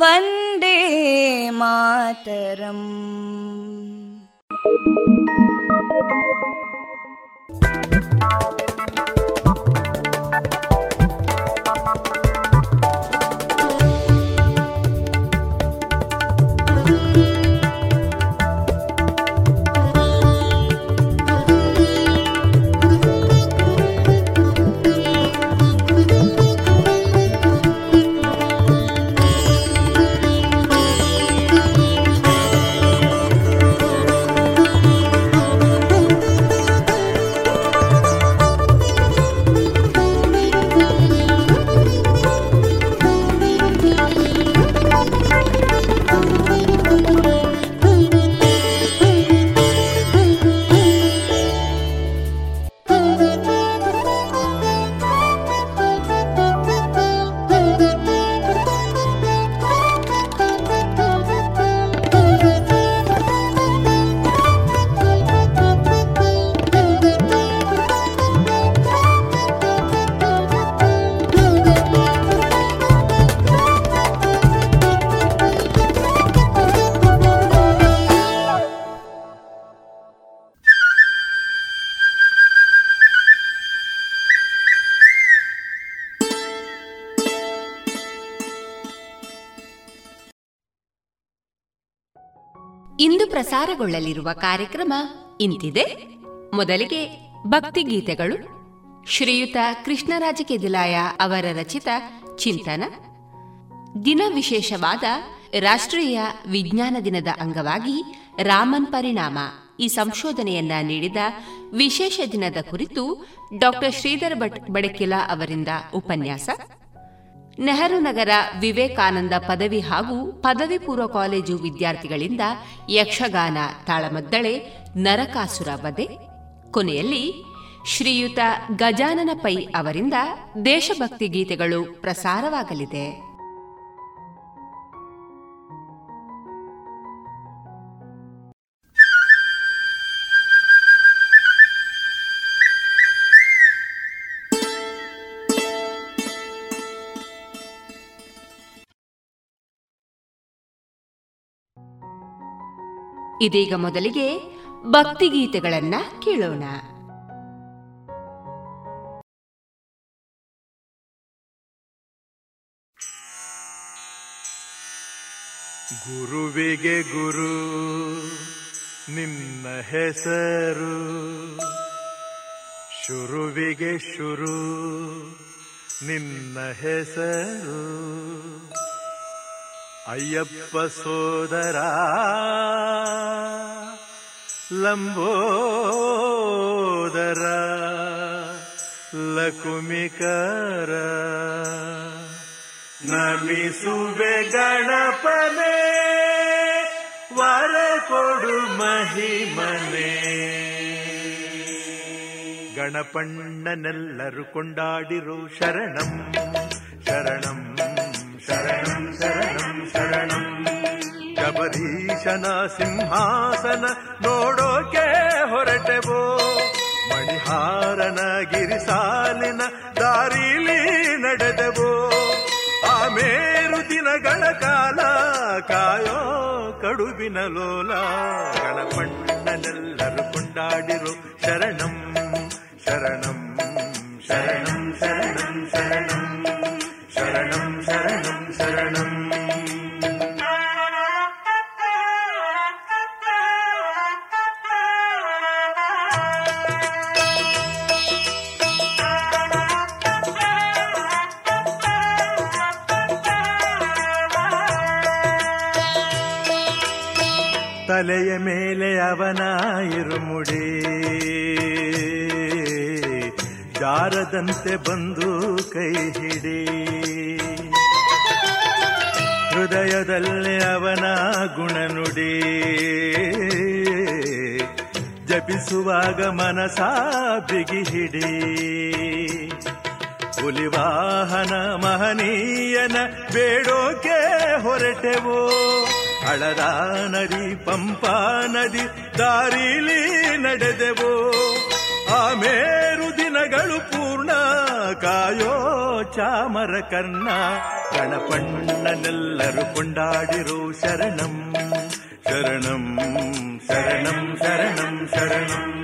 वन्दे मातरम् ಪ್ರಸಾರಗೊಳ್ಳಲಿರುವ ಕಾರ್ಯಕ್ರಮ ಇಂತಿದೆ. ಮೊದಲಿಗೆ ಭಕ್ತಿಗೀತೆಗಳು ಶ್ರೀಯುತ ಕೃಷ್ಣರಾಜ ಕೆದಿಲಾಯ ಅವರ ರಚಿತ ಚಿಂತನ. ದಿನ ವಿಶೇಷವಾದ ರಾಷ್ಟ್ರೀಯ ವಿಜ್ಞಾನ ದಿನದ ಅಂಗವಾಗಿ ರಾಮನ್ ಪರಿಣಾಮ ಈ ಸಂಶೋಧನೆಯನ್ನ ನೀಡಿದ ವಿಶೇಷ ದಿನದ ಕುರಿತು ಡಾಕ್ಟರ್ ಶ್ರೀಧರ್ ಭಟ್ ಬಡಕಿಲಾ ಅವರಿಂದ ಉಪನ್ಯಾಸ. ನೆಹರು ನಗರ ವಿವೇಕಾನಂದ ಪದವಿ ಹಾಗೂ ಪದವಿ ಪೂರ್ವ ಕಾಲೇಜು ವಿದ್ಯಾರ್ಥಿಗಳಿಂದ ಯಕ್ಷಗಾನ ತಾಳಮದ್ದಳೆ ನರಕಾಸುರ ವಧೆ. ಕೊನೆಯಲ್ಲಿ ಶ್ರೀಯುತ ಗಜಾನನ ಪೈ ಅವರಿಂದ ದೇಶಭಕ್ತಿ ಗೀತೆಗಳು ಪ್ರಸಾರವಾಗಲಿದೆ. ಇದೀಗ ಮೊದಲಿಗೆ ಭಕ್ತಿಗೀತೆಗಳನ್ನ ಕೇಳೋಣ. ಗುರುವಿಗೆ ಗುರು ನಿನ್ನ ಹೆಸರು. ಶುರುವಿಗೆ ಶುರು ನಿನ್ನ ಹೆಸರು. ಅಯ್ಯಪ್ಪ ಸೋದರ ಲಂಬೋದರ ಲಕುಮಿಕರ ನಮಿಸುವೆ ಗಣಪನೆ ವರ ಕೊಡು ಮಹಿಮನೆ. ಗಣಪಣ್ಣನೆಲ್ಲರು ಕೊಂಡಾಡಿರು ಶರಣಂ ಶರಣಂ ಶರಣಂ ಶರಣಂ ಶಬರೀಶನ ಸಿಂಹಾಸನ ನೋಡೋಕೆ ಹೊರಟೆವೋ? ಮಣಿಹಾರನ ಗಿರಿಸಾಲಿನ ದಾರಿಲಿ ನಡೆದೆವೋ? ಆಮೇರು ದಿನಗಳ ಕಾಲ ಕಾಯೋ ಕಡುಬಿನ ಲೋಲ? ಗಣಪಣ್ಣನೆಲ್ಲರು ಕೊಂಡಾಡಿರು ಶರಣಂ ಶರಣಂ ಶರಣಂ ಶರಣಂ ಶರಣಂ. சரணம் சரணம் சரணம். தலைய மேலே அவனாயிருமுடே ಜಾರದಂತೆ ಬಂದು ಕೈ ಹಿಡಿ. ಹೃದಯದಲ್ಲಿ ಅವನ ಗುಣನುಡಿ. ಜಪಿಸುವಾಗ ಮನಸ ಬಿಗಿ ಹಿಡಿ. ಹುಲಿವಾಹನ ಮಹನೀಯನ ಬೇಡೋಕೆ ಹೊರಟೆವೋ. ಅಳದ ನದಿ, ಪಂಪಾ ನದಿ ದಾರಿಲಿ ನಡೆದೆವೋ. ಆಮೇರು ದಿನಗಳು ಪೂರ್ಣ. ಕಾಯೋ ಚಾಮರ ಕರ್ಣ. ಗಣಪಣ್ಣನೆಲ್ಲರೂ ಕೊಂಡಾಡಿರೋ ಶರಣಂ. ಶರಣಂ ಶರಣಂ ಶರಣಂ ಶರಣಂ.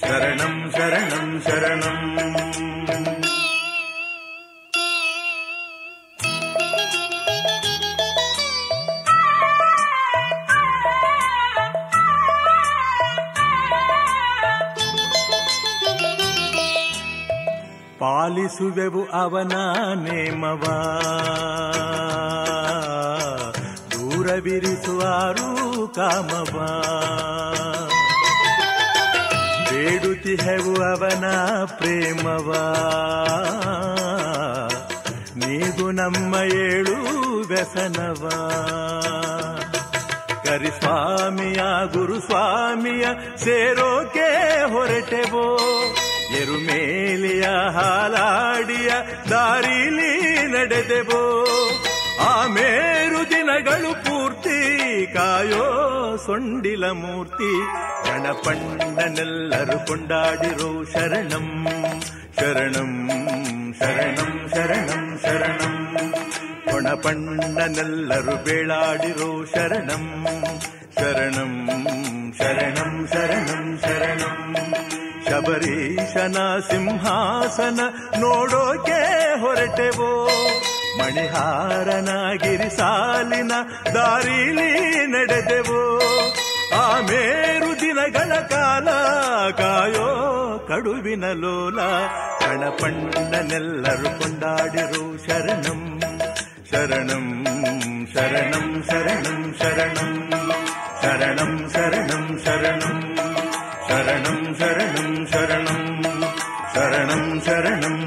ಶರಣಂ ಶರಣಂ ಶರಣಂ. ಪಾಲಿಸುವೆವು ಅವನ ನೇಮವ. ದೂರವಿರಿಸುವಾರು ಕಾಮವ ಬೇಡುತ್ತಿಹೆವು ಅವನ ಪ್ರೇಮವ. ನೀಗು ನಮ್ಮ ಏಳು ವ್ಯಸನವ. ಕರಿಸ್ವಾಮಿಯ ಗುರುಸ್ವಾಮಿಯ ಸೇರೋಕೆ ಹೊರಟೆವೋ. ಎರುಮೇಲಿಯ ಹಾಲಾಡಿಯ ದಾರಿಲಿ ನಡೆದೆವೋ ಆ ಮೇರು ದಿನಗಳು ಪೂರ್ತಿ ಕಾಯೋ ಸೊಂಡಿಲ ಮೂರ್ತಿ ಗಣಪಣ್ಣನೆಲ್ಲರೂ ಕೊಂಡಾಡಿರೋ ಶರಣಂ ಶರಣಂ ಶರಣಂ ಶರಣಂ ಶರಣಂ ಕೊಣಪಣ್ಣನೆಲ್ಲರೂ ಬೇಳಾಡಿರೋ ಶರಣಂ ಶರಣಂ ಶರಣಂ ಶರಣಂ ಶರಣಂ ಶಬರೀಶನ ಸಿಂಹಾಸನ ನೋಡೋಕೆ ಹೊರಟೆವೋ? ಮಣಿಹಾರನ ಗಿರಿಸಾಲಿನ ದಾರಿಲಿ ನಡೆದೆವೋ? ಆ ಮೇರು ದಿನಗಳ ಕಾಲ ಕಾಯೋ ಕಡುವಿನ ಲೋಲ, ಕಣಪಣ್ಣನೆಲ್ಲರೂ ಕೊಂಡಾಡಿರು ಶರಣಂ. ಶರಣಂ ಶರಣಂ ಶರಣಂ ಶರಣಂ ಶರಣಂ ಶರಣಂ ಶರಣಂ ಶರಣಂ.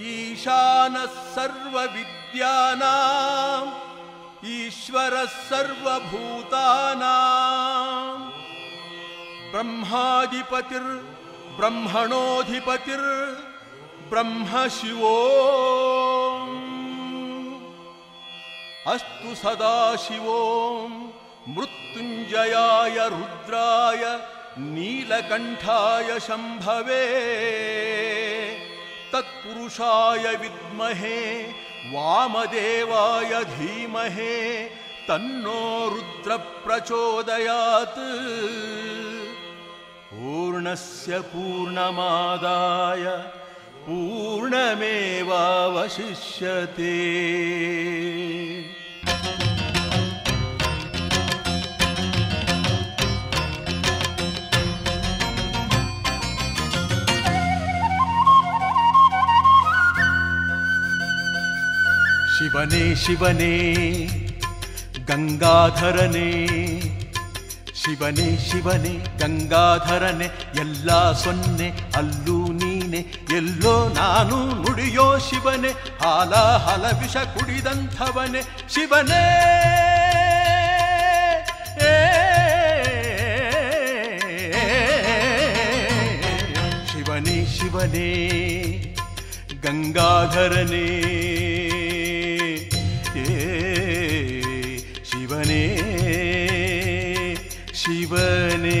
ईशानः सर्वविद्यानाम् ईश्वरः सर्वभूतानाम्। ब्रह्माधिपतिर्ब्रह्मणोऽधिपतिर्ब्रह्म शिवो। अस्तु सदाशिवो मृत्युञ्जयाय रुद्राय नीलकण्ठाय शम्भवे तत्पुरुषाय विद्महे वामदेवाय धीमहे तन्नो रुद्रप्रचोदयात्। पूर्णस्य पूर्णमादाय पूर्णमेवावशिष्यते ಶಿವನೇ ಶಿವನೇ, ಗಂಗಾಧರನೇ, ಶಿವನೇ ಶಿವನೇ, ಗಂಗಾಧರನೆ, ಎಲ್ಲ ಸೊನ್ನೆ, ಅಲ್ಲೂ ನೀನೆ, ಎಲ್ಲೋ ನಾನು ನುಡಿಯೋ ಶಿವನೇ, ಹಾಲ, ಹಲ ವಿಷ ಕುಡಿದಂಥವನೇ ಶಿವನೇ. ಶಿವನೇ ಶಿವನೇ, ಗಂಗಾಧರನೇ ಶಿವನೇ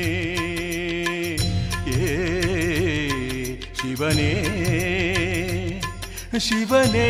ಶಿವನೇ ಶಿವನೇ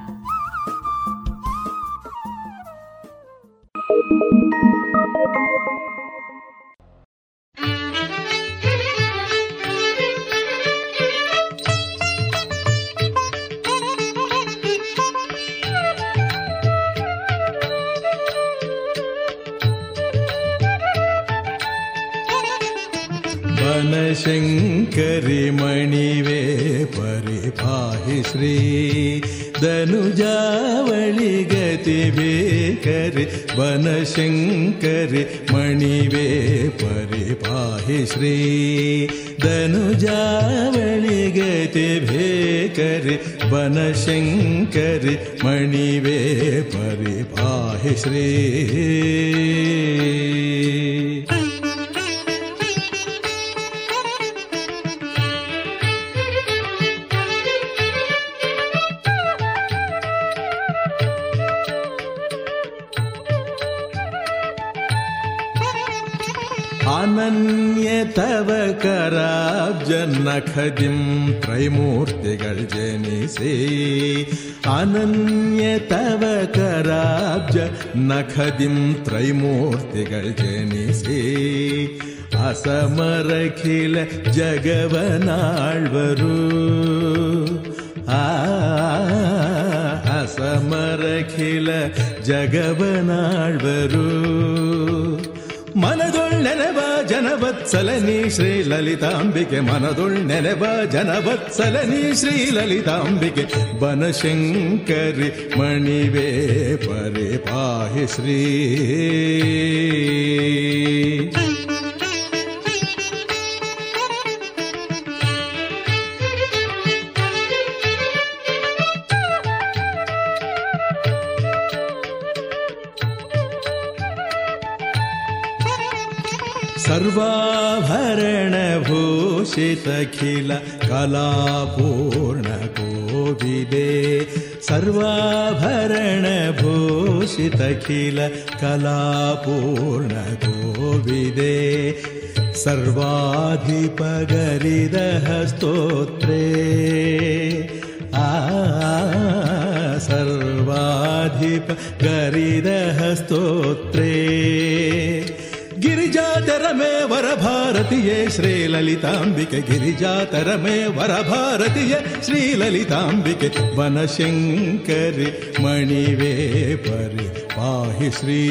वनशङ्करि मणिवे परिपाहि श्री धनुजावळि गतिवे करि वनशङ्करि मणिवे परिपाहि श्री धनुजावळि गतिभे करि वनशङ्करि मणिवे परिपाहि श्री നഖതിം ത്രൈമൂർത്തികൾ ജനിസേ അനന്യ തവ കരാബ്ജ നഖതിം ത്രൈമൂർത്തികൾ ജനിസേ അസമരഖില ജഗവനാൾവരു ആ അസമരഖില ജഗവനാൾവരു മനതൊള്ളനവാ जनवत्सलनि श्रीललिताम्बिके मनदुण्डल जनवत्सलनि श्रीललिताम्बिके वनशङ्करि मणिवे परे पाहि श्री विभूषितखिल कलापूर्णकोविदे सर्वाभरणभूषितखिल कलापूर्णकोविदे सर्वाधिपगरिदः स्तोत्रे सर्वाधिपगरिदः स्तोत्रे गिरिजातरमे मे श्रीललिताम्बिके गिरिजातरमे श्रीलिताम्बिक श्रीललिताम्बिके वनशङ्करि वर भारतीये पाहि श्री।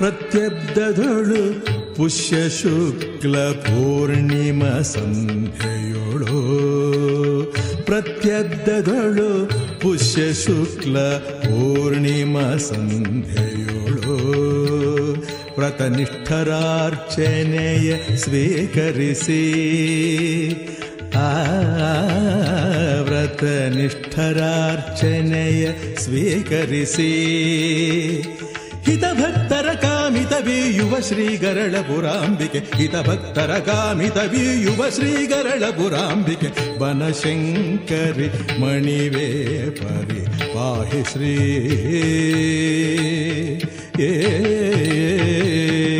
प्रत्यब्द धळु पुष्यशुक्ल पूर्णिमसन्ध्ययो प्रत्यब्दुळु पुष्यशुक्ल पूर्णिमसन्ध्ययो व्रतनिष्ठरार्चनय स्वीकरिषि आव्रतनिष्ठरार्चनय स्वीकरिषि हितभक्तरकामितवि युव श्रीगरळपुराम्बिके हितभक्तरकामितवि युव श्रीगरळपुराम्बिके वनशङ्करि मणिवेपरि वाहि श्री ए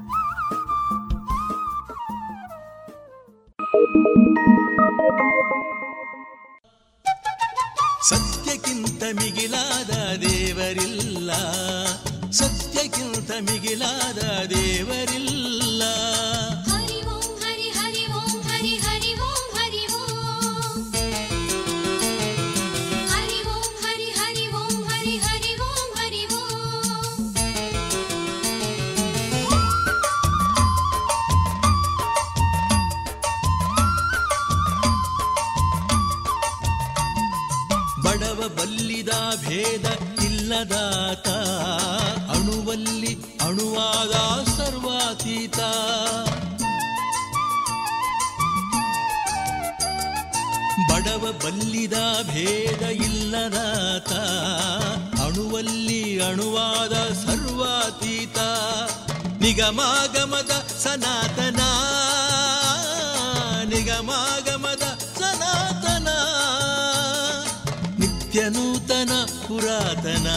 ನಿತ್ಯ ನೂತನ ಪುರಾತನ.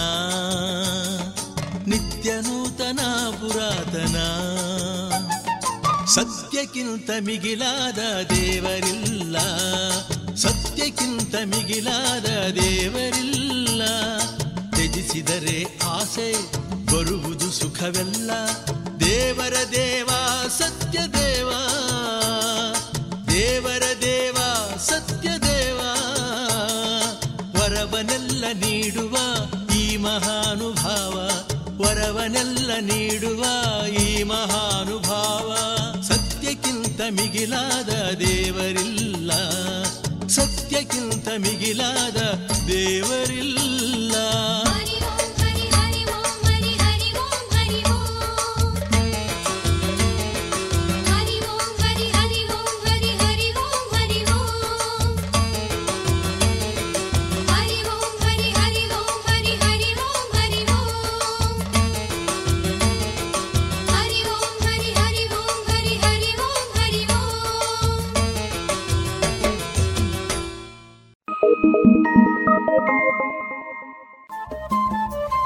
ನಿತ್ಯ ನೂತನ ಪುರಾತನ. ಸತ್ಯಕ್ಕಿಂತ ಮಿಗಿಲಾದ ದೇವರಿಲ್ಲ. ಸತ್ಯಕ್ಕಿಂತ ಮಿಗಿಲಾದ ದೇವರಿಲ್ಲ. ತ್ಯಜಿಸಿದರೆ ಆಸೆ ಬರುವುದು ಸುಖವೆಲ್ಲ. ದೇವರ ದೇವ ಸತ್ಯ ದೇವ. ದೇವರ ದೇವ ನೀಡುವ ಈ ಮಹಾನುಭಾವ ವರವನೆಲ್ಲ ನೀಡುವ ಈ ಮಹಾನುಭಾವ. ಸತ್ಯಕ್ಕಿಂತ ಮಿಗಿಲಾದ ದೇವರಿಲ್ಲ ಸತ್ಯಕ್ಕಿಂತ ಮಿಗಿಲಾದ ದೇವರಿಲ್ಲ.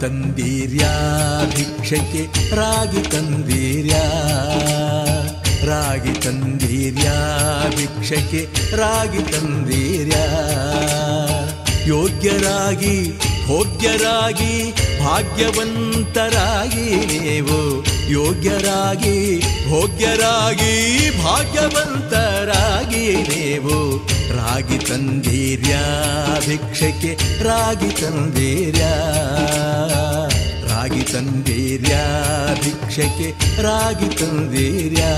ತಂದೀರ್ಯಾ ಭಿಕ್ಷಕ್ಕೆ ರಾಗಿ ತಂದೀರ್ಯಾ. ರಾಗಿ ತಂದೀರ್ಯಾ ಭಿಕ್ಷಕ್ಕೆ ರಾಗಿ ತಂದೀರ್ಯಾ. ಯೋಗ್ಯರಾಗಿ ಭೋಗ್ಯರಾಗಿ ಭಾಗ್ಯವಂತರಾಗಿ ನೀವು ಯೋಗ್ಯರಾಗಿ, ಭೋಗ್ಯರಾಗಿ, ಭಾಗ್ಯವಂತರಾಗಿ ನೀವು ರಾಗಿ ತಂದೀರ್ಯ ಭಿಕ್ಷಕ್ಕೆ ರಾಗಿ ತಂದೀರ್ಯ. ರಾಗಿ ತಂದೀರ್ಯ ಭಿಕ್ಷಕ್ಕೆ ರಾಗಿ ತಂದೀರ್ಯಾ.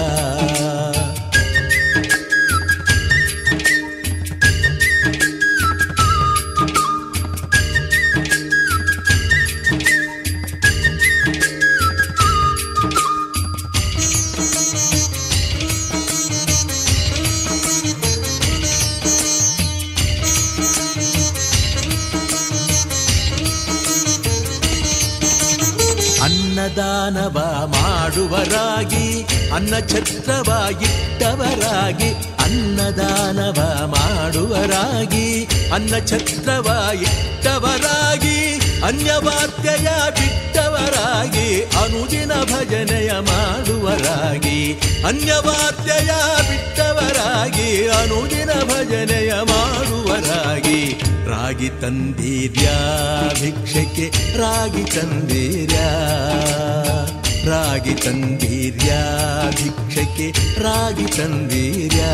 ಅನ್ನದಾನವ ಮಾಡುವರಾಗಿ ಅನ್ನ ಛತ್ರವಾಗಿಟ್ಟವರಾಗಿ ಅನ್ನದಾನವ ಮಾಡುವರಾಗಿ ಅನ್ನ ಛತ್ರವಾಗಿಟ್ಟವರಾಗಿ ಇಟ್ಟವರಾಗಿ ಅನ್ಯವಾದ್ಯಯ ಬಿಟ್ಟವರಾಗಿ ಅನುದಿನ ಭಜನೆಯ ಮಾಡುವರಾಗಿ ಅನ್ಯವಾದ್ಯಯ ಬಿಟ್ಟವರಾಗಿ, ಅನುದಿನ ಭಜನೆಯ ಮಾಡುವರಾಗಿ. ರಾಗಿ ತಂದೀರ್ಯಾ ಭಿಕ್ಷಕ್ಕೆ, ರಾಗಿ ತಂದೀರ್ಯ ರಾಗಿ ತಂದೀರ್ಯ ಭಿಕ್ಷಕ್ಕೆ, ರಾಗಿ ತಂದೀರ್ಯಾ.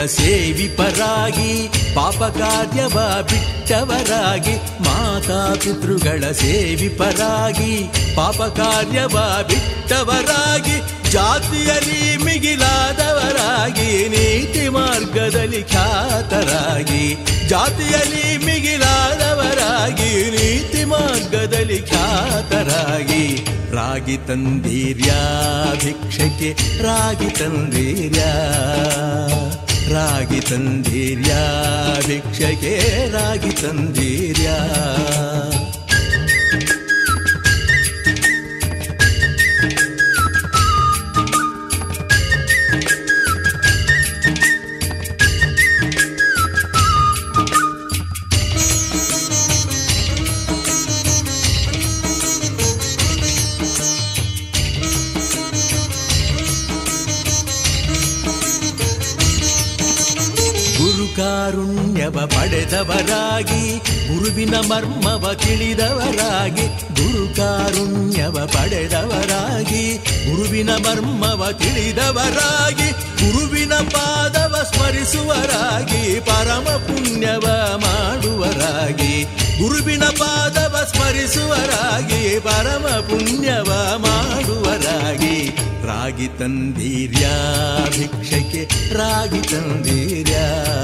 ಪಿತೃಗಳ ಸೇವಿಪರಾಗಿ ಪಾಪ ಕಾರ್ಯವ ಬಿಟ್ಟವರಾಗಿ, ಮಾತಾ ಪಿತೃಗಳ ಸೇವಿ ಪರಾಗಿ, ಪಾಪ ಕಾರ್ಯವ ಬಿಟ್ಟವರಾಗಿ, ಜಾತಿಯಲ್ಲಿ ಮಿಗಿಲಾದವರಾಗಿ, ನೀತಿ ಮಾರ್ಗದಲ್ಲಿ ಖ್ಯಾತರಾಗಿ, ಜಾತಿಯಲ್ಲಿ ಮಿಗಿಲಾದವರಾಗಿ, ನೀತಿ ಮಾರ್ಗದಲ್ಲಿ ಖ್ಯಾತರಾಗಿ. ರಾಗಿ ತಂದೀರ್ಯಾ, ಭಿಕ್ಷಕ್ಕೆ ರಾಗಿ ತಂದೀರ್ಯಾ. ರಾಗಿ ತಂದೀರ್ಯಾ ಭಿಕ್ಷಕ್ಕೆ ರಾಗಿ ತಂದೀರ್ಯಾ. ಗುರುಕಾರುಣ್ಯವ ಪಡೆದವರಾಗಿ, ಗುರುವಿನ ಮರ್ಮವ ತಿಳಿದವರಾಗಿ ಗುರುಕಾರುಣ್ಯವ ಪಡೆದವರಾಗಿ, ಗುರುವಿನ ಮರ್ಮವ ತಿಳಿದವರಾಗಿ, ಗುರುವಿನ ಪಾದವ ಸ್ಮರಿಸುವರಾಗಿ, ಪರಮ ಪುಣ್ಯವ ಮಾಡುವರಾಗಿ, ಗುರುವಿನ ಪಾದವ ಸ್ಮರಿಸುವರಾಗಿ, ಪರಮ ಪುಣ್ಯವ ಮಾಡುವರಾಗಿ. ರಾಗಿ ತಂದೀರ್ಯಾ, ಭಿಕ್ಷಕ್ಕೆ ರಾಗಿ ತಂದೀರ್ಯಾ.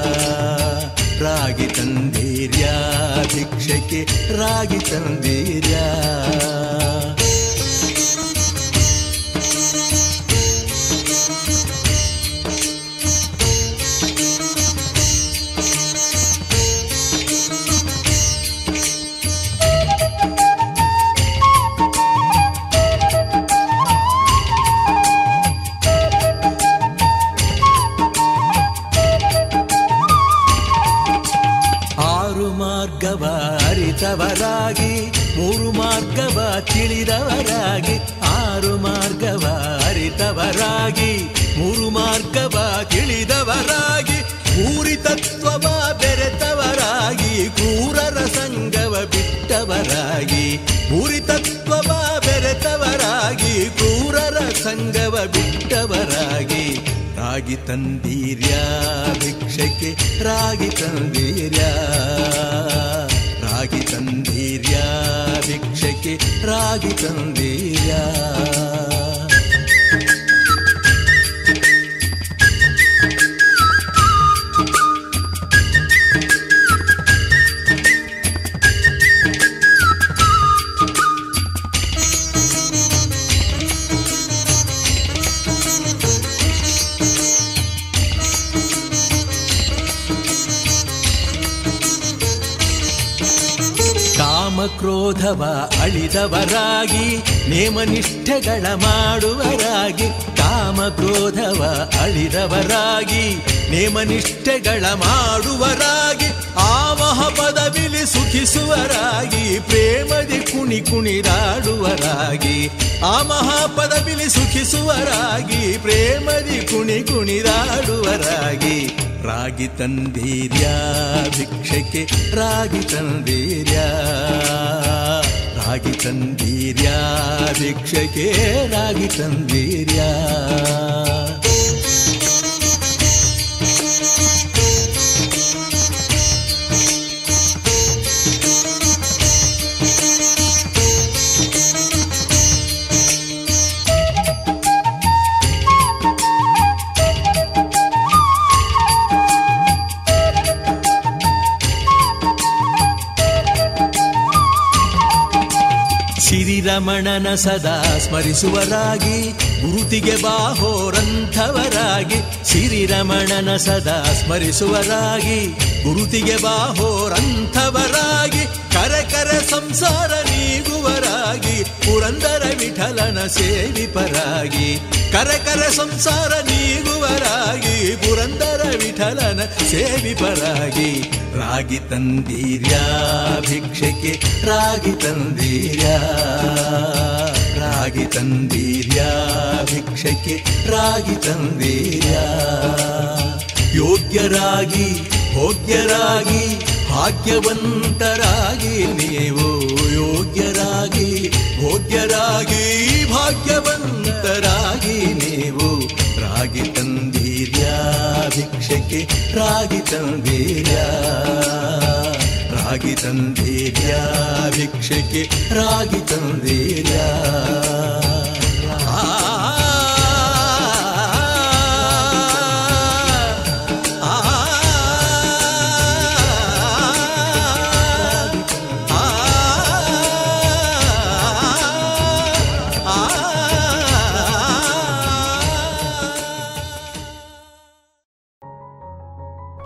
ರಾಗಿ ತಂದೀರ್ಯಾ ಭಿಕ್ಷಕ್ಕೆ ರಾಗಿ ತಂದೀರ್ಯಾ. ಅರಿತವರಾಗಿ ಮೂರು ಮಾರ್ಗವ ತಿಳಿದವರಾಗಿ, ಆರು ಮಾರ್ಗವ ಅರಿತವರಾಗಿ, ಮೂರು ಮಾರ್ಗವ ತಿಳಿದವರಾಗಿ, ಊರಿ ತತ್ವವ ಬೆರೆತವರಾಗಿ, ಕ್ರೂರರ ಸಂಗವ ಬಿಟ್ಟವರಾಗಿ, ಊರಿ ತತ್ವವ ಬೆರೆತವರಾಗಿ, ಕ್ರೂರರ ಸಂಗವ ಬಿಟ್ಟವರಾಗಿ, ರಾಗಿ ತಂದೀರ್ಯ ಭಿಕ್ಷಕ್ಕೆ ರಾಗಿ ತಂದೀರ್ಯಾ. ಭಿಕ್ಷಕ್ಕೆ ರಾಗಿ ತಂದೀರ್ಯಾ ಕಾಮಕ್ರೋಧವ ಅಳಿದವರಾಗಿ, ನೇಮನಿಷ್ಠೆಗಳ ಮಾಡುವರಾಗಿ ಕಾಮಕ್ರೋಧವ ಅಳಿದವರಾಗಿ, ನೇಮನಿಷ್ಠೆಗಳ ಮಾಡುವರಾಗಿ, ಆವಹ ಪದವಿಲಿ ಸುಖಿಸುವರಾಗಿ, ಪ್ರೇಮದಿ ಕುಣಿ ಕುಣಿದಾಡುವರಾಗಿ ಆ ಮಹಾಪದವಿಲಿ ಸುಖಿಸುವರಾಗಿ, ಪ್ರೇಮದಿ ಕುಣಿ ಕುಣಿದಾಡುವರಾಗಿ. ರಾಗಿ ತಂದೀರ್ಯ ಭಿಕ್ಷಕ್ಕೆ ರಾಗಿ ತಂದೀರ್ಯ. ರಾಗಿ ತಂದೀರ್ಯ ಭಿಕ್ಷಕ್ಕೆ ರಾಗಿ ತಂದೀರ್ಯಾ. ಶ್ರೀರಮಣನ ಸದಾ ಸ್ಮರಿಸುವರಾಗಿ ಗುರುತಿಗೆ ಬಾಹೋರಂಥವರಾಗಿ ಶ್ರೀರಮಣನ ಸದಾ ಸ್ಮರಿಸುವರಾಗಿ ಗುರುತಿಗೆ ಬಾಹೋರಂಥವರಾಗಿ ಕರೆ ಕರೆ ಸಂಸಾರ ನೀಗುವರಾಗಿ, ಪುರಂದರ ವಿಠಲನ ಸೇವಿಪರಾಗಿ ಕರೆ ಕರೆ ಸಂಸಾರ ನೀಗುವರಾಗಿ, ಪುರಂದರ ವಿಠಲನ ಸೇವಿಪರಾಗಿ ರಾಗಿ ತಂದೀರ್ಯ ಭಿಕ್ಷಕ್ಕೆ ರಾಗಿ ತಂದೀರ್ಯ, ರಾಗಿ ತಂದೀರ್ಯಾ ಭಿಕ್ಷಕ್ಕೆ ರಾಗಿ ತಂದೀರ್ಯಾ. ಯೋಗ್ಯರಾಗಿ, ಭೋಗ್ಯರಾಗಿ, ಭಾಗ್ಯವಂತರಾಗಿ, ನೀವು ಯೋಗ್ಯರಾಗಿ ಭೋಗ್ಯರಾಗಿ ಭಾಗ್ಯವಂತರಾಗಿ ನೀವು. ರಾಗಿ ತಂದೀರ್ಯಾ ಭಿಕ್ಷಕ್ಕೆ ರಾಗಿ ತಂದೀರ್ಯಾ. ರಾಗಿ ತಂದೀರ್ಯಾ ಭಿಕ್ಷಕ್ಕೆ ರಾಗಿ ತಂದೀರ್ಯಾ.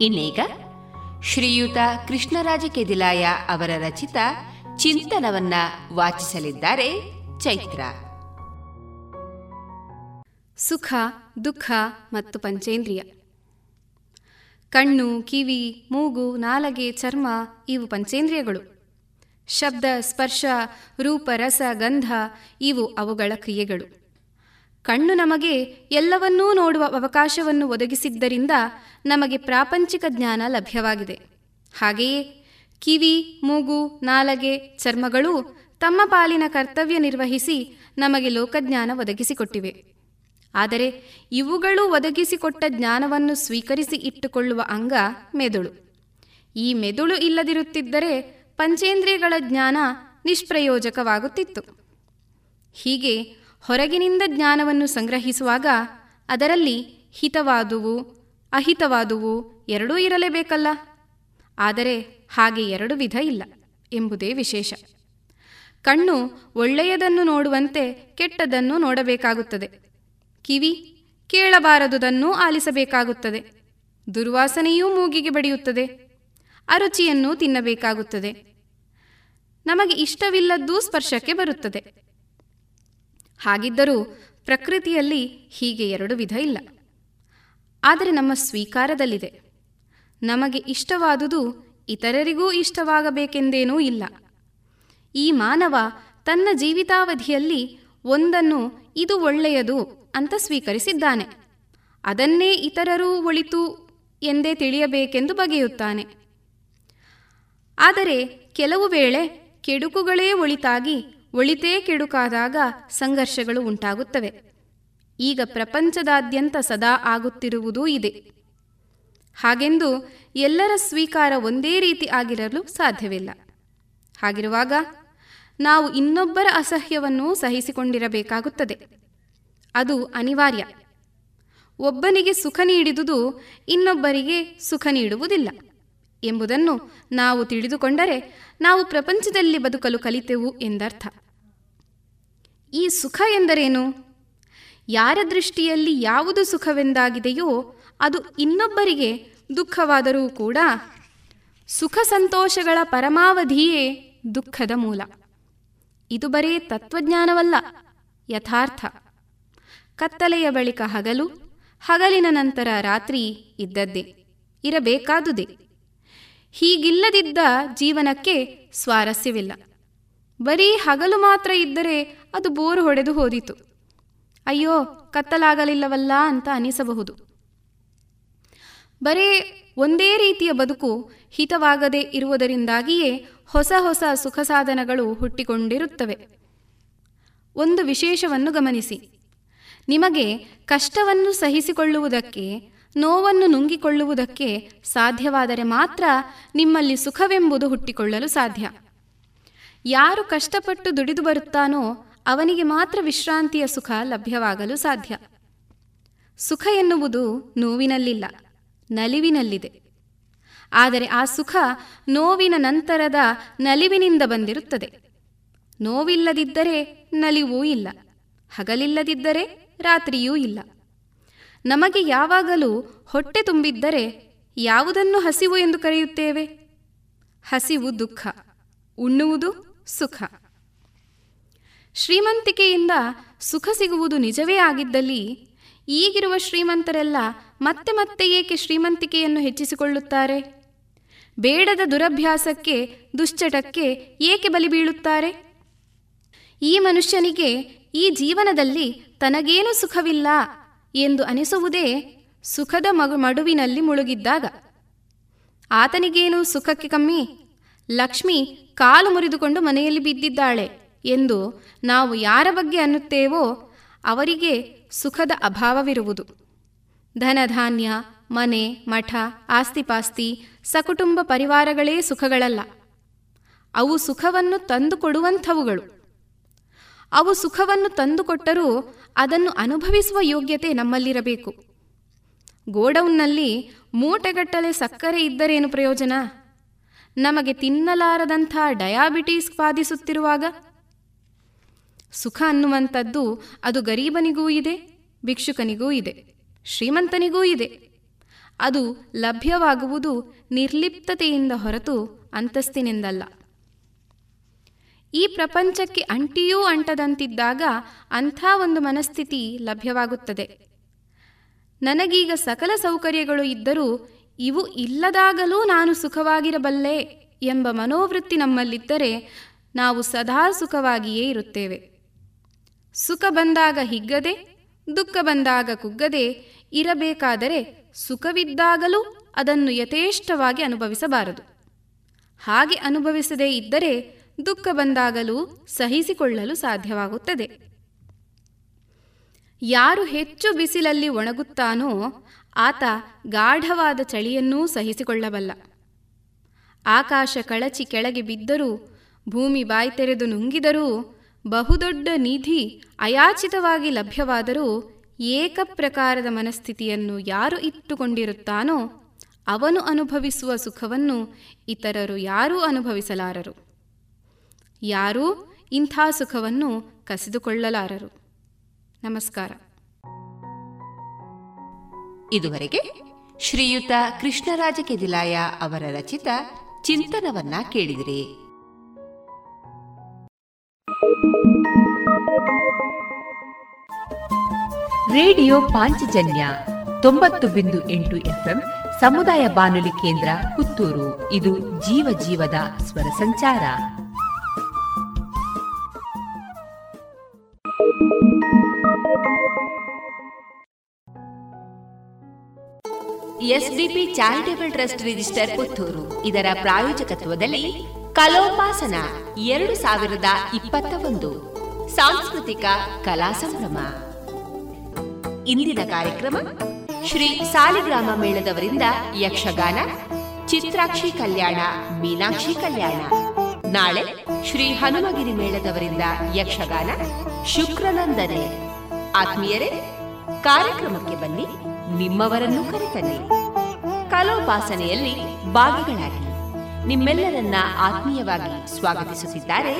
ಇನ್ನೀಗ ಶ್ರೀಯುತ ಕೃಷ್ಣರಾಜ ಕೆದಿಲಾಯ ಅವರ ರಚಿತ ಚಿಂತನವನ್ನ ವಾಚಿಸಲಿದ್ದಾರೆ ಚೈತ್ರ. ಸುಖ, ದುಃಖ ಮತ್ತು ಪಂಚೇಂದ್ರಿಯ. ಕಣ್ಣು, ಕಿವಿ, ಮೂಗು, ನಾಲಗೆ, ಚರ್ಮ ಇವು ಪಂಚೇಂದ್ರಿಯಗಳು. ಶಬ್ದ, ಸ್ಪರ್ಶ, ರೂಪ, ರಸ, ಗಂಧ ಇವು ಅವುಗಳ ಕ್ರಿಯೆಗಳು. ಕಣ್ಣು ನಮಗೆ ಎಲ್ಲವನ್ನೂ ನೋಡುವ ಅವಕಾಶವನ್ನು ಒದಗಿಸಿದ್ದರಿಂದ ನಮಗೆ ಪ್ರಾಪಂಚಿಕ ಜ್ಞಾನ ಲಭ್ಯವಾಗಿದೆ. ಹಾಗೆಯೇ ಕಿವಿ, ಮೂಗು, ನಾಲಗೆ, ಚರ್ಮಗಳೂ ತಮ್ಮ ಪಾಲಿನ ಕರ್ತವ್ಯ ನಿರ್ವಹಿಸಿ ನಮಗೆ ಲೋಕಜ್ಞಾನ ಒದಗಿಸಿಕೊಟ್ಟಿವೆ. ಆದರೆ ಇವುಗಳು ಒದಗಿಸಿಕೊಟ್ಟ ಜ್ಞಾನವನ್ನು ಸ್ವೀಕರಿಸಿ ಇಟ್ಟುಕೊಳ್ಳುವ ಅಂಗ ಮೆದುಳು. ಈ ಮೆದುಳು ಇಲ್ಲದಿರುತ್ತಿದ್ದರೆ ಪಂಚೇಂದ್ರಿಯಗಳ ಜ್ಞಾನ ನಿಷ್ಪ್ರಯೋಜಕವಾಗುತ್ತಿತ್ತು. ಹೀಗೆ ಹೊರಗಿನಿಂದ ಜ್ಞಾನವನ್ನು ಸಂಗ್ರಹಿಸುವಾಗ ಅದರಲ್ಲಿ ಹಿತವಾದುವು, ಅಹಿತವಾದುವು ಎರಡೂ ಇರಲೇಬೇಕಲ್ಲ? ಆದರೆ ಹಾಗೆ ಎರಡು ವಿಧ ಇಲ್ಲ ಎಂಬುದೇ ವಿಶೇಷ. ಕಣ್ಣು ಒಳ್ಳೆಯದನ್ನು ನೋಡುವಂತೆ ಕೆಟ್ಟದನ್ನು ನೋಡಬೇಕಾಗುತ್ತದೆ. ಕಿವಿ ಕೇಳಬಾರದುದನ್ನೂ ಆಲಿಸಬೇಕಾಗುತ್ತದೆ. ದುರ್ವಾಸನೆಯೂ ಮೂಗಿಗೆ ಬಡಿಯುತ್ತದೆ. ಅರುಚಿಯನ್ನು ತಿನ್ನಬೇಕಾಗುತ್ತದೆ. ನಮಗೆ ಇಷ್ಟವಿಲ್ಲದ್ದೂ ಸ್ಪರ್ಶಕ್ಕೆ ಬರುತ್ತದೆ. ಹಾಗಿದ್ದರೂ ಪ್ರಕೃತಿಯಲ್ಲಿ ಹೀಗೆ ಎರಡು ವಿಧ ಇಲ್ಲ. ಆದರೆ ನಮ್ಮ ಸ್ವೀಕಾರದಲ್ಲಿದೆ. ನಮಗೆ ಇಷ್ಟವಾದುದು ಇತರರಿಗೂ ಇಷ್ಟವಾಗಬೇಕೆಂದೇನೂ ಇಲ್ಲ. ಈ ಮಾನವ ತನ್ನ ಜೀವಿತಾವಧಿಯಲ್ಲಿ ಒಂದನ್ನು ಇದು ಒಳ್ಳೆಯದು ಅಂತ ಸ್ವೀಕರಿಸಿದ್ದಾನೆ. ಅದನ್ನೇ ಇತರರೂ ಒಳಿತು ಎಂದೇ ತಿಳಿಯಬೇಕೆಂದು ಬಗೆಯುತ್ತಾನೆ. ಆದರೆ ಕೆಲವು ವೇಳೆ ಕೆಡುಕುಗಳೇ ಒಳಿತಾಗಿ ಒಳಿತೇ ಕೆಡುಕಾದಾಗ ಸಂಘರ್ಷಗಳು ಉಂಟಾಗುತ್ತವೆ. ಈಗ ಪ್ರಪಂಚದಾದ್ಯಂತ ಸದಾ ಆಗುತ್ತಿರುವುದೂ ಇದೆ. ಹಾಗೆಂದು ಎಲ್ಲರ ಸ್ವೀಕಾರ ಒಂದೇ ರೀತಿ ಆಗಿರಲು ಸಾಧ್ಯವಿಲ್ಲ. ಹಾಗಿರುವಾಗ ನಾವು ಇನ್ನೊಬ್ಬರ ಅಸಹ್ಯವನ್ನು ಸಹಿಸಿಕೊಂಡಿರಬೇಕಾಗುತ್ತದೆ. ಅದು ಅನಿವಾರ್ಯ. ಒಬ್ಬನಿಗೆ ಸುಖ ನೀಡಿದುದು ಇನ್ನೊಬ್ಬರಿಗೆ ಸುಖ ನೀಡುವುದಿಲ್ಲ. ಎಂಬುದನ್ನು ನಾವು ತಿಳಿದುಕೊಂಡರೆ ನಾವು ಪ್ರಪಂಚದಲ್ಲಿ ಬದುಕಲು ಕಲಿತೆವು ಎಂದರ್ಥ. ಈ ಸುಖ ಎಂದರೇನು? ಯಾರ ದೃಷ್ಟಿಯಲ್ಲಿ ಯಾವುದು ಸುಖವೆಂದಾಗಿದೆಯೋ ಅದು ಇನ್ನೊಬ್ಬರಿಗೆ ದುಃಖವಾದರೂ ಕೂಡ ಸುಖ ಸಂತೋಷಗಳ ಪರಮಾವಧಿಯೇ ದುಃಖದ ಮೂಲ. ಇದು ಬರೇ ತತ್ವಜ್ಞಾನವಲ್ಲ, ಯಥಾರ್ಥ. ಕತ್ತಲೆಯ ಬಳಿಕ ಹಗಲು, ಹಗಲಿನ ನಂತರ ರಾತ್ರಿ ಇದ್ದದ್ದೇ, ಇರಬೇಕಾದುದೇ. ಹೀಗಿಲ್ಲದಿದ್ದ ಜೀವನಕ್ಕೆ ಸ್ವಾರಸ್ಯವಿಲ್ಲ. ಬರೀ ಹಗಲು ಮಾತ್ರ ಇದ್ದರೆ ಅದು ಬೋರು ಹೊಡೆದು ಹೋದಿತು. ಅಯ್ಯೋ, ಕತ್ತಲಾಗಲಿಲ್ಲವಲ್ಲ ಅಂತ ಅನಿಸಬಹುದು. ಬರೇ ಒಂದೇ ರೀತಿಯ ಬದುಕು ಹಿತವಾಗದೇ ಇರುವುದರಿಂದಾಗಿಯೇ ಹೊಸ ಹೊಸ ಸುಖ ಸಾಧನಗಳು ಹುಟ್ಟಿಕೊಂಡಿರುತ್ತವೆ. ಒಂದು ವಿಶೇಷವನ್ನು ಗಮನಿಸಿ. ನಿಮಗೆ ಕಷ್ಟವನ್ನು ಸಹಿಸಿಕೊಳ್ಳುವುದಕ್ಕೆ ನೋವನ್ನು ನುಂಗಿಕೊಳ್ಳುವುದಕ್ಕೆ ಸಾಧ್ಯವಾದರೆ ಮಾತ್ರ ನಿಮ್ಮಲ್ಲಿ ಸುಖವೆಂಬುದು ಹುಟ್ಟಿಕೊಳ್ಳಲು ಸಾಧ್ಯ. ಯಾರು ಕಷ್ಟಪಟ್ಟು ದುಡಿದು ಬರುತ್ತಾನೋ ಅವನಿಗೆ ಮಾತ್ರ ವಿಶ್ರಾಂತಿಯ ಸುಖ ಲಭ್ಯವಾಗಲು ಸಾಧ್ಯ. ಸುಖ ಎನ್ನುವುದು ನೋವಿನಲ್ಲಿಲ್ಲ, ನಲಿವಿನಲ್ಲಿದೆ. ಆದರೆ ಆ ಸುಖ ನೋವಿನ ನಂತರದ ನಲಿವಿನಿಂದ ಬಂದಿರುತ್ತದೆ. ನೋವಿಲ್ಲದಿದ್ದರೆ ನಲಿವೂ ಇಲ್ಲ, ಹಗಲಿಲ್ಲದಿದ್ದರೆ ರಾತ್ರಿಯೂ ಇಲ್ಲ. ನಮಗೆ ಯಾವಾಗಲೂ ಹೊಟ್ಟೆ ತುಂಬಿದ್ದರೆ ಯಾವುದನ್ನು ಹಸಿವು ಎಂದು ಕರೆಯುತ್ತೇವೆ? ಹಸಿವು ದುಃಖ, ಉಣ್ಣುವುದು ಸುಖ. ಶ್ರೀಮಂತಿಕೆಯಿಂದ ಸುಖ ಸಿಗುವುದು ನಿಜವೇ ಆಗಿದ್ದಲ್ಲಿ ಈಗಿರುವ ಶ್ರೀಮಂತರೆಲ್ಲ ಮತ್ತೆ ಮತ್ತೆ ಏಕೆ ಶ್ರೀಮಂತಿಕೆಯನ್ನು ಹೆಚ್ಚಿಸಿಕೊಳ್ಳುತ್ತಾರೆ? ಬೇಡದ ದುರಭ್ಯಾಸಕ್ಕೆ, ದುಶ್ಚಟಕ್ಕೆ ಏಕೆ ಬಲಿ ಬೀಳುತ್ತಾರೆ? ಈ ಮನುಷ್ಯನಿಗೆ ಈ ಜೀವನದಲ್ಲಿ ತನಗೇನೂ ಸುಖವಿಲ್ಲ. ಎಂದು ಅನಿಸುವುದೇ ಸುಖದ ಮಗು ಮಡುವಿನಲ್ಲಿ ಮುಳುಗಿದ್ದಾಗ. ಆತನಿಗೇನು ಸುಖಕ್ಕೆ ಕಮ್ಮಿ? ಲಕ್ಷ್ಮಿ ಕಾಲು ಮುರಿದುಕೊಂಡು ಮನೆಯಲ್ಲಿ ಬಿದ್ದಿದ್ದಾಳೆ ಎಂದು ನಾವು ಯಾರ ಬಗ್ಗೆ ಅನ್ನುತ್ತೇವೋ ಅವರಿಗೆ ಸುಖದ ಅಭಾವವಿರುವುದು. ಧನಧಾನ್ಯ, ಮನೆ, ಮಠ, ಆಸ್ತಿಪಾಸ್ತಿ, ಸಕುಟುಂಬ ಪರಿವಾರಗಳೇ ಸುಖಗಳಲ್ಲ. ಅವು ಸುಖವನ್ನು ತಂದುಕೊಡುವಂಥವುಗಳು. ಅವು ಸುಖವನ್ನು ತಂದುಕೊಟ್ಟರೂ ಅದನ್ನು ಅನುಭವಿಸುವ ಯೋಗ್ಯತೆ ನಮ್ಮಲ್ಲಿರಬೇಕು. ಗೋಡೌನ್ನಲ್ಲಿ ಮೂಟೆಗಟ್ಟಲೆ ಸಕ್ಕರೆ ಇದ್ದರೇನು ಪ್ರಯೋಜನ? ನಮಗೆ ತಿನ್ನಲಾರದಂಥ ಡಯಾಬಿಟೀಸ್ ಬಾಧಿಸುತ್ತಿರುವಾಗ? ಸುಖ ಅನ್ನುವಂಥದ್ದು ಅದು ಗರೀಬನಿಗೂ ಇದೆ, ಭಿಕ್ಷುಕನಿಗೂ ಇದೆ, ಶ್ರೀಮಂತನಿಗೂ ಇದೆ. ಅದು ಲಭ್ಯವಾಗುವುದು ನಿರ್ಲಿಪ್ತತೆಯಿಂದ ಹೊರತು ಅಂತಸ್ತಿನಿಂದಲ್ಲ. ಈ ಪ್ರಪಂಚಕ್ಕೆ ಅಂಟಿಯೂ ಅಂಟದಂತಿದ್ದಾಗ ಅಂಥ ಒಂದು ಮನಸ್ಥಿತಿ ಲಭ್ಯವಾಗುತ್ತದೆ. ನನಗೀಗ ಸಕಲ ಸೌಕರ್ಯಗಳು ಇದ್ದರೂ ಇವು ಇಲ್ಲದಾಗಲೂ ನಾನು ಸುಖವಾಗಿರಬಲ್ಲೆ ಎಂಬ ಮನೋವೃತ್ತಿ ನಮ್ಮಲ್ಲಿದ್ದರೆ ನಾವು ಸದಾ ಸುಖವಾಗಿಯೇ ಇರುತ್ತೇವೆ. ಸುಖ ಬಂದಾಗ ಹಿಗ್ಗದೆ, ದುಃಖ ಬಂದಾಗ ಕುಗ್ಗದೆ ಇರಬೇಕಾದರೆ ಸುಖವಿದ್ದಾಗಲೂ ಅದನ್ನು ಯಥೇಷ್ಟವಾಗಿ ಅನುಭವಿಸಬಾರದು. ಹಾಗೆ ಅನುಭವಿಸದೇ ಇದ್ದರೆ ದುಃಖ ಬಂದಾಗಲೂ ಸಹಿಸಿಕೊಳ್ಳಲು ಸಾಧ್ಯವಾಗುತ್ತದೆ. ಯಾರು ಹೆಚ್ಚು ಬಿಸಿಲಲ್ಲಿ ಒಣಗುತ್ತಾನೋ ಆತ ಗಾಢವಾದ ಚಳಿಯನ್ನೂ ಸಹಿಸಿಕೊಳ್ಳಬಲ್ಲ. ಆಕಾಶ ಕಳಚಿ ಕೆಳಗೆ ಬಿದ್ದರೂ, ಭೂಮಿ ಬಾಯಿ ತೆರೆದು ನುಂಗಿದರೂ, ಬಹುದೊಡ್ಡ ನಿಧಿ ಅಯಾಚಿತವಾಗಿ ಲಭ್ಯವಾದರೂ ಏಕಪ್ರಕಾರದ ಮನಸ್ಥಿತಿಯನ್ನು ಯಾರು ಇಟ್ಟುಕೊಂಡಿರುತ್ತಾನೋ, ಅವನು ಅನುಭವಿಸುವ ಸುಖವನ್ನು ಇತರರು ಯಾರೂ ಅನುಭವಿಸಲಾರರು. ಯಾರೂ ಇಂಥ ಸುಖವನ್ನು ಕಸಿದುಕೊಳ್ಳಲಾರರು. ನಮಸ್ಕಾರ. ಇದುವರೆಗೆ ಶ್ರೀಯುತ ಕೃಷ್ಣರಾಜ ಕೆದಿಲಾಯ ಅವರ ರಚಿತ ಚಿಂತನವನ್ನ ಕೇಳಿದಿರಿ. ರೇಡಿಯೋ ಪಾಂಚಜನ್ಯ ತೊಂಬತ್ತು ಬಿಂದು ಎಂಟು ಎಫ್ಎಂ ಸಮುದಾಯ ಬಾನುಲಿ ಕೇಂದ್ರ ಪುತ್ತೂರು. ಇದು ಜೀವ ಜೀವದ ಸ್ವರ ಸಂಚಾರ. SDP charitable trust register Puttur. ಇದರ ಪ್ರಾಯೋಜಕತ್ವದಲ್ಲಿ ಕಲೋಪಾಸನ ಎರಡು ಸಾವಿರದ ಇಪ್ಪತ್ತ ಒಂದು ಸಾಂಸ್ಕೃತಿಕ ಕಲಾ ಸಂಭ್ರಮ. ಇಂದಿನ ಕಾರ್ಯಕ್ರಮ ಶ್ರೀ ಸಾಲಿಗ್ರಾಮ ಮೇಳದವರಿಂದ ಯಕ್ಷಗಾನ, ಚಿತ್ರಾಕ್ಷಿ ಕಲ್ಯಾಣ, ಮೀನಾಕ್ಷಿ ಕಲ್ಯಾಣ. ನಾಳೆ ಶ್ರೀ ಹನುಮಗಿರಿ ಮೇಳದವರಿಂದ ಯಕ್ಷಗಾನ, ಶುಕ್ರನಂದನೆ. ಆತ್ಮೀಯರೇ, ಕಾರ್ಯಕ್ರಮಕ್ಕೆ ಬನ್ನಿ, ನಿಮ್ಮವರನ್ನು ಕರೆತನ್ನಿ. ಕಲೋಪಾಸನೆಯಲ್ಲಿ ಭಾಗಿಗಳಾಗಿ ನಿಮ್ಮೆಲ್ಲರನ್ನ ಆತ್ಮೀಯವಾಗಿ ಸ್ವಾಗತಿಸುತ್ತಿದ್ದಾರೆ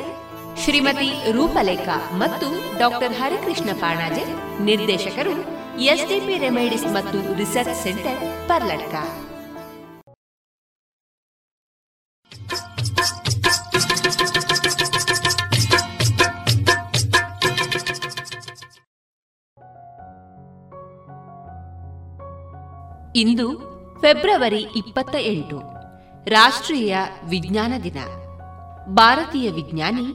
ಶ್ರೀಮತಿ ರೂಪಲೇಖ ಮತ್ತು ಡಾಕ್ಟರ್ ಹರಿಕೃಷ್ಣ ಪಾಣಾಜೆ, ನಿರ್ದೇಶಕರು ಎಸ್ಡಿಪಿ ರೆಮೈಡಿಸ್ ಮತ್ತು ರಿಸರ್ಚ್ ಸೆಂಟರ್ ಪರ್ಲಟ್ಕ. ಇಂದು ಫೆಬ್ರವರಿ ಇಪ್ಪತ್ತ ಎಂಟು, ರಾಷ್ಟ್ರೀಯ ವಿಜ್ಞಾನ ದಿನ. ಭಾರತೀಯ ವಿಜ್ಞಾನಿ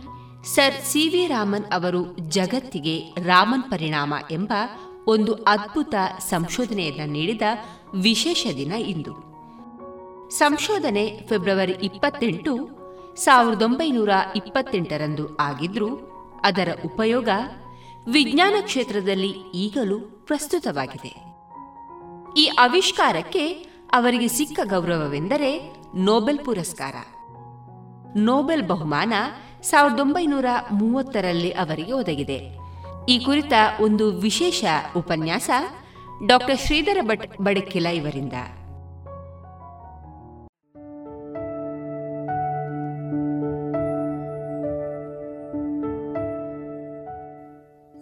ಸರ್ ಸಿ ವಿ ರಾಮನ್ ಅವರು ಜಗತ್ತಿಗೆ ರಾಮನ್ ಪರಿಣಾಮ ಎಂಬ ಒಂದು ಅದ್ಭುತ ಸಂಶೋಧನೆಯನ್ನು ನೀಡಿದ ವಿಶೇಷ ದಿನ ಇಂದು. ಸಂಶೋಧನೆ ಫೆಬ್ರವರಿ ಇಪ್ಪತ್ತೆಂಟು ಸಾವಿರದ ಒಂಬೈನೂರ ಇಪ್ಪತ್ತೆಂಟರಂದು ಆಗಿದ್ರೂ ಅದರ ಉಪಯೋಗ ವಿಜ್ಞಾನ ಕ್ಷೇತ್ರದಲ್ಲಿ ಈಗಲೂ ಪ್ರಸ್ತುತವಾಗಿದೆ. ಈ ಆವಿಷ್ಕಾರಕ್ಕೆ ಅವರಿಗೆ ಸಿಕ್ಕ ಗೌರವವೆಂದರೆ ನೋಬೆಲ್ ಪುರಸ್ಕಾರ. ನೋಬೆಲ್ ಬಹುಮಾನ ಸಾವಿರದ ಒಂಬೈನೂರ ಮೂವತ್ತರಲ್ಲಿ ಅವರಿಗೆ ಒದಗಿದೆ. ಈ ಕುರಿತ ಒಂದು ವಿಶೇಷ ಉಪನ್ಯಾಸ ಡಾಕ್ಟರ್ ಶ್ರೀಧರ ಭಟ್ ಬಡಕಿಲ ಇವರಿಂದ.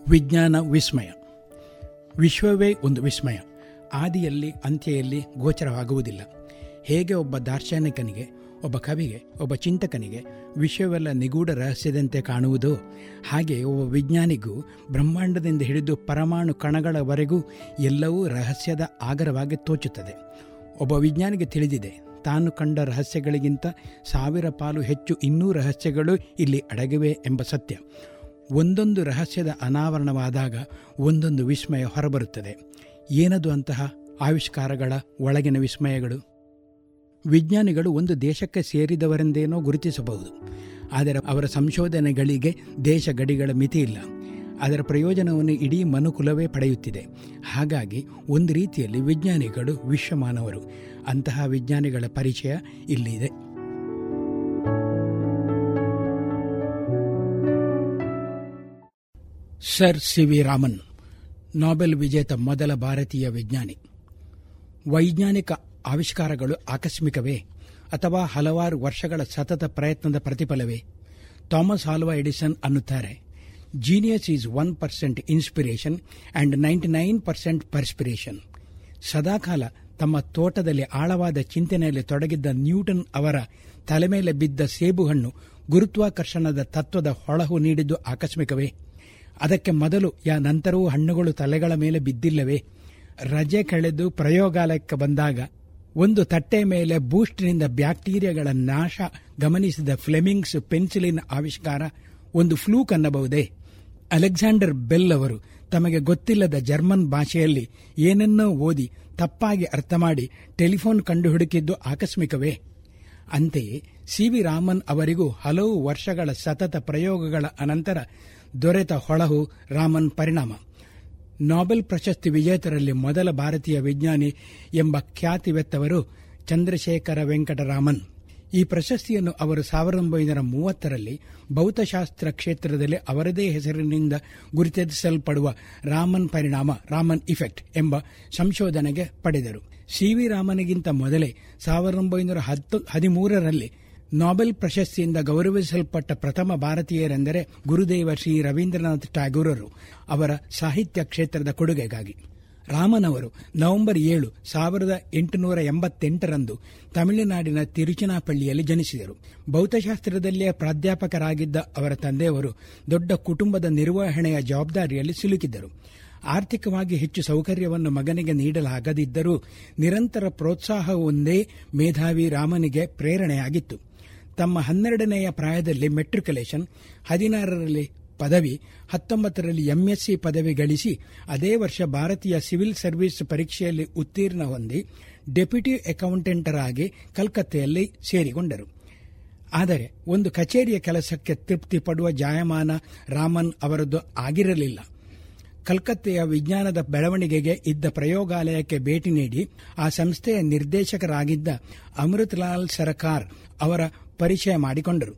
ವಿಜ್ಞಾನ ವಿಸ್ಮಯ. ವಿಶ್ವವೇ ಒಂದು ವಿಸ್ಮಯ. ಆದಿಯಲ್ಲಿ, ಅಂತ್ಯೆಯಲ್ಲಿ ಗೋಚರವಾಗುವುದಿಲ್ಲ. ಹೇಗೆ ಒಬ್ಬ ದಾರ್ಶನಿಕನಿಗೆ, ಒಬ್ಬ ಕವಿಗೆ, ಒಬ್ಬ ಚಿಂತಕನಿಗೆ ವಿಷಯವೆಲ್ಲ ನಿಗೂಢ ರಹಸ್ಯದಂತೆ ಕಾಣುವುದು, ಹಾಗೆ ಒಬ್ಬ ವಿಜ್ಞಾನಿಗೂ ಬ್ರಹ್ಮಾಂಡದಿಂದ ಹಿಡಿದು ಪರಮಾಣು ಕಣಗಳವರೆಗೂ ಎಲ್ಲವೂ ರಹಸ್ಯದ ಆಗರವಾಗಿ ತೋಚುತ್ತದೆ. ಒಬ್ಬ ವಿಜ್ಞಾನಿಗೆ ತಿಳಿದಿದೆ, ತಾನು ಕಂಡ ರಹಸ್ಯಗಳಿಗಿಂತ ಸಾವಿರ ಪಾಲು ಹೆಚ್ಚು ಇನ್ನೂ ರಹಸ್ಯಗಳು ಇಲ್ಲಿ ಅಡಗಿವೆ ಎಂಬ ಸತ್ಯ. ಒಂದೊಂದು ರಹಸ್ಯದ ಅನಾವರಣವಾದಾಗ ಒಂದೊಂದು ವಿಸ್ಮಯ ಹೊರಬರುತ್ತದೆ. ಏನದು ಅಂತಹ ಆವಿಷ್ಕಾರಗಳ ಒಳಗಿನ ವಿಸ್ಮಯಗಳು? ವಿಜ್ಞಾನಿಗಳು ಒಂದು ದೇಶಕ್ಕೆ ಸೇರಿದವರೆಂದೇನೋ ಗುರುತಿಸಬಹುದು. ಆದರೆ ಅವರ ಸಂಶೋಧನೆಗಳಿಗೆ ದೇಶ ಗಡಿಗಳ ಮಿತಿ ಇಲ್ಲ. ಅದರ ಪ್ರಯೋಜನವನ್ನು ಇಡೀ ಮನುಕುಲವೇ ಪಡೆಯುತ್ತಿದೆ. ಹಾಗಾಗಿ ಒಂದು ರೀತಿಯಲ್ಲಿ ವಿಜ್ಞಾನಿಗಳು ವಿಶ್ವಮಾನವರು. ಅಂತಹ ವಿಜ್ಞಾನಿಗಳ ಪರಿಚಯ ಇಲ್ಲಿದೆ. Sir C V Raman Nobel ವಿಜೇತ ಮೊದಲ ಭಾರತೀಯ ವಿಜ್ಞಾನಿ. ವೈಜ್ಞಾನಿಕ ಆವಿಷ್ಕಾರಗಳು ಆಕಸ್ಮಿಕವೇ ಅಥವಾ ಹಲವಾರು ವರ್ಷಗಳ ಸತತ ಪ್ರಯತ್ನದ ಪ್ರತಿಫಲವೇ? ಥಾಮಸ್ ಹಾಲ್ವಾ ಎಡಿಸನ್ ಅನ್ನುತ್ತಾರೆ. Genius is one percent inspiration and ninety nine percent perspiration ಸದಾಕಾಲ ತಮ್ಮ ತೋಟದಲ್ಲಿ ಆಳವಾದ ಚಿಂತನೆಯಲ್ಲಿ ತೊಡಗಿದ್ದ ನ್ಯೂಟನ್ ಅವರ ತಲೆ ಮೇಲೆ ಬಿದ್ದ ಸೇಬು ಹಣ್ಣು ಗುರುತ್ವಾಕರ್ಷಣದ ತತ್ವದ ಹೊಳಹು ನೀಡಿದ್ದು ಆಕಸ್ಮಿಕವೇ? ಅದಕ್ಕೆ ಮೊದಲು ಯಾ ನಂತರವೂ ಹಣ್ಣುಗಳು ತಲೆಗಳ ಮೇಲೆ ಬಿದ್ದಿಲ್ಲವೇ? ರಜೆ ಕಳೆದು ಪ್ರಯೋಗಾಲಯಕ್ಕೆ ಬಂದಾಗ ಒಂದು ತಟ್ಟೆ ಮೇಲೆ ಬೂಸ್ಟ್ನಿಂದ ಬ್ಯಾಕ್ಟೀರಿಯಾಗಳ ನಾಶ ಗಮನಿಸಿದ ಫ್ಲೆಮಿಂಗ್ಸ್ ಪೆನ್ಸಿಲಿನ್ ಆವಿಷ್ಕಾರ ಒಂದು ಫ್ಲೂಕ್ ಅನ್ನಬಹುದೇ? ಅಲೆಕ್ಸಾಂಡರ್ ಬೆಲ್ ಅವರು ತಮಗೆ ಗೊತ್ತಿಲ್ಲದ ಜರ್ಮನ್ ಭಾಷೆಯಲ್ಲಿ ಏನನ್ನೋ ಓದಿ ತಪ್ಪಾಗಿ ಅರ್ಥ ಮಾಡಿ ಟೆಲಿಫೋನ್ ಕಂಡು ಹುಡುಕಿದ್ದು ಆಕಸ್ಮಿಕವೇ? ಅಂತೆಯೇ ಸಿ ವಿ ರಾಮನ್ ಅವರಿಗೂ ಹಲವು ವರ್ಷಗಳ ಸತತ ಪ್ರಯೋಗಗಳ ಅನಂತರ ದೊರೆತ ಹೊಳಹು ರಾಮನ್ ಪರಿಣಾಮ. ನೊಬೆಲ್ ಪ್ರಶಸ್ತಿ ವಿಜೇತರಲ್ಲಿ ಮೊದಲ ಭಾರತೀಯ ವಿಜ್ಞಾನಿ ಎಂಬ ಖ್ಯಾತಿವೆತ್ತವರು ಚಂದ್ರಶೇಖರ ವೆಂಕಟರಾಮನ್. ಈ ಪ್ರಶಸ್ತಿಯನ್ನು ಅವರು ಸಾವಿರದ ಒಂಬೈನೂರ ಮೂವತ್ತರಲ್ಲಿ ಭೌತಶಾಸ್ತ್ರ ಕ್ಷೇತ್ರದಲ್ಲಿ ಅವರದೇ ಹೆಸರಿನಿಂದ ಗುರುತಿಸಲ್ಪಡುವ ರಾಮನ್ ಪರಿಣಾಮ, ರಾಮನ್ ಇಫೆಕ್ಟ್ ಎಂಬ ಸಂಶೋಧನೆಗೆ ಪಡೆದರು. ಸಿ ವಿ ರಾಮನಿಗಿಂತ ಮೊದಲೇ ಸಾವಿರದ ಒಂಬೈನೂರ ಹತ್ತು, ಹದಿಮೂರರಲ್ಲಿ ನೊಬೆಲ್ ಪ್ರಶಸ್ತಿಯಿಂದ ಗೌರವಿಸಲ್ಪಟ್ಟ ಪ್ರಥಮ ಭಾರತೀಯರೆಂದರೆ ಗುರುದೇವ ಶ್ರೀ ರವೀಂದ್ರನಾಥ್ ಟ್ಯಾಗೂರರು ಅವರ ಸಾಹಿತ್ಯ ಕ್ಷೇತ್ರದ ಕೊಡುಗೆಗಾಗಿ. ರಾಮನ್ ಅವರು ನವೆಂಬರ್ ಏಳು ಸಾವಿರದ ಎಂಟುನೂರ ಎಂಬತ್ತೆಂಟರಂದು ತಮಿಳುನಾಡಿನ ತಿರುಚನಾಪಳ್ಳಿಯಲ್ಲಿ ಜನಿಸಿದರು. ಭೌತಶಾಸ್ತ್ರದಲ್ಲಿಯೇ ಪ್ರಾಧ್ಯಾಪಕರಾಗಿದ್ದ ಅವರ ತಂದೆಯವರು ದೊಡ್ಡ ಕುಟುಂಬದ ನಿರ್ವಹಣೆಯ ಜವಾಬ್ದಾರಿಯಲ್ಲಿ ಸಿಲುಕಿದ್ದರು. ಆರ್ಥಿಕವಾಗಿ ಹೆಚ್ಚು ಸೌಕರ್ಯವನ್ನು ಮಗನಿಗೆ ನೀಡಲಾಗದಿದ್ದರೂ ನಿರಂತರ ಪ್ರೋತ್ಸಾಹವೊಂದೇ ಮೇಧಾವಿ ರಾಮನಿಗೆ ಪ್ರೇರಣೆಯಾಗಿತ್ತು. ತಮ್ಮ ಹನ್ನೆರಡನೆಯ ಪ್ರಾಯದಲ್ಲಿ ಮೆಟ್ರಿಕ್ಯುಲೇಷನ್ ಹದಿನಾರರಲ್ಲಿ ಪದವಿ, ಹತ್ತೊಂಬತ್ತರಲ್ಲಿ ಎಂಎಸ್ಸಿ ಪದವಿ ಗಳಿಸಿ ಅದೇ ವರ್ಷ ಭಾರತೀಯ ಸಿವಿಲ್ ಸರ್ವಿಸ್ ಪರೀಕ್ಷೆಯಲ್ಲಿ ಉತ್ತೀರ್ಣ ಹೊಂದಿ ಡೆಪ್ಯೂಟಿ ಅಕೌಂಟೆಂಟರಾಗಿ ಕಲ್ಕತ್ತೆಯಲ್ಲಿ ಸೇರಿಕೊಂಡರು. ಆದರೆ ಒಂದು ಕಚೇರಿಯ ಕೆಲಸಕ್ಕೆ ತೃಪ್ತಿ ಪಡುವ ಜಾಯಮಾನ ರಾಮನ್ ಅವರದ್ದು ಆಗಿರಲಿಲ್ಲ. ಕಲ್ಕತ್ತೆಯ ವಿಜ್ಞಾನದ ಬೆಳವಣಿಗೆಗೆ ಇದ್ದ ಪ್ರಯೋಗಾಲಯಕ್ಕೆ ಭೇಟಿ ನೀಡಿ ಆ ಸಂಸ್ಥೆಯ ನಿರ್ದೇಶಕರಾಗಿದ್ದ ಅಮೃತಲಾಲ್ ಸರಕಾರ್ ಅವರ ಪರಿಚಯ ಮಾಡಿಕೊಂಡರು.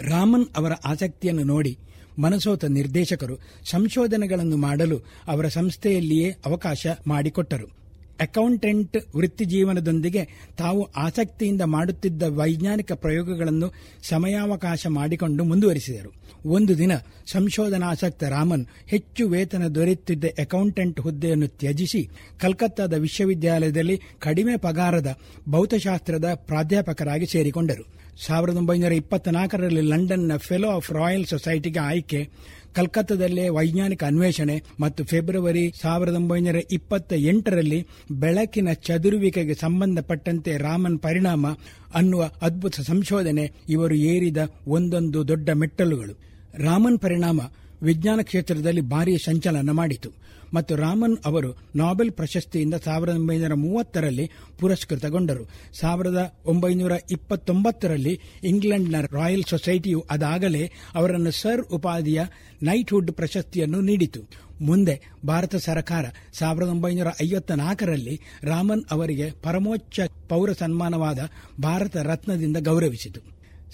ರಾಮನ್ ಅವರ ಆಸಕ್ತಿಯನ್ನು ನೋಡಿ ಮನಸೋತ ನಿರ್ದೇಶಕರು ಸಂಶೋಧನೆಗಳನ್ನು ಮಾಡಲು ಅವರ ಸಂಸ್ಥೆಯಲ್ಲಿಯೇ ಅವಕಾಶ ಮಾಡಿಕೊಟ್ಟರು. ಅಕೌಂಟೆಂಟ್ ವೃತ್ತಿ ಜೀವನದೊಂದಿಗೆ ತಾವು ಆಸಕ್ತಿಯಿಂದ ಮಾಡುತ್ತಿದ್ದ ವೈಜ್ಞಾನಿಕ ಪ್ರಯೋಗಗಳನ್ನು ಸಮಯಾವಕಾಶ ಮಾಡಿಕೊಂಡು ಮುಂದುವರಿಸಿದರು. ಒಂದು ದಿನ ಸಂಶೋಧನಾಸಕ್ತ ರಾಮನ್ ಹೆಚ್ಚು ವೇತನ ದೊರೆಯುತ್ತಿದ್ದ ಅಕೌಂಟೆಂಟ್ ಹುದ್ದೆಯನ್ನು ತ್ಯಜಿಸಿ ಕಲ್ಕತ್ತಾದ ವಿಶ್ವವಿದ್ಯಾಲಯದಲ್ಲಿ ಕಡಿಮೆ ಪಗಾರದ ಭೌತಶಾಸ್ತ್ರದ ಪ್ರಾಧ್ಯಾಪಕರಾಗಿ ಸೇರಿಕೊಂಡರು. ಸಾವಿರದ ಒಂಬೈನೂರ ಇಪ್ಪತ್ನಾಲ್ಕರಲ್ಲಿ ಲಂಡನ್ನ ಫೆಲೋ ಆಫ್ ರಾಯಲ್ ಸೊಸೈಟಿಗೆ ಆಯ್ಕೆ ಕಲ್ಕತ್ತಾದಲ್ಲೇ ವೈಜ್ಞಾನಿಕ ಅನ್ವೇಷಣೆ ಮತ್ತು ಫೆಬ್ರವರಿ ಸಾವಿರದ ಒಂಬೈನೂರ ಇಪ್ಪತ್ತ ಎಂಟರಲ್ಲಿ ಬೆಳಕಿನ ಚದುರುವಿಕೆಗೆ ಸಂಬಂಧಪಟ್ಟಂತೆ ರಾಮನ್ ಪರಿಣಾಮ ಅನ್ನುವ ಅದ್ಭುತ ಸಂಶೋಧನೆ ಇವರು ಏರಿದ ಒಂದೊಂದು ದೊಡ್ಡ ಮೆಟ್ಟಲುಗಳು. ರಾಮನ್ ಪರಿಣಾಮ ವಿಜ್ಞಾನ ಕ್ಷೇತ್ರದಲ್ಲಿ ಭಾರಿ ಸಂಚಲನ ಮಾಡಿತು. ಮತ್ತು ರಾಮನ್ ಅವರು ನೊಬೆಲ್ ಪ್ರಶಸ್ತಿಯಿಂದ ಸಾವಿರದ ಒಂಬೈನೂರ ಮೂವತ್ತರಲ್ಲಿ ಪುರಸ್ಕೃತಗೊಂಡರು. ಸಾವಿರದ ಒಂಬೈನೂರ ಇಪ್ಪತ್ತೊಂಬತ್ತರಲ್ಲಿ ಇಂಗ್ಲೆಂಡ್ನ ರಾಯಲ್ ಸೊಸೈಟಿಯು ಅದಾಗಲೇ ಅವರನ್ನು ಸರ್ ಉಪಾಧಿಯ ನೈಟ್ಹುಡ್ ಪ್ರಶಸ್ತಿಯನ್ನು ನೀಡಿತು. ಮುಂದೆ ಭಾರತ ಸರ್ಕಾರ ಸಾವಿರದ ಒಂಬೈನೂರ ಐವತ್ತ ನಾಲ್ಕರಲ್ಲಿ ರಾಮನ್ ಅವರಿಗೆ ಪರಮೋಚ್ಚ ಪೌರ ಸನ್ಮಾನವಾದ ಭಾರತ ರತ್ನದಿಂದ ಗೌರವಿಸಿತು.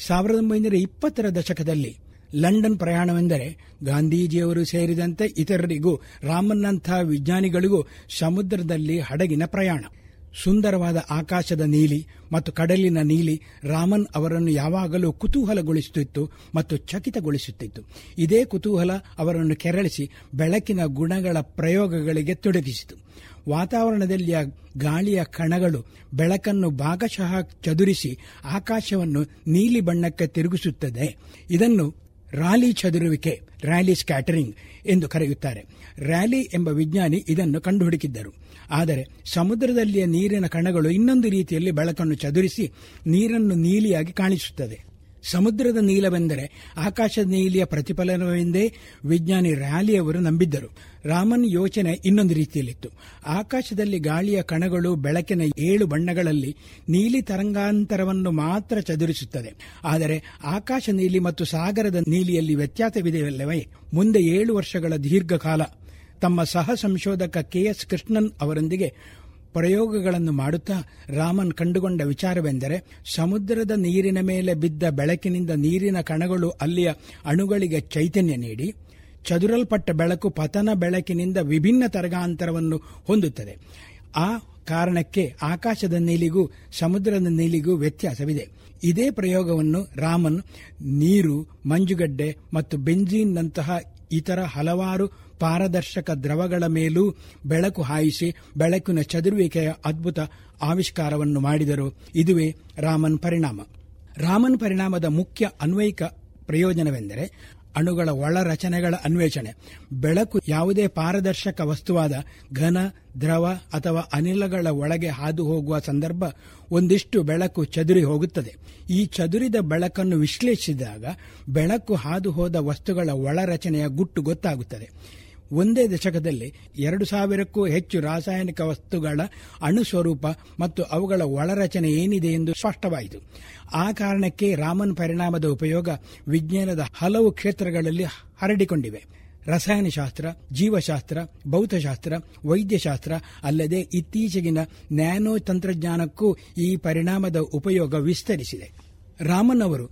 ಸಾವಿರದ ಒಂಬೈನೂರ ಇಪ್ಪತ್ತರ ದಶಕದಲ್ಲಿ ಲಂಡನ್ ಪ್ರಯಾಣವೆಂದರೆ ಗಾಂಧೀಜಿಯವರು ಸೇರಿದಂತೆ ಇತರರಿಗೂ ರಾಮನ್ನಂಥ ವಿಜ್ಞಾನಿಗಳಿಗೂ ಸಮುದ್ರದಲ್ಲಿ ಹಡಗಿನ ಪ್ರಯಾಣ. ಸುಂದರವಾದ ಆಕಾಶದ ನೀಲಿ ಮತ್ತು ಕಡಲಿನ ನೀಲಿ ರಾಮನ್ ಅವರನ್ನು ಯಾವಾಗಲೂ ಕುತೂಹಲಗೊಳಿಸುತ್ತಿತ್ತು ಮತ್ತು ಚಕಿತಗೊಳಿಸುತ್ತಿತ್ತು. ಇದೇ ಕುತೂಹಲ ಅವರನ್ನು ಕೆರಳಿಸಿ ಬೆಳಕಿನ ಗುಣಗಳ ಪ್ರಯೋಗಗಳಿಗೆ ತೊಡಗಿಸಿತು. ವಾತಾವರಣದಲ್ಲಿಯ ಗಾಳಿಯ ಕಣಗಳು ಬೆಳಕನ್ನು ಭಾಗಶಃ ಚದುರಿಸಿ ಆಕಾಶವನ್ನು ನೀಲಿ ಬಣ್ಣಕ್ಕೆ ತಿರುಗಿಸುತ್ತದೆ. ಇದನ್ನು ರಾಲಿ ಚದುರುವಿಕೆ, ರ್ಯಾಲಿ ಸ್ಕ್ಯಾಟರಿಂಗ್ ಎಂದು ಕರೆಯುತ್ತಾರೆ. ರ್ಯಾಲಿ ಎಂಬ ವಿಜ್ಞಾನಿ ಇದನ್ನು ಕಂಡುಹುಡುಕಿದ್ದರು. ಆದರೆ ಸಮುದ್ರದಲ್ಲಿಯ ನೀರಿನ ಕಣಗಳು ಇನ್ನೊಂದು ರೀತಿಯಲ್ಲಿ ಬೆಳಕನ್ನು ಚದುರಿಸಿ ನೀರನ್ನು ನೀಲಿಯಾಗಿ ಕಾಣಿಸುತ್ತದೆ. ಸಮುದ್ರದ ನೀಲವೆಂದರೆ ಆಕಾಶದ ನೀಲಿಯ ಪ್ರತಿಫಲನವೆಂದೇ ವಿಜ್ಞಾನಿ ರ್ಯಾಲಿ ಅವರು ನಂಬಿದ್ದರು. ರಾಮನ್ ಯೋಚನೆ ಇನ್ನೊಂದು ರೀತಿಯಲ್ಲಿತ್ತು. ಆಕಾಶದಲ್ಲಿ ಗಾಳಿಯ ಕಣಗಳು ಬೆಳಕಿನ ಏಳು ಬಣ್ಣಗಳಲ್ಲಿ ನೀಲಿ ತರಂಗಾಂತರವನ್ನು ಮಾತ್ರ ಚದುರಿಸುತ್ತದೆ. ಆದರೆ ಆಕಾಶ ನೀಲಿ ಮತ್ತು ಸಾಗರದ ನೀಲಿಯಲ್ಲಿ ವ್ಯತ್ಯಾಸವಿದೆಯಲ್ಲವೇ? ಮುಂದೆ ಏಳು ವರ್ಷಗಳ ದೀರ್ಘಕಾಲ ತಮ್ಮ ಸಹ ಸಂಶೋಧಕ ಕೆಎಸ್ ಕೃಷ್ಣನ್ ಅವರೊಂದಿಗೆ ಪ್ರಯೋಗಗಳನ್ನು ಮಾಡುತ್ತಾ ರಾಮನ್ ಕಂಡುಕೊಂಡ ವಿಚಾರವೆಂದರೆ ಸಮುದ್ರದ ನೀರಿನ ಮೇಲೆ ಬಿದ್ದ ಬೆಳಕಿನಿಂದ ನೀರಿನ ಕಣಗಳು ಅಲ್ಲಿಯ ಅಣುಗಳಿಗೆ ಚೈತನ್ಯ ನೀಡಿ ಚದುರಲ್ಪಟ್ಟ ಬೆಳಕು ಪತನ ಬೆಳಕಿನಿಂದ ವಿಭಿನ್ನ ತರಗಾಂತರವನ್ನು ಹೊಂದುತ್ತದೆ. ಆ ಕಾರಣಕ್ಕೆ ಆಕಾಶದ ನೀಲಿಗೂ ಸಮುದ್ರದ ನೀಲಿಗೂ ವ್ಯತ್ಯಾಸವಿದೆ. ಇದೇ ಪ್ರಯೋಗವನ್ನು ರಾಮನ್ ನೀರು, ಮಂಜುಗಡ್ಡೆ ಮತ್ತು ಬೆಂಜೀನ್ನಂತಹ ಇತರ ಹಲವಾರು ಪಾರದರ್ಶಕ ದ್ರವಗಳ ಮೇಲೂ ಬೆಳಕು ಹಾಯಿಸಿ ಬೆಳಕಿನ ಚದುರುವಿಕೆಯ ಅದ್ಭುತ ಆವಿಷ್ಕಾರವನ್ನು ಮಾಡಿದರು. ಇದುವೇ ರಾಮನ್ ಪರಿಣಾಮ. ರಾಮನ್ ಪರಿಣಾಮದ ಮುಖ್ಯ ಅನ್ವಯಿಕ ಪ್ರಯೋಜನವೆಂದರೆ ಅಣುಗಳ ಒಳರಚನೆಗಳ ಅನ್ವೇಷಣೆ. ಬೆಳಕು ಯಾವುದೇ ಪಾರದರ್ಶಕ ವಸ್ತುವಾದ ಘನ, ದ್ರವ ಅಥವಾ ಅನಿಲಗಳ ಒಳಗೆ ಹಾದು ಹೋಗುವ ಸಂದರ್ಭ ಒಂದಿಷ್ಟು ಬೆಳಕು ಚದುರಿ ಹೋಗುತ್ತದೆ. ಈ ಚದುರಿದ ಬೆಳಕನ್ನು ವಿಶ್ಲೇಷಿಸಿದಾಗ ಬೆಳಕು ಹಾದು ಹೋದ ವಸ್ತುಗಳ ಒಳರಚನೆಯ ಗುಟ್ಟು ಗೊತ್ತಾಗುತ್ತದೆ. ಒಂದೇ ದಶಕದಲ್ಲಿ ಎರಡು ಸಾವಿರಕ್ಕೂ ಹೆಚ್ಚು ರಾಸಾಯನಿಕ ವಸ್ತುಗಳ ಅಣು ಸ್ವರೂಪ ಮತ್ತು ಅವುಗಳ ಒಳರಚನೆ ಏನಿದೆ ಎಂದು ಸ್ಪಷ್ಟವಾಯಿತು. ಆ ಕಾರಣಕ್ಕೆ ರಾಮನ್ ಪರಿಣಾಮದ ಉಪಯೋಗ ವಿಜ್ಞಾನದ ಹಲವು ಕ್ಷೇತ್ರಗಳಲ್ಲಿ ಹರಡಿಕೊಂಡಿವೆ. ರಸಾಯನಶಾಸ್ತ್ರ, ಜೀವಶಾಸ್ತ್ರ, ಭೌತಶಾಸ್ತ್ರ, ವೈದ್ಯಶಾಸ್ತ್ರ ಅಲ್ಲದೆ ಇತ್ತೀಚೆಗಿನ ನ್ಯಾನೋ ತಂತ್ರಜ್ಞಾನಕ್ಕೂ ಈ ಪರಿಣಾಮದ ಉಪಯೋಗ ವಿಸ್ತರಿಸಿದೆ. ರಾಮನ್ ಅವರು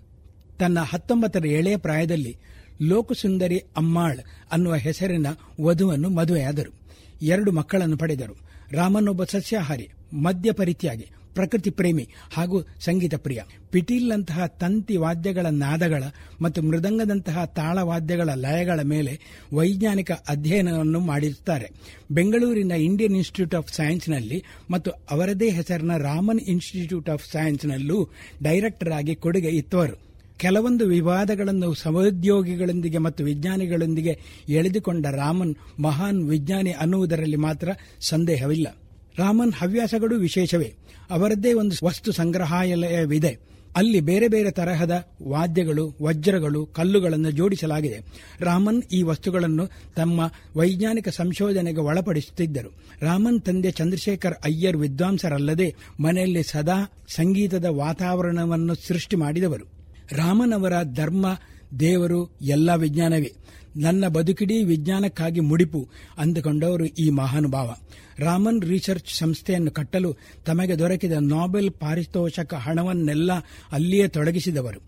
ತನ್ನ ಹತ್ತೊಂಬತ್ತರ ಎಳೆಯ ಪ್ರಾಯದಲ್ಲಿ ಲೋಕಸುಂದರಿ ಅಮ್ಮಾಳ್ ಅನ್ನುವ ಹೆಸರಿನ ವಧುವನ್ನು ಮದುವೆಯಾದರು. ಎರಡು ಮಕ್ಕಳನ್ನು ಪಡೆದರು. ರಾಮನೊಬ್ಬ ಸಸ್ಯಾಹಾರಿ, ಮದ್ಯ ಪರಿತ್ಯಾಗಿ, ಪ್ರಕೃತಿ ಪ್ರೇಮಿ ಹಾಗೂ ಸಂಗೀತ ಪ್ರಿಯ. ಪಿಟೀಲ್ನಂತಹ ತಂತಿ ವಾದ್ಯಗಳ ನಾದಗಳ ಮತ್ತು ಮೃದಂಗದಂತಹ ತಾಳವಾದ್ಯಗಳ ಲಯಗಳ ಮೇಲೆ ವೈಜ್ಞಾನಿಕ ಅಧ್ಯಯನವನ್ನು ಮಾಡಿರುತ್ತಾರೆ. ಬೆಂಗಳೂರಿನ ಇಂಡಿಯನ್ ಇನ್ಸ್ಟಿಟ್ಯೂಟ್ ಆಫ್ ಸೈನ್ಸ್ನಲ್ಲಿ ಮತ್ತು ಅವರದೇ ಹೆಸರಿನ ರಾಮನ್ ಇನ್ಸ್ಟಿಟ್ಯೂಟ್ ಆಫ್ ಸೈನ್ಸ್ನಲ್ಲೂ ಡೈರೆಕ್ಟರ್ ಆಗಿ ಕೊಡುಗೆ ಇತ್ತವರು. ಕೆಲವೊಂದು ವಿವಾದಗಳನ್ನು ಸಹೋದ್ಯೋಗಿಗಳೊಂದಿಗೆ ಮತ್ತು ವಿಜ್ಞಾನಿಗಳೊಂದಿಗೆ ಎಳೆದುಕೊಂಡ ರಾಮನ್ ಮಹಾನ್ ವಿಜ್ಞಾನಿ ಅನ್ನುವುದರಲ್ಲಿ ಮಾತ್ರ ಸಂದೇಹವಿಲ್ಲ. ರಾಮನ್ ಹವ್ಯಾಸಗಳು ವಿಶೇಷವೇ. ಅವರದ್ದೇ ಒಂದು ವಸ್ತು ಸಂಗ್ರಹಾಲಯವಿದೆ. ಅಲ್ಲಿ ಬೇರೆ ಬೇರೆ ತರಹದ ವಾದ್ಯಗಳು, ವಜ್ರಗಳು, ಕಲ್ಲುಗಳನ್ನು ಜೋಡಿಸಲಾಗಿದೆ. ರಾಮನ್ ಈ ವಸ್ತುಗಳನ್ನು ತಮ್ಮ ವೈಜ್ಞಾನಿಕ ಸಂಶೋಧನೆಗೆ ಒಳಪಡಿಸುತ್ತಿದ್ದರು. ರಾಮನ್ ತಂದೆ ಚಂದ್ರಶೇಖರ್ ಅಯ್ಯರ್ ವಿದ್ವಾಂಸರಲ್ಲದೆ ಮನೆಯಲ್ಲಿ ಸದಾ ಸಂಗೀತದ ವಾತಾವರಣವನ್ನು ಸೃಷ್ಟಿ ಮಾಡಿದವರು. ರಾಮನ್ ಅವರ ಧರ್ಮ, ದೇವರು ಎಲ್ಲ ವಿಜ್ಞಾನವೇ. ನನ್ನ ಬದುಕಿಡೀ ವಿಜ್ಞಾನಕ್ಕಾಗಿ ಮುಡಿಪು ಅಂದುಕೊಂಡವರು ಈ ಮಹಾನುಭಾವ. ರಾಮನ್ ರಿಸರ್ಚ್ ಸಂಸ್ಥೆಯನ್ನು ಕಟ್ಟಲು ತಮಗೆ ದೊರಕಿದ ನೊಬೆಲ್ ಪಾರಿತೋಷಕ ಹಣವನ್ನೆಲ್ಲ ಅಲ್ಲಿಯೇ ತೊಡಗಿಸಿದವರು.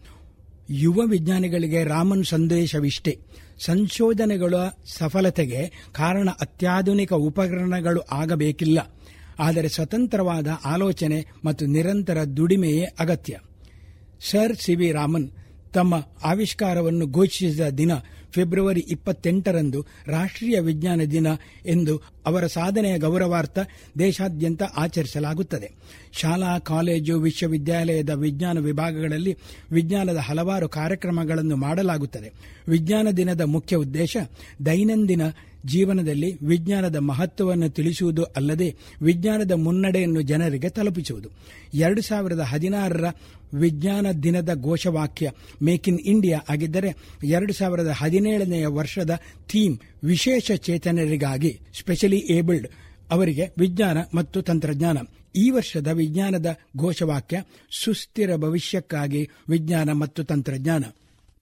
ಯುವ ವಿಜ್ಞಾನಿಗಳಿಗೆ ರಾಮನ್ ಸಂದೇಶವಿಷ್ಟೇ. ಸಂಶೋಧನೆಗಳ ಸಫಲತೆಗೆ ಕಾರಣ ಅತ್ಯಾಧುನಿಕ ಉಪಕರಣಗಳು ಆಗಬೇಕಿಲ್ಲ. ಆದರೆ ಸ್ವತಂತ್ರವಾದ ಆಲೋಚನೆ ಮತ್ತು ನಿರಂತರ ದುಡಿಮೆಯೇ ಅಗತ್ಯ. ಸರ್ ಸಿ ವಿ ರಾಮನ್ ತಮ್ಮ ಆವಿಷ್ಕಾರವನ್ನು ಘೋಷಿಸಿದ ದಿನ ಫೆಬ್ರವರಿ ಇಪ್ಪತ್ತೆಂಟರಂದು ರಾಷ್ಟ್ರೀಯ ವಿಜ್ಞಾನ ದಿನ ಎಂದು ಅವರ ಸಾಧನೆಯ ಗೌರವಾರ್ಥ ದೇಶಾದ್ಯಂತ ಆಚರಿಸಲಾಗುತ್ತದೆ. ಶಾಲಾ, ಕಾಲೇಜು, ವಿಶ್ವವಿದ್ಯಾಲಯದ ವಿಜ್ಞಾನ ವಿಭಾಗಗಳಲ್ಲಿ ವಿಜ್ಞಾನದ ಹಲವಾರು ಕಾರ್ಯಕ್ರಮಗಳನ್ನು ಮಾಡಲಾಗುತ್ತದೆ. ವಿಜ್ಞಾನ ದಿನದ ಮುಖ್ಯ ಉದ್ದೇಶ ದೈನಂದಿನ ಜೀವನದಲ್ಲಿ ವಿಜ್ಞಾನದ ಮಹತ್ವವನ್ನು ತಿಳಿಸುವುದು ಅಲ್ಲದೆ ವಿಜ್ಞಾನದ ಮುನ್ನಡೆಯನ್ನು ಜನರಿಗೆ ತಲುಪಿಸುವುದು. ಎರಡು ಸಾವಿರದ ಹದಿನಾರರ ವಿಜ್ಞಾನ ದಿನದ ಘೋಷವಾಕ್ಯ ಮೇಕ್ ಇನ್ ಇಂಡಿಯಾ ಆಗಿದ್ದರೆ ಎರಡು ಸಾವಿರದ ಹದಿನೇಳನೆಯ ವರ್ಷದ ಥೀಮ್ ವಿಶೇಷ ಚೇತನರಿಗಾಗಿ ಸ್ಪೆಷಲಿ ಏಬಲ್ಡ್ ಅವರಿಗೆ ವಿಜ್ಞಾನ ಮತ್ತು ತಂತ್ರಜ್ಞಾನ. ಈ ವರ್ಷದ ವಿಜ್ಞಾನದ ಘೋಷವಾಕ್ಯ ಸುಸ್ಥಿರ ಭವಿಷ್ಯಕ್ಕಾಗಿ ವಿಜ್ಞಾನ ಮತ್ತು ತಂತ್ರಜ್ಞಾನ.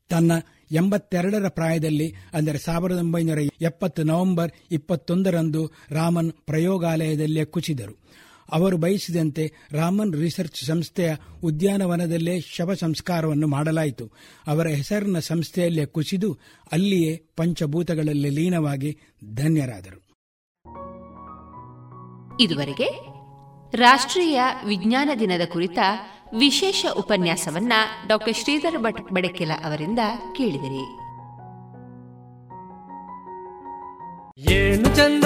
ತನ್ನ ಎಂಬತ್ತೆರಡರ ಪ್ರಾಯದಲ್ಲಿ, ಅಂದರೆ ಸಾವಿರದ ಒಂಬೈನೂರ ಎಪ್ಪತ್ತು ನವೆಂಬರ್ ಇಪ್ಪತ್ತೊಂದರಂದು ರಾಮನ್ ಪ್ರಯೋಗಾಲಯದಲ್ಲೇ ಕುಸಿದರು. ಅವರು ಬಯಸಿದಂತೆ ರಾಮನ್ ರಿಸರ್ಚ್ ಸಂಸ್ಥೆಯ ಉದ್ಯಾನವನದಲ್ಲೇ ಶವ ಸಂಸ್ಕಾರವನ್ನು ಮಾಡಲಾಯಿತು. ಅವರ ಹೆಸರಿನ ಸಂಸ್ಥೆಯಲ್ಲೇ ಕುಸಿದು ಅಲ್ಲಿಯೇ ಪಂಚಭೂತಗಳಲ್ಲಿ ಲೀನವಾಗಿ ಧನ್ಯರಾದರು. ಇದುವರೆಗೆ ರಾಷ್ಟ್ರೀಯ ವಿಜ್ಞಾನ ದಿನದ ಕುರಿತ ವಿಶೇಷ ಉಪನ್ಯಾಸವನ್ನ ಡಾಕ್ಟರ್ ಶ್ರೀಧರ್ ಭಟ್ ಬಡಕೆಲ ಅವರಿಂದ ಕೇಳಿದಿರಿ. ಏನು ಚಂದ.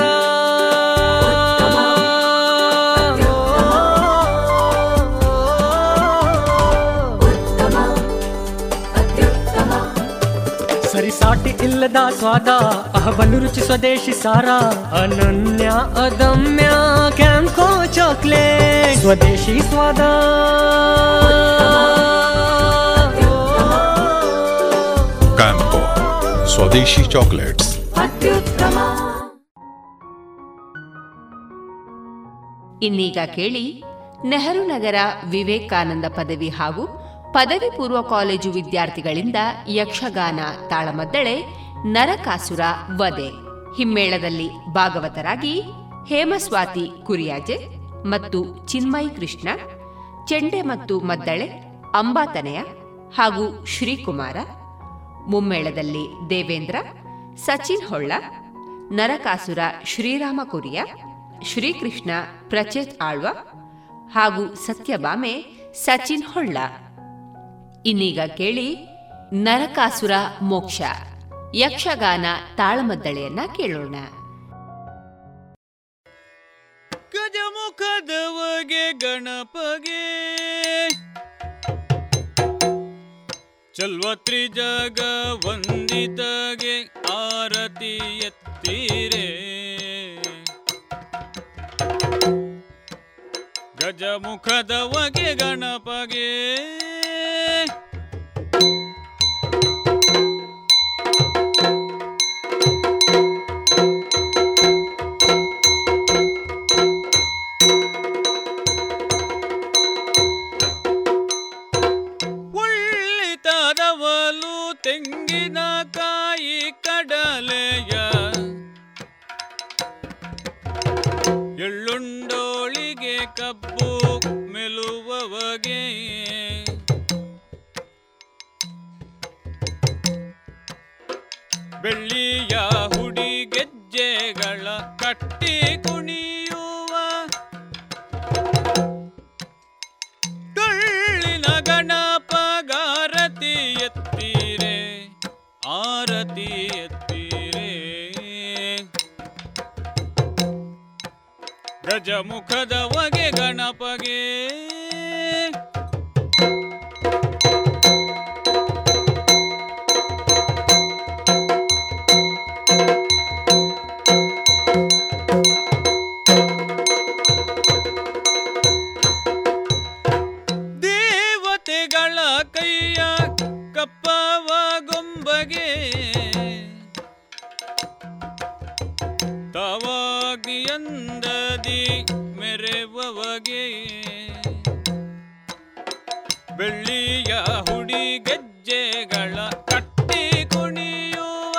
ಸರಿಸಾಟಿ ಇಲ್ಲದ ಸ್ವಾದ, ಅಹಬಲು ರುಚಿ ಸ್ವದೇಶಿ ಸಾರ, ಅನನ್ಯ, ಅದಮ್ಯ ಕ್ಯಾಂಕೋ ಚಾಕ್ಲೇಟ್ ಸ್ವದೇಶಿ ಸ್ವಾದ ಕ್ಯಾಂಪೋ ಸ್ವದೇಶಿ ಚಾಕ್ಲೇಟ್ಸ್ ಇನ್ನೀಗ ಕೇಳಿ ನೆಹರು ನಗರ ವಿವೇಕಾನಂದ ಪದವಿ ಹಾಗೂ ಪದವಿ ಪೂರ್ವ ಕಾಲೇಜು ವಿದ್ಯಾರ್ಥಿಗಳಿಂದ ಯಕ್ಷಗಾನ ತಾಳಮದ್ದಳೆ ನರಕಾಸುರ ವದೆ ಹಿಮ್ಮೇಳದಲ್ಲಿ ಭಾಗವತರಾಗಿ ಹೇಮಸ್ವಾತಿ ಕುರಿಯಾಜೆ ಮತ್ತು ಚಿನ್ಮಯ್ ಕೃಷ್ಣ, ಚೆಂಡೆ ಮತ್ತು ಮದ್ದಳೆ ಅಂಬಾತನಯ ಹಾಗೂ ಶ್ರೀಕುಮಾರ, ಮುಮ್ಮೇಳದಲ್ಲಿ ದೇವೇಂದ್ರ, ಸಚಿನ್ ಹೊಳ್ಳ, ನರಕಾಸುರ ಶ್ರೀರಾಮ ಕುರಿಯ, ಶ್ರೀಕೃಷ್ಣ ಪ್ರಚೇತ್ ಆಳ್ವ ಹಾಗೂ ಸತ್ಯಭಾಮೆ ಸಚಿನ್ ಹೊಳ್ಳ. ಇನ್ನೀಗ ಕೇಳಿ ನರಕಾಸುರ ಮೋಕ್ಷ, ಯಕ್ಷಗಾನ ತಾಳಮದ್ದಳೆಯನ್ನ ಕೇಳೋಣ. ಗಜಮುಖದವಗೆ ಗಣಪಗೆ. ಚಲ್ವತ್ರಿ ಜಗ ವಂದಿತಗೆ ಆರತಿ ಎತ್ತೀರೆ. ಗಜಮುಖದವಗೆ ಗಣಪಗೆ. ಮೆಲುವವಗೆ. ಬೆಳ್ಳಿಯ ಹುಡಿ ಗೆಜ್ಜೆಗಳ ಕಟ್ಟಿ ಕುಣಿಯುವ. ಟೊಳ್ಳಿನ ಗಣಪಗಾರತಿ ಎತ್ತೀರೆ ಆರತಿ ಎತ್ತೀರೆ ಗಜಮುಖದ ವಗೆ ಗಣಪಗೆ. ಬೆಳ್ಳಿಯ ಹುಡಿ ಗೆಜ್ಜೆಗಳ ಕಟ್ಟಿ ಕುಣಿಯುವ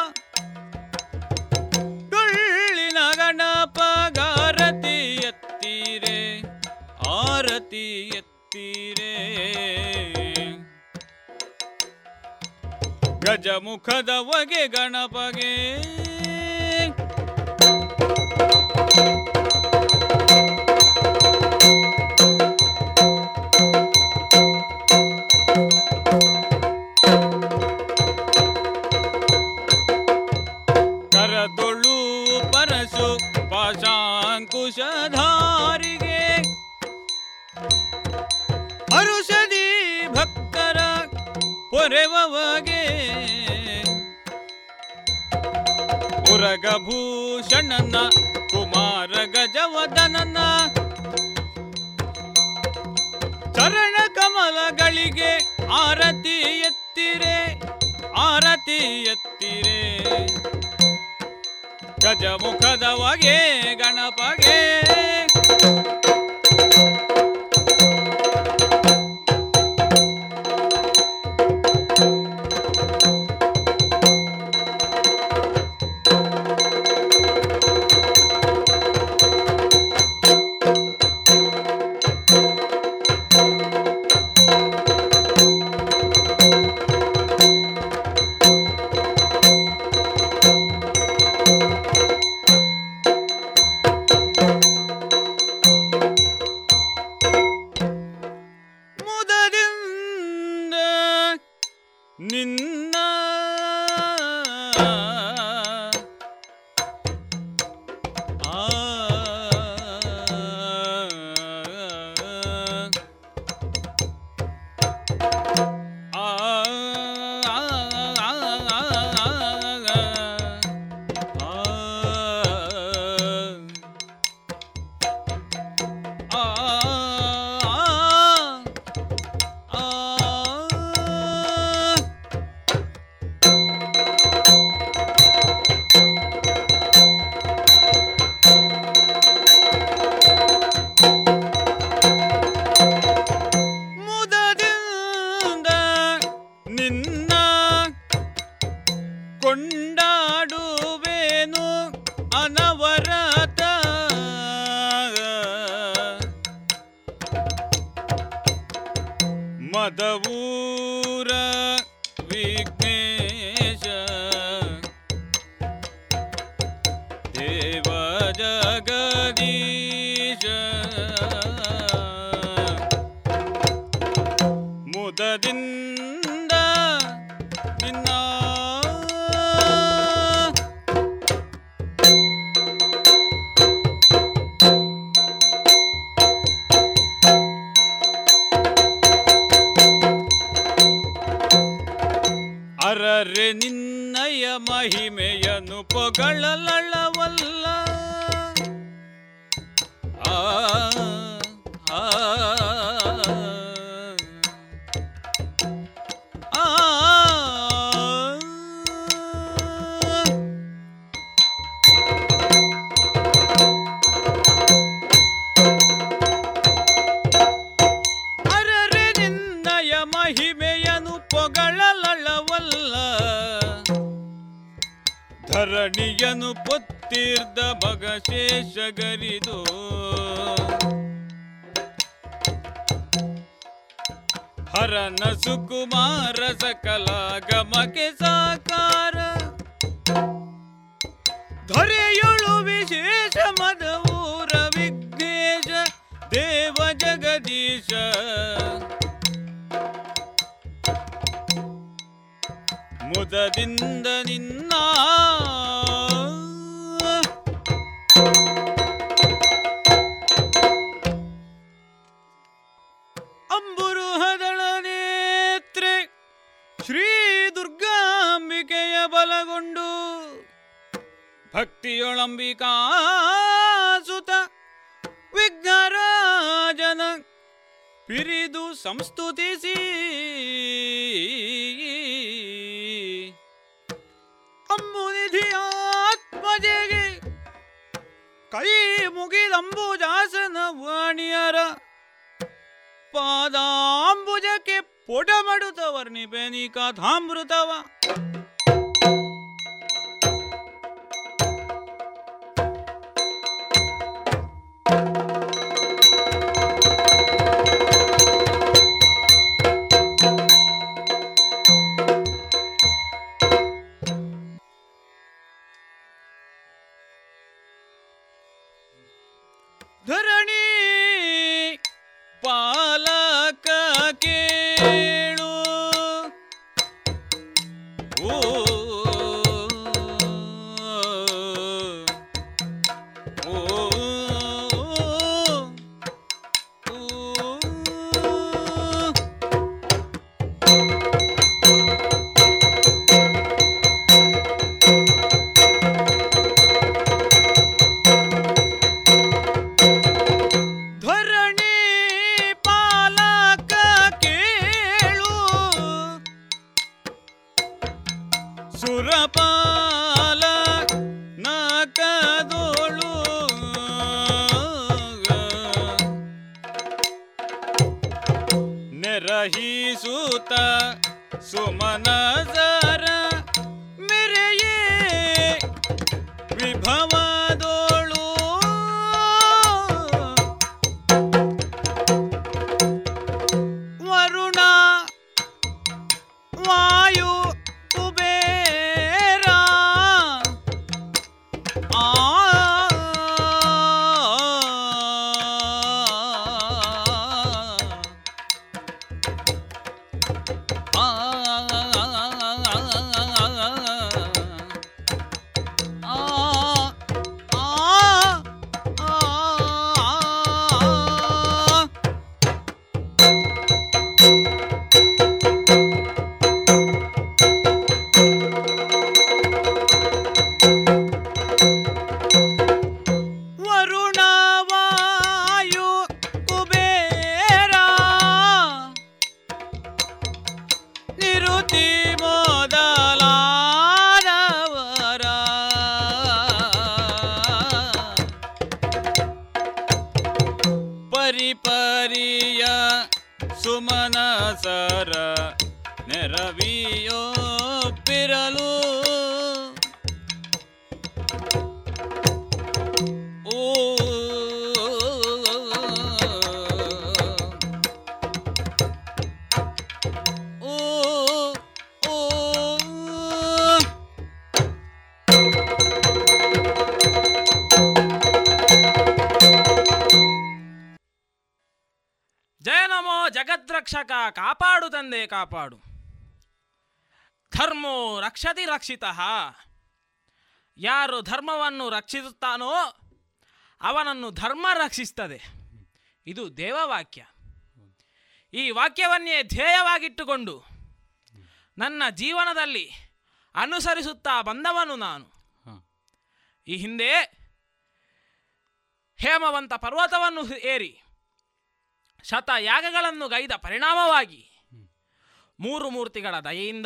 ಡೊಳ್ಳಿನ ಗಣಪ ಗಾರತಿ ಎತ್ತೀರೆ ಆರತಿ ಎತ್ತೀರೆ. ಗಜಮುಖದ ವಗೆ ಗಣಪಗೆ. ಉರಗಭೂಷಣನ ಕುಮಾರ ಗಜವದನನ. ಚರಣ ಕಮಲಗಳಿಗೆ ಆರತಿ ಎತ್ತಿರೆ ಆರತಿ ಎತ್ತಿರೆ. ಗಜಮುಖದವಗೆ ಗಣಪಗೆ ಜಗದೀಶ ಮುದದಿಂದ ನಿನ್ನ ಸಂಸ್ತುತಿಸಿ. ಅಂಬುನಿಧಿಯಾತ್ಮಜೆಗೆ ಕೈ ಮುಗಿದಂಬುಜಾಸನ ವಾಣಿಯರ. ಪಾದಾಂಬುಜಕ್ಕೆ ಪೊಟ ಮಾಡುತ್ತ ವರ್ಣಿಪೆನಿ ಕಥಾಮೃತವ ಕಾಪಾಡು ತಂದೆ ಕಾಪಾಡು. ಧರ್ಮೋ ರಕ್ಷತಿ ರಕ್ಷಿತ. ಯಾರು ಧರ್ಮವನ್ನು ರಕ್ಷಿಸುತ್ತಾನೋ ಅವನನ್ನು ಧರ್ಮ ರಕ್ಷಿಸ್ತದೆ ಇದು ದೇವವಾಕ್ಯ. ಈ ವಾಕ್ಯವನ್ನೇ ಧ್ಯೇಯವಾಗಿಟ್ಟುಕೊಂಡು ನನ್ನ ಜೀವನದಲ್ಲಿ ಅನುಸರಿಸುತ್ತಾ ಬಂದವನು ನಾನು. ಈ ಹಿಂದೆ ಹೇಮವಂತ ಪರ್ವತವನ್ನು ಏರಿ ಶತ ಯಾಗಗಳನ್ನು ಗೈದ ಪರಿಣಾಮವಾಗಿ ಮೂರು ಮೂರ್ತಿಗಳ ದಯೆಯಿಂದ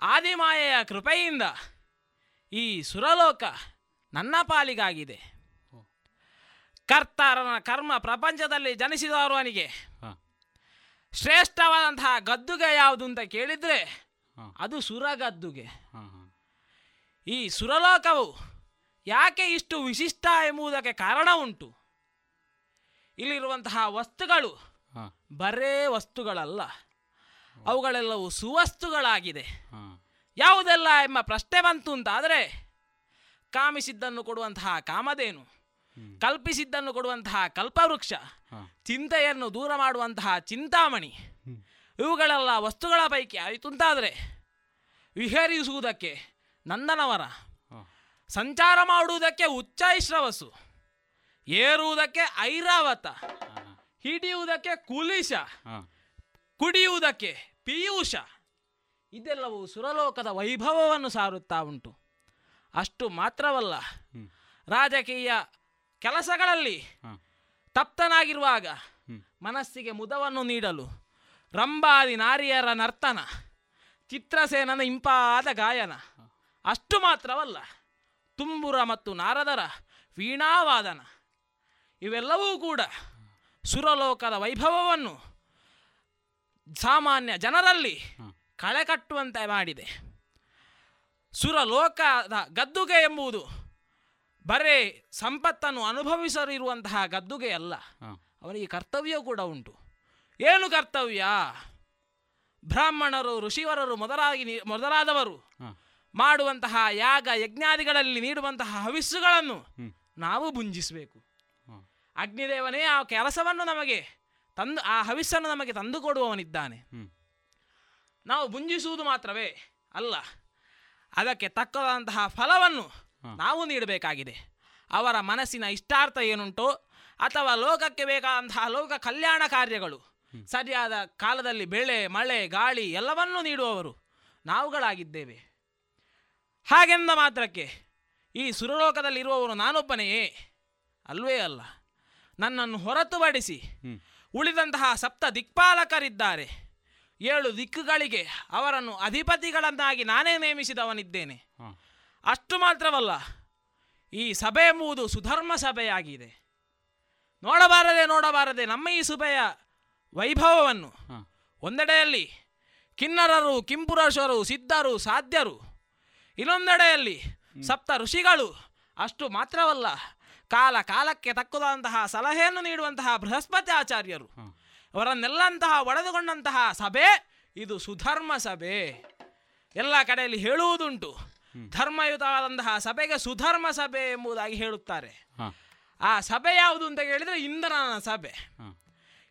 ಆದಿಮಾಯೆಯ ಕೃಪೆಯಿಂದ ಈ ಸುರಲೋಕ ನನ್ನ ಪಾಲಿಗಾಗಿದೆ. ಕರ್ತಾರನ ಕರ್ಮ ಪ್ರಪಂಚದಲ್ಲಿ ಜನಿಸಿದವನಿಗೆ ಶ್ರೇಷ್ಠವಾದಂತಹ ಗದ್ದುಗೆ ಯಾವುದು ಅಂತ ಕೇಳಿದ್ರೆ ಅದು ಸುರಗದ್ದುಗೆ. ಈ ಸುರಲೋಕವು ಯಾಕೆ ಇಷ್ಟು ವಿಶಿಷ್ಟ ಎಂಬುದಕ್ಕೆ ಕಾರಣ ಉಂಟು? ಇಲ್ಲಿರುವಂತಹ ವಸ್ತುಗಳು ಬರೇ ವಸ್ತುಗಳಲ್ಲ. ಅವುಗಳೆಲ್ಲವೂ ಸುವಸ್ತುಗಳಾಗಿದೆ. ಯಾವುದೆಲ್ಲ ಎಂಬ ಪ್ರಶ್ನೆ ಬಂತು ಅಂತಾದರೆ ಕಾಮಿಸಿದ್ದನ್ನು ಕೊಡುವಂತಹ ಕಾಮಧೇನು ಕಲ್ಪಿಸಿದ್ದನ್ನು ಕೊಡುವಂತಹ ಕಲ್ಪವೃಕ್ಷ ಚಿಂತೆಯನ್ನು ದೂರ ಮಾಡುವಂತಹ ಚಿಂತಾಮಣಿ ಇವುಗಳೆಲ್ಲ ವಸ್ತುಗಳ ಪೈಕಿ ಆಯಿತು ಅಂತಾದರೆ ವಿಹರಿಸುವುದಕ್ಕೆ ನಂದನವರ ಸಂಚಾರ ಮಾಡುವುದಕ್ಕೆ ಉಚ್ಚೈಶ್ರವಸು ಏರುವುದಕ್ಕೆ ಐರಾವತ ಹಿಡಿಯುವುದಕ್ಕೆ ಕುಲಿಶ ಕುಡಿಯುವುದಕ್ಕೆ ಪಿಯೂಷ ಇದೆಲ್ಲವೂ ಸುರಲೋಕದ ವೈಭವವನ್ನು ಸಾರುತ್ತಾ ಉಂಟು. ಅಷ್ಟು ಮಾತ್ರವಲ್ಲ ರಾಜಕೀಯ ಕೆಲಸಗಳಲ್ಲಿ ತಪ್ತನಾಗಿರುವಾಗ ಮನಸ್ಸಿಗೆ ಮುದವನ್ನು ನೀಡಲು ರಂಬಾದಿ ನಾರಿಯರ ನರ್ತನ ಚಿತ್ರಸೇನನ ಇಂಪಾದ ಗಾಯನ ಅಷ್ಟು ಮಾತ್ರವಲ್ಲ ತುಂಬುರ ಮತ್ತು ನಾರದರ ವೀಣಾವಾದನ ಇವೆಲ್ಲವೂ ಕೂಡ ಸುರಲೋಕದ ವೈಭವವನ್ನು ಸಾಮಾನ್ಯ ಜನರಲ್ಲಿ ಕಳೆ ಕಟ್ಟುವಂತೆ ಮಾಡಿದೆ. ಸುರಲೋಕದ ಗದ್ದುಗೆ ಎಂಬುದು ಬರೇ ಸಂಪತ್ತನ್ನು ಅನುಭವಿಸಲಿರುವಂತಹ ಗದ್ದುಗೆ ಅಲ್ಲ. ಅವರಿಗೆ ಕರ್ತವ್ಯ ಕೂಡ ಉಂಟು. ಏನು ಕರ್ತವ್ಯ? ಬ್ರಾಹ್ಮಣರು ಋಷಿವರರು ಮೊದಲಾಗಿ ಮೊದಲಾದವರು ಮಾಡುವಂತಹ ಯಾಗ ಯಜ್ಞಾದಿಗಳಲ್ಲಿ ನೀಡುವಂತಹ ಹವಿಸ್ಸುಗಳನ್ನು ನಾವು ಭುಂಜಿಸಬೇಕು. ಅಗ್ನಿದೇವನೇ ಆ ಕೆಲಸವನ್ನು ನಮಗೆ ತಂದು ಆ ಹವಿಸ್ಸನ್ನು ನಮಗೆ ತಂದು ಕೊಡುವವನಿದ್ದಾನೆ ನಾವು ಭುಂಜಿಸುವುದು ಮಾತ್ರವೇ ಅಲ್ಲ ಅದಕ್ಕೆ ತಕ್ಕದಂತಹ ಫಲವನ್ನು ನಾವು ನೀಡಬೇಕಾಗಿದೆ. ಅವರ ಮನಸ್ಸಿನ ಇಷ್ಟಾರ್ಥ ಏನುಂಟೋ ಅಥವಾ ಲೋಕಕ್ಕೆ ಬೇಕಾದಂತಹ ಲೋಕ ಕಲ್ಯಾಣ ಕಾರ್ಯಗಳು ಸರಿಯಾದ ಕಾಲದಲ್ಲಿ ಬೆಳೆ ಮಳೆ ಗಾಳಿ ಎಲ್ಲವನ್ನೂ ನೀಡುವವರು ನಾವುಗಳಾಗಿದ್ದೇವೆ. ಹಾಗೆಂದ ಮಾತ್ರಕ್ಕೆ ಈ ಸುರಲೋಕದಲ್ಲಿರುವವರು ನಾನೊಬ್ಬನೆಯೇ? ಅಲ್ವೇ ಅಲ್ಲ. ನನ್ನನ್ನು ಹೊರತುಪಡಿಸಿ ಉಳಿದಂತಹ ಸಪ್ತ ದಿಕ್ಪಾಲಕರಿದ್ದಾರೆ. ಏಳು ದಿಕ್ಕುಗಳಿಗೆ ಅವರನ್ನು ಅಧಿಪತಿಗಳನ್ನಾಗಿ ನಾನೇ ನೇಮಿಸಿದವನಿದ್ದೇನೆ. ಅಷ್ಟು ಮಾತ್ರವಲ್ಲ ಈ ಸಭೆ ಎಂಬುದು ಸುಧರ್ಮ ಸಭೆಯಾಗಿದೆ. ನೋಡಬಾರದೆ ನೋಡಬಾರದೆ ನಮ್ಮ ಈ ಸಭೆಯ ವೈಭವವನ್ನು ಒಂದೆಡೆಯಲ್ಲಿ ಕಿನ್ನರರು ಕಿಂಪುರಶರು ಸಿದ್ಧರು ಸಾಧ್ಯರು ಇನ್ನೊಂದೆಡೆಯಲ್ಲಿ ಸಪ್ತ ಋಷಿಗಳು ಅಷ್ಟು ಮಾತ್ರವಲ್ಲ ಕಾಲ ಕಾಲಕ್ಕೆ ತಕ್ಕುದಂತಹ ಸಲಹೆಯನ್ನು ನೀಡುವಂತಹ ಬೃಹಸ್ಪತಿ ಆಚಾರ್ಯರು. ಅವರನ್ನೆಲ್ಲಂತಹ ಒಡೆದುಕೊಂಡಂತಹ ಸಭೆ ಇದು ಸುಧರ್ಮ ಸಭೆ. ಎಲ್ಲ ಕಡೆಯಲ್ಲಿ ಹೇಳುವುದುಂಟು. ಧರ್ಮಯುತವಾದಂತಹ ಸಭೆಗೆ ಸುಧರ್ಮ ಸಭೆ ಎಂಬುದಾಗಿ ಹೇಳುತ್ತಾರೆ. ಆ ಸಭೆ ಯಾವುದು ಅಂತ ಕೇಳಿದರೆ ಇಂದ್ರನ ಸಭೆ.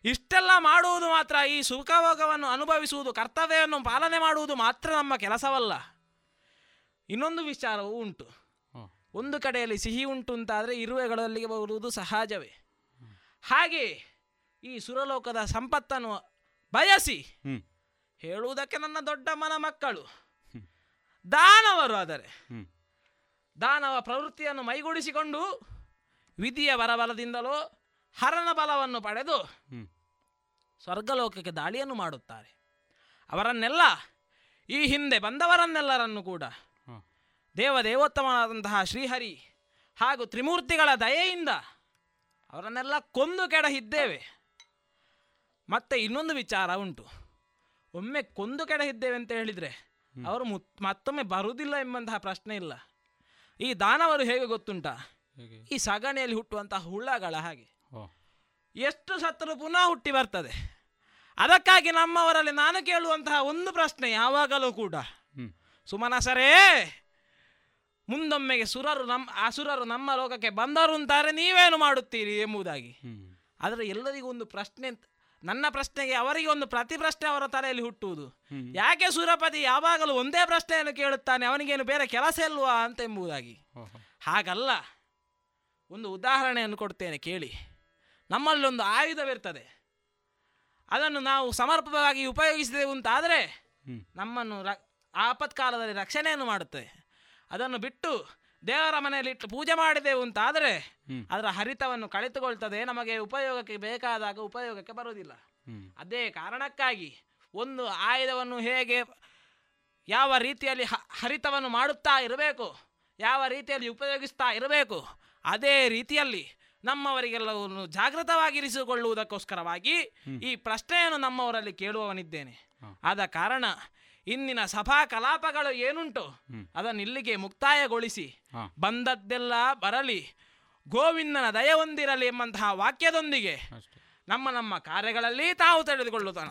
ಇಷ್ಟೆಲ್ಲ ಮಾಡುವುದು ಮಾತ್ರ ಈ ಸುಖಭೋಗವನ್ನು ಅನುಭವಿಸುವುದು ಕರ್ತವ್ಯವನ್ನು ಪಾಲನೆ ಮಾಡುವುದು ಮಾತ್ರ ನಮ್ಮ ಕೆಲಸವಲ್ಲ. ಇನ್ನೊಂದು ವಿಚಾರವೂ ಉಂಟು. ಒಂದು ಕಡೆಯಲ್ಲಿ ಸಿಹಿ ಉಂಟು ಅಂತಾದರೆ ಇರುವೆಗಳಲ್ಲಿಗೆ ಬರುವುದು ಸಹಜವೇ. ಹಾಗೆ ಈ ಸುರಲೋಕದ ಸಂಪತ್ತನ್ನು ಬಯಸಿ ಹೇಳುವುದಕ್ಕೆ ನನ್ನ ದೊಡ್ಡ ಮನ ಮಕ್ಕಳು ದಾನವರು ಆದರೆ. ದಾನವ ಪ್ರವೃತ್ತಿಯನ್ನು ಮೈಗೂಡಿಸಿಕೊಂಡು ವಿಧಿಯ ಬರಬಲದಿಂದಲೋ ಹರನ ಬಲವನ್ನು ಪಡೆದು ಸ್ವರ್ಗಲೋಕಕ್ಕೆ ದಾಳಿಯನ್ನು ಮಾಡುತ್ತಾರೆ. ಅವರನ್ನೆಲ್ಲ ಈ ಹಿಂದೆ ಬಂದವರನ್ನೆಲ್ಲರನ್ನು ಕೂಡ ದೇವದೇವೋತ್ತಮನಾದಂತಹ ಶ್ರೀಹರಿ ಹಾಗೂ ತ್ರಿಮೂರ್ತಿಗಳ ದಯೆಯಿಂದ ಅವರನ್ನೆಲ್ಲ ಕೊಂದು ಕೆಡಹಿದ್ದೇವೆ. ಮತ್ತೆ ಇನ್ನೊಂದು ವಿಚಾರ ಉಂಟು. ಒಮ್ಮೆ ಕೊಂದು ಕೆಡಹಿದ್ದೇವೆ ಅಂತ ಹೇಳಿದರೆ ಅವರು ಮತ್ತೊಮ್ಮೆ ಬರುವುದಿಲ್ಲ ಎಂಬಂತಹ ಪ್ರಶ್ನೆ ಇಲ್ಲ. ಈ ದಾನವರು ಹೇಗೆ ಗೊತ್ತುಂಟ? ಈ ಸಗಣಿಯಲ್ಲಿ ಹುಟ್ಟುವಂತಹ ಹುಳ್ಳಗಳ ಹಾಗೆ. ಎಷ್ಟು ಸತ್ತರೂ ಪುನಃ ಹುಟ್ಟಿ ಬರ್ತದೆ. ಅದಕ್ಕಾಗಿ ನಮ್ಮವರಲ್ಲಿ ನಾನು ಕೇಳುವಂತಹ ಒಂದು ಪ್ರಶ್ನೆ ಯಾವಾಗಲೂ ಕೂಡ. ಸುಮನಸರೇ ಮುಂದೊಮ್ಮೆಗೆ ಸುರರು ನಮ್ಮ ಅಸುರರು ನಮ್ಮ ಲೋಕಕ್ಕೆ ಬಂದರು ಅಂತಾರೆ ನೀವೇನು ಮಾಡುತ್ತೀರಿ ಎಂಬುದಾಗಿ. ಆದರೆ ಎಲ್ಲರಿಗೂ ಒಂದು ಪ್ರಶ್ನೆ ನನ್ನ ಪ್ರಶ್ನೆಗೆ ಅವರಿಗೆ ಒಂದು ಪ್ರತಿ ಪ್ರಶ್ನೆ ಅವರ ತಲೆಯಲ್ಲಿ ಹುಟ್ಟುವುದು. ಯಾಕೆ ಸುರಪತಿ ಯಾವಾಗಲೂ ಒಂದೇ ಪ್ರಶ್ನೆಯನ್ನು ಕೇಳುತ್ತಾನೆ ಅವನಿಗೇನು ಬೇರೆ ಕೆಲಸ ಇಲ್ವಾ ಅಂತ ಎಂಬುದಾಗಿ. ಹಾಗಲ್ಲ. ಒಂದು ಉದಾಹರಣೆಯನ್ನು ಕೊಡ್ತೇನೆ ಕೇಳಿ. ನಮ್ಮಲ್ಲಿ ಒಂದು ಆಯುಧವಿರ್ತದೆ. ಅದನ್ನು ನಾವು ಸಮರ್ಪಕವಾಗಿ ಉಪಯೋಗಿಸಿದೆವು ಅಂತಾದರೆ ನಮ್ಮನ್ನು ರ ಆಪತ್ಕಾಲದಲ್ಲಿ ರಕ್ಷಣೆಯನ್ನು ಮಾಡುತ್ತದೆ. ಅದನ್ನು ಬಿಟ್ಟು ದೇವರ ಮನೆಯಲ್ಲಿ ಇಟ್ಟು ಪೂಜೆ ಮಾಡಿದೆವು ಅಂತಾದರೆ ಅದರ ಹರಿತವನ್ನು ಕಳೆದುಕೊಳ್ತದೆ. ನಮಗೆ ಉಪಯೋಗಕ್ಕೆ ಬೇಕಾದಾಗ ಉಪಯೋಗಕ್ಕೆ ಬರುವುದಿಲ್ಲ. ಅದೇ ಕಾರಣಕ್ಕಾಗಿ ಒಂದು ಆಯುಧವನ್ನು ಹೇಗೆ ಯಾವ ರೀತಿಯಲ್ಲಿ ಹರಿತವನ್ನು ಮಾಡುತ್ತಾ ಇರಬೇಕು ಯಾವ ರೀತಿಯಲ್ಲಿ ಉಪಯೋಗಿಸ್ತಾ ಇರಬೇಕು ಅದೇ ರೀತಿಯಲ್ಲಿ ನಮ್ಮವರಿಗೆಲ್ಲವನ್ನು ಜಾಗೃತವಾಗಿರಿಸಿಕೊಳ್ಳುವುದಕ್ಕೋಸ್ಕರವಾಗಿ ಈ ಪ್ರಶ್ನೆಯನ್ನು ನಮ್ಮವರಲ್ಲಿ ಕೇಳುವವನಿದ್ದೇನೆ. ಆದ ಕಾರಣ ಇಂದಿನ ಸಭಾ ಕಲಾಪಗಳು ಏನುಂಟು? ಅದನ್ನು ಇಲ್ಲಿಗೆ ಮುಕ್ತಾಯಗೊಳಿಸಿ. ಬಂದದ್ದೆಲ್ಲ ಬರಲಿ. ಗೋವಿಂದನ ದಯ ಹೊಂದಿರಲಿ ಎಂಬಂತಹ ವಾಕ್ಯದೊಂದಿಗೆ ನಮ್ಮ ನಮ್ಮ ಕಾರ್ಯಗಳಲ್ಲಿ ತಾವು ತಿಳಿದುಕೊಳ್ಳುತ್ತಾನ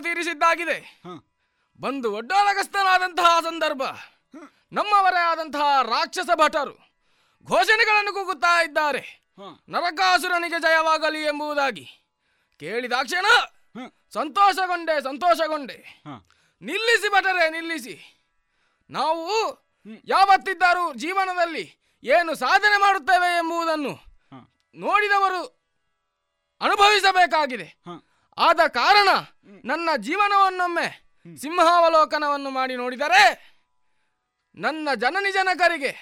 ತೀರಿಸಿದ್ದಾಗಿದೆ. ಬಂದು ಒಡ್ಡಾಲಗಸ್ತನಾದಂತಹ ಸಂದರ್ಭ. ನಮ್ಮವರೇ ಆದಂತಹ ರಾಕ್ಷಸ ಭಟರು ಘೋಷಣೆಗಳನ್ನು ಕೂಗುತ್ತಾ ಇದ್ದಾರೆ. ನರಕಾಸುರನಿಗೆ ಜಯವಾಗಲಿ ಎಂಬುದಾಗಿ. ಕೇಳಿದಾಕ್ಷಣ? ಸಂತೋಷಗೊಂಡೆ ಸಂತೋಷಗೊಂಡೆ. ನಿಲ್ಲಿಸಿ ಭಟರೆ ನಿಲ್ಲಿಸಿ. ನಾವು ಯಾವತ್ತಿದ್ದರೂ ಜೀವನದಲ್ಲಿ ಏನು ಸಾಧನೆ ಮಾಡುತ್ತೇವೆ ಎಂಬುದನ್ನು ನೋಡಿದವರು ಅನುಭವಿಸಬೇಕಾಗಿದೆ. ಆದ ಕಾರಣ ನನ್ನ ಜೀವನವನ್ನೊಮ್ಮೆ ಸಿಂಹಾವಲೋಕನವನ್ನು ಮಾಡಿ ನೋಡಿದರೆ ನನ್ನ ಜನನಿ ಜನಕರಿಗೆ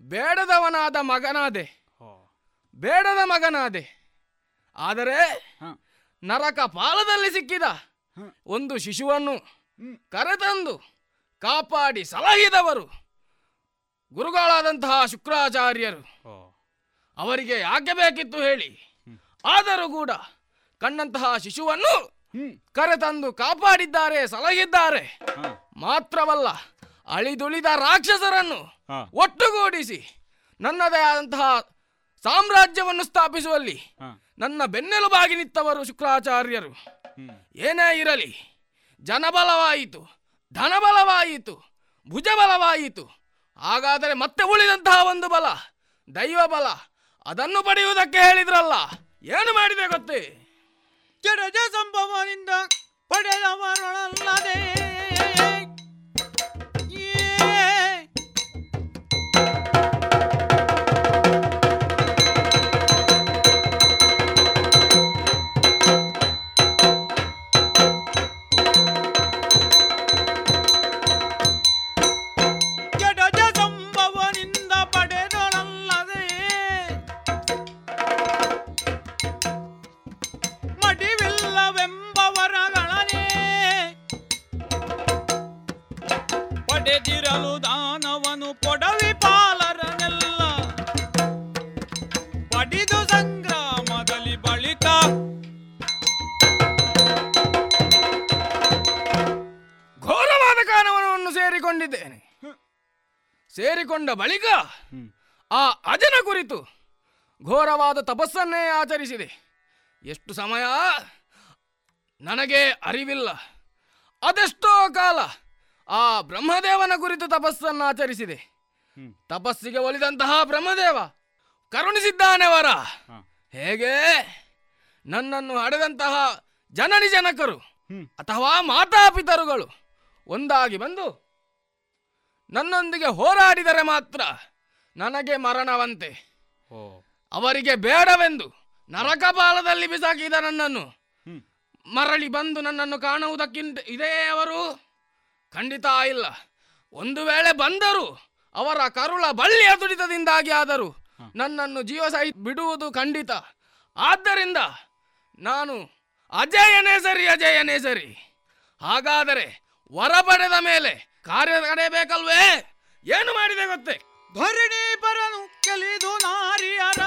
ಬೇಡದವನಾದ ಮಗನಾದೆ. ಬೇಡದ ಮಗನಾದೆ. ಆದರೆ ನರಕ ಪಾಲದಲ್ಲಿ ಸಿಕ್ಕಿದ ಒಂದು ಶಿಶುವನ್ನು ಕರೆತಂದು ಕಾಪಾಡಿ ಸಲಹಿದವರು ಗುರುಗಳಾದಂತಹ ಶುಕ್ರಾಚಾರ್ಯರು. ಅವರಿಗೆ ಯಾಕೆ ಬೇಕಿತ್ತು ಹೇಳಿ. ಆದರೂ ಕೂಡ ಕಂಡಂತಹ ಶಿಶುವನ್ನು ಕರೆತಂದು ಕಾಪಾಡಿದ್ದಾರೆ ಸಲಹಿದ್ದಾರೆ. ಮಾತ್ರವಲ್ಲ ಅಳಿದುಳಿದ ರಾಕ್ಷಸರನ್ನು ಒಟ್ಟುಗೂಡಿಸಿ ನನ್ನದೇ ಆದಂತಹ ಸಾಮ್ರಾಜ್ಯವನ್ನು ಸ್ಥಾಪಿಸುವಲ್ಲಿ ನನ್ನ ಬೆನ್ನೆಲುಬಾಗಿ ನಿತ್ತವರು ಶುಕ್ರಾಚಾರ್ಯರು. ಏನೇ ಇರಲಿ ಜನಬಲವಾಯಿತು ಧನಬಲವಾಯಿತು ಭುಜಬಲವಾಯಿತು. ಹಾಗಾದರೆ ಮತ್ತೆ ಉಳಿದಂತಹ ಒಂದು ಬಲ ದೈವ ಬಲ ಅದನ್ನು ಪಡೆಯುವುದಕ್ಕೆ ಹೇಳಿದ್ರಲ್ಲ ಏನು ಮಾಡಿದೆ ಗೊತ್ತೇ? ಜಡಜ ಸಂಭವನಿಂದ ಪಡೆದವರೊಳಲ್ಲದೆ ತಪಸ್ಸನ್ನೇ ಆಚರಿಸಿದೆ. ಎಷ್ಟು ಸಮಯ? ನನಗೆ ಅರಿವಿಲ್ಲ. ಅದೆಷ್ಟೋ ಕಾಲ ಆ ಬ್ರಹ್ಮದೇವನ ಕುರಿತು ತಪಸ್ಸನ್ನು ಆಚರಿಸಿದೆ. ತಪಸ್ಸಿಗೆ ಒಲಿದಂತಹ ಬ್ರಹ್ಮದೇವ ಕರುಣಿಸಿದ್ದಾನೆ ವರ. ಹೇಗೆ? ನನ್ನನ್ನು ಹಡೆದಂತಹ ಜನನಿ ಜನಕರು ಅಥವಾ ಮಾತಾಪಿತರುಗಳು ಒಂದಾಗಿ ಬಂದು ನನ್ನೊಂದಿಗೆ ಹೋರಾಡಿದರೆ ಮಾತ್ರ ನನಗೆ ಮರಣವಂತೆ. ಅವರಿಗೆ ಬೇಡವೆಂದು ನರಕಪಾಲದಲ್ಲಿ ಬಿಸಾಕಿದ ನನ್ನನ್ನು. ಮರಳಿ ಬಂದು ನನ್ನನ್ನು ಕಾಣುವುದಕ್ಕಿಂತ ಇದೇ ಅವರು? ಖಂಡಿತ ಇಲ್ಲ. ಒಂದು ವೇಳೆ ಬಂದರು ಅವರ ಕರುಳ ಬಳ್ಳಿಯ ತುಡಿತದಿಂದಾಗಿ ಆದರೂ ನನ್ನನ್ನು ಜೀವ ಸಹಿತ ಬಿಡುವುದು ಖಂಡಿತ. ಆದ್ದರಿಂದ ನಾನು ಅಜಯನೇ ಸರಿ ಅಜಯನೇ ಸರಿ. ಹಾಗಾದರೆ ವರ ಪಡೆದ ಮೇಲೆ ಕಾರ್ಯ ನಡೆಯಬೇಕಲ್ವೇ ಏನು ಮಾಡಿದೆ ಗೊತ್ತೇ? ಧರಣಿ ಪರನು ಕೆಲಿದು ನಾರಿಯರ.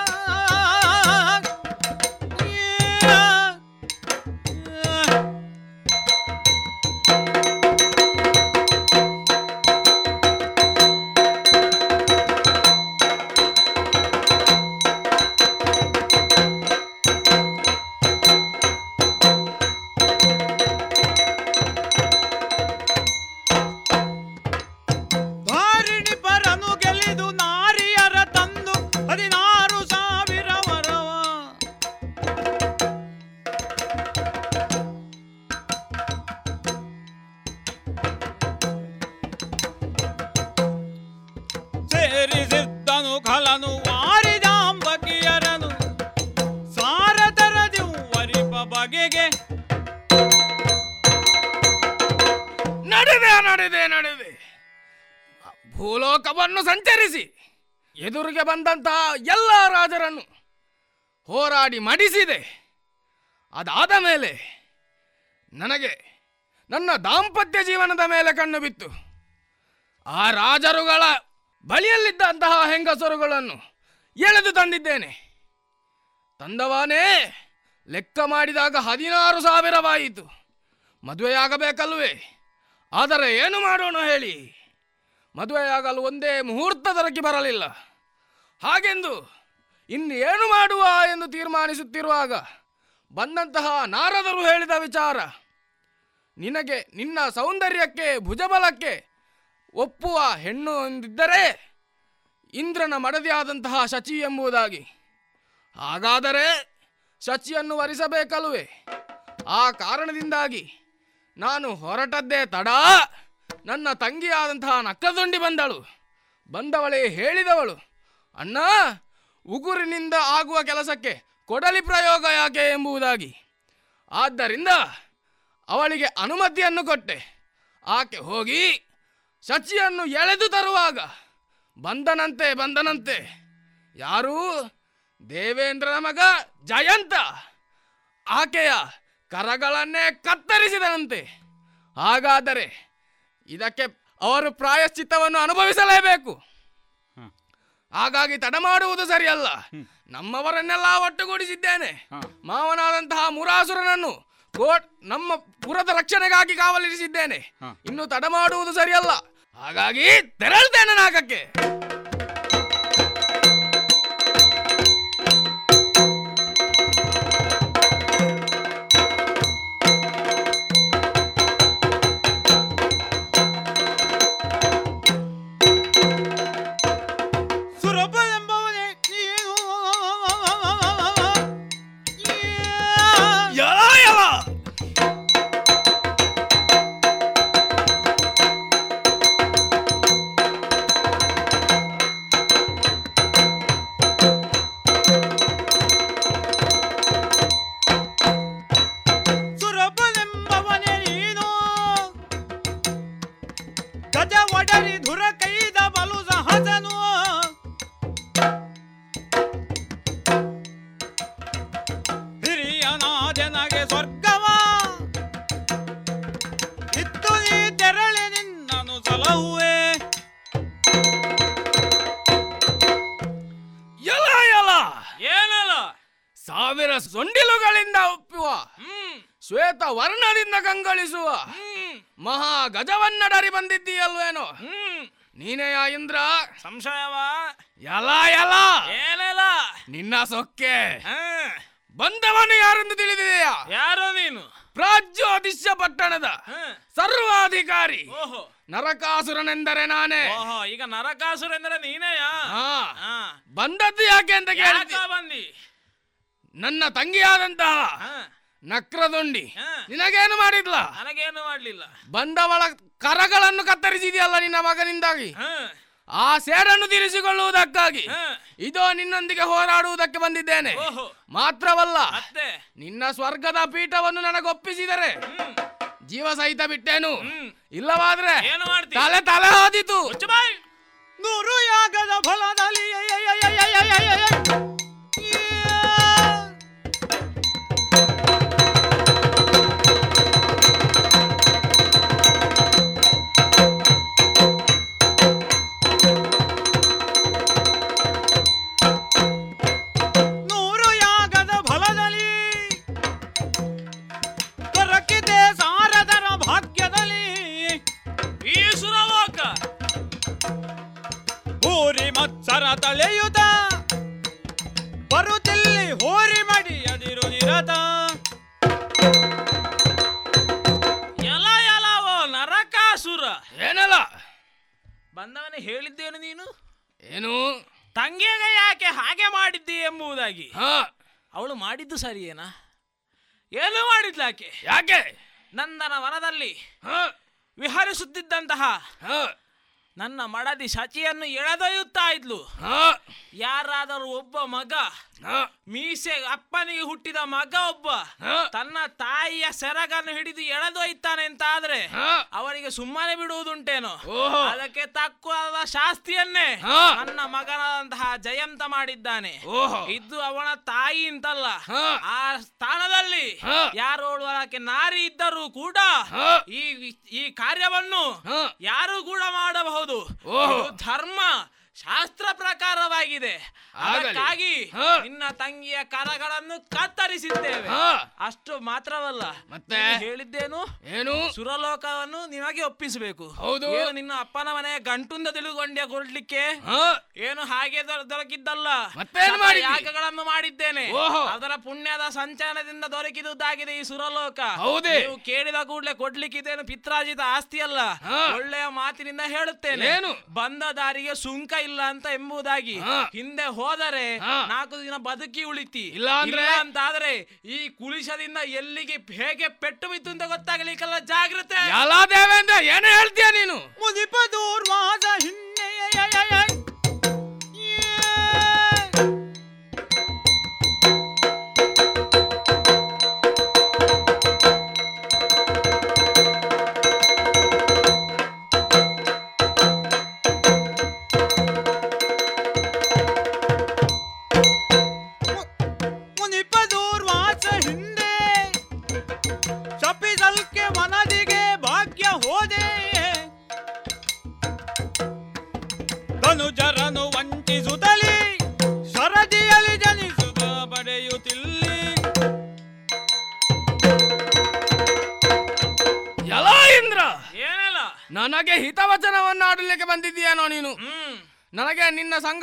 ಎದುರಿಗೆ ಬಂದಂತಹ ಎಲ್ಲ ರಾಜರನ್ನು ಹೋರಾಡಿ ಮಡಿಸಿದೆ. ಅದಾದ ಮೇಲೆ ನನಗೆ ನನ್ನ ದಾಂಪತ್ಯ ಜೀವನದ ಮೇಲೆ ಕಣ್ಣು ಬಿತ್ತು. ಆ ರಾಜರುಗಳ ಬಳಿಯಲ್ಲಿದ್ದಂತಹ ಹೆಂಗಸರುಗಳನ್ನು ಎಳೆದು ತಂದಿದ್ದೇನೆ. ತಂದವಾನೇ, ಲೆಕ್ಕ ಮಾಡಿದಾಗ ಹದಿನಾರು ಸಾವಿರವಾಯಿತು. ಮದುವೆಯಾಗಬೇಕಲ್ವೇ? ಆದರೆ ಏನು ಮಾಡೋಣ ಹೇಳಿ? ಮದುವೆಯಾಗಲು ಒಂದೇ ಮುಹೂರ್ತ ದೊರಕಿ ಬರಲಿಲ್ಲ. ಹಾಗೆಂದು ಇನ್ನೇನು ಮಾಡುವ ಎಂದು ತೀರ್ಮಾನಿಸುತ್ತಿರುವಾಗ ಬಂದಂತಹ ನಾರದರು ಹೇಳಿದ ವಿಚಾರ, ನಿನಗೆ ನಿನ್ನ ಸೌಂದರ್ಯಕ್ಕೆ, ಭುಜಬಲಕ್ಕೆ ಒಪ್ಪುವ ಹೆಣ್ಣು ಎಂದಿದ್ದರೆ ಇಂದ್ರನ ಮಡದಿಯಾದಂತಹ ಶಚಿ ಎಂಬುದಾಗಿ. ಹಾಗಾದರೆ ಶಚಿಯನ್ನು ವರಿಸಬೇಕಲ್ವೇ ಆ ಕಾರಣದಿಂದಾಗಿ ನಾನು ಹೊರಟದ್ದೇ ತಡ. ನನ್ನ ತಂಗಿಯಾದಂತಹ ನಕ್ಕದುಂಡಿ ಬಂದಳು. ಬಂದವಳೇ ಹೇಳಿದವಳು. ಅಣ್ಣ, ಉಗುರಿನಿಂದ ಆಗುವ ಕೆಲಸಕ್ಕೆ ಕೊಡಲಿ ಪ್ರಯೋಗ ಯಾಕೆ ಎಂಬುದಾಗಿ. ಆದ್ದರಿಂದ ಅವಳಿಗೆ ಅನುಮತಿಯನ್ನು ಕೊಟ್ಟೆ. ಆಕೆ ಹೋಗಿ ಶಚಿಯನ್ನು ಎಳೆದು ತರುವಾಗ, ಬಂದನಂತೆ ಬಂದನಂತೆ, ಯಾರು? ದೇವೇಂದ್ರನ ಮಗ ಜಯಂತ. ಆಕೆಯ ಕರಗಳನ್ನೇ ಕತ್ತರಿಸಿದನಂತೆ. ಹಾಗಾದರೆ ಇದಕ್ಕೆ ಅವರು ಪ್ರಾಯಶ್ಚಿತ್ತವನ್ನು ಅನುಭವಿಸಲೇಬೇಕು. ಹಾಗಾಗಿ ತಡ ಮಾಡುವುದು ಸರಿಯಲ್ಲ ನಮ್ಮವರನ್ನೆಲ್ಲ ಒಟ್ಟುಗೂಡಿಸಿದ್ದೇನೆ. ಮಾವನಾದಂತಹ ಮುರಾಸುರನನ್ನು ಕೋಟ್ ನಮ್ಮ ಪುರದ ರಕ್ಷಣೆಗಾಗಿ ಕಾವಲಿರಿಸಿದ್ದೇನೆ. ಇನ್ನು ತಡ ಮಾಡುವುದು ಸರಿಯಲ್ಲ. ಹಾಗಾಗಿ ತೆರಳ್ತೇನೆ ನಾಗಕ್ಕೆ. ಸಂಶಯವ? ಎಲ್ಲ ಎಲ್ಲ ಏನೆಲ್ಲ ನಿನ್ನ ಸೊಕ್ಕೆ. ಬಂದವನು ಯಾರೆಂದು ತಿಳಿದಿದೆಯಾ? ಯಾರೋ ನೀನು? ಪ್ರಾಜ್ಯೋತಿಷ್ಯ ಪಟ್ಟಣದ ಸರ್ವಾಧಿಕಾರಿ. ಓಹೋ. ನರಕಾಸುರನೆಂದರೆ ನಾನೇ. ಓಹೋ ಈಗ ನರಕಾಸುರೆಂದರೆ ನೀನೇಯಾ. ಬಂದದ್ದು ಯಾಕೆ ಅಂತ ಕೇಳಿ. ಯಾಕ ಬಂದಿ? ನನ್ನ ತಂಗಿಯಾದಂತಹ. ನಕ್ರದೊಂಡಿ. ನಿನಗೇನು ಮಾಡಿದ್ಲ? ನನಗೇನು ಮಾಡ್ಲಿಲ್ಲ? ಬಂದವಳ ಕರಗಳನ್ನು ಕತ್ತರಿಸಿದೆಯಲ್ಲ ನಿನ್ನ ಮಗನಿಂದಾಗಿ? ಹಾ. ಆ ಸೇಡನ್ನು ತೀರಿಸಿಕೊಳ್ಳುವುದಕ್ಕಾಗಿ ಇದು ನಿನ್ನೊಂದಿಗೆ ಹೋರಾಡುವುದಕ್ಕೆ ಬಂದಿದ್ದೇನೆ ಮಾತ್ರವಲ್ಲ ನಿನ್ನ ಸ್ವರ್ಗದ ಪೀಠವನ್ನು ನನಗೊಪ್ಪಿಸಿದರೆ ಜೀವ ಸಹಿತ ಬಿಟ್ಟೇನು ಇಲ್ಲವಾದ್ರೆ ತಲೆ ತಲೆ ಹೋದಿತು ಯಾಗದ ಫಲದಲ್ಲಿ ವನದಲ್ಲಿ ಹಾ. ವಿಹರಿಸುತ್ತಿದ್ದಂತಹ ಹಾ. ನನ್ನ ಮಡದಿ ಶಚಿಯನ್ನು ಎಳೆದೊಯ್ಯುತ್ತಾ ಇದ್ಲು. ಯಾರಾದರೂ ಒಬ್ಬ ಮಗ ಮೀಸೆ ಅಪ್ಪನಿಗೆ ಹುಟ್ಟಿದ ಮಗ ಒಬ್ಬ. ತನ್ನ ತಾಯಿಯ ಸೆರಗನ್ನು ಹಿಡಿದು ಎಳೆದೊಯ್ತಾನೆ ಅಂತ ಆದ್ರೆ. ಅವನಿಗೆ ಸುಮ್ಮನೆ ಬಿಡುವುದುಂಟೇನೋ. ಅದಕ್ಕೆ ತಕ್ಕುವ ಶಾಸ್ತಿಯನ್ನೇ ತನ್ನ ನನ್ನ ಮಗನಾದಂತಹ ಜಯಂತ ಮಾಡಿದ್ದಾನೆ. ಇದು ಅವನ ತಾಯಿ ಅಂತಲ್ಲ. ಆ ಸ್ಥಾನದಲ್ಲಿ ಯಾರು ಯಾರೋಳ್ವರಕ್ಕೆ ನಾರಿ ಇದ್ದರೂ ಕೂಡ ಈ ಈ ಕಾರ್ಯವನ್ನು ಯಾರು ಕೂಡ ಮಾಡಬಹುದು. ಧರ್ಮ. ಶಾಸ್ತ್ರ ಪ್ರಕಾರವಾಗಿದೆ. ಅದಕ್ಕಾಗಿ. ನಿನ್ನ ತಂಗಿಯ ಕರಗಳನ್ನು ಕತ್ತರಿಸಿದ್ದೇವೆ. ಅಷ್ಟು ಮಾತ್ರವಲ್ಲ. ಮತ್ತೆ? ಹೇಳಿದ್ದೇನು? ಏನು? ಸುರಲೋಕವನ್ನು ನಿಮಗೆ ಒಪ್ಪಿಸಬೇಕು. ಹೌದು. ನಿನ್ನ ಅಪ್ಪನ ಮನೆಯ ಗಂಟುಂದ ತಿಳಿದುಕೊಂಡೆ ಕೊಡ್ಲಿಕ್ಕೆ? ಏನು ಹಾಗೆ ದೊರಕಿದ್ದಲ್ಲ? ಯಾಗಗಳನ್ನು ಮಾಡಿದ್ದೇನೆ. ಅದರ ಪುಣ್ಯದ ಸಂಚಾನದಿಂದ ದೊರಕಿದುದಾಗಿದೆ ಈ ಸುರಲೋಕ. ಹೌದೇ? ನೀವು ಕೇಳಿದ ಕೂಡಲೇ ಕೊಡ್ಲಿಕ್ಕಿದ್ದೇನು ಪಿತ್ರಾಜಿತ ಆಸ್ತಿ ಅಲ್ಲ ಒಳ್ಳೆಯ ಮಾತಿನಿಂದ ಹೇಳುತ್ತೇನೆ? ಬಂದ ದಾರಿಗೆ ಸುಂಕ ಇಲ್ಲ ಅಂತ ಎಂಬುದಾಗಿ. ಹಿಂದೆ ಹೋದರೆ. ನಾಲ್ಕು ದಿನ ಬದುಕಿ ಉಳಿತಿ ಇಲ್ಲ ಅಂದ್ರೆ? ಅಂತಾದ್ರೆ ಈ ಕುಳಿಶದಿಂದ ಎಲ್ಲಿಗೆ ಹೇಗೆ ಪೆಟ್ಟು ಬಿತ್ತು ಅಂತ ಗೊತ್ತಾಗಲಿಕ್ಕೆಲ್ಲ ಜಾಗ್ರತೆ ಎಲ್ಲ ದೇವೇಂದ್ರ ಏನು ಹೇಳ್ತೀಯ ನೀನು ಮುದಿಪ ದೂರ್ವಾಸ ಹಿನ್ನೆಯ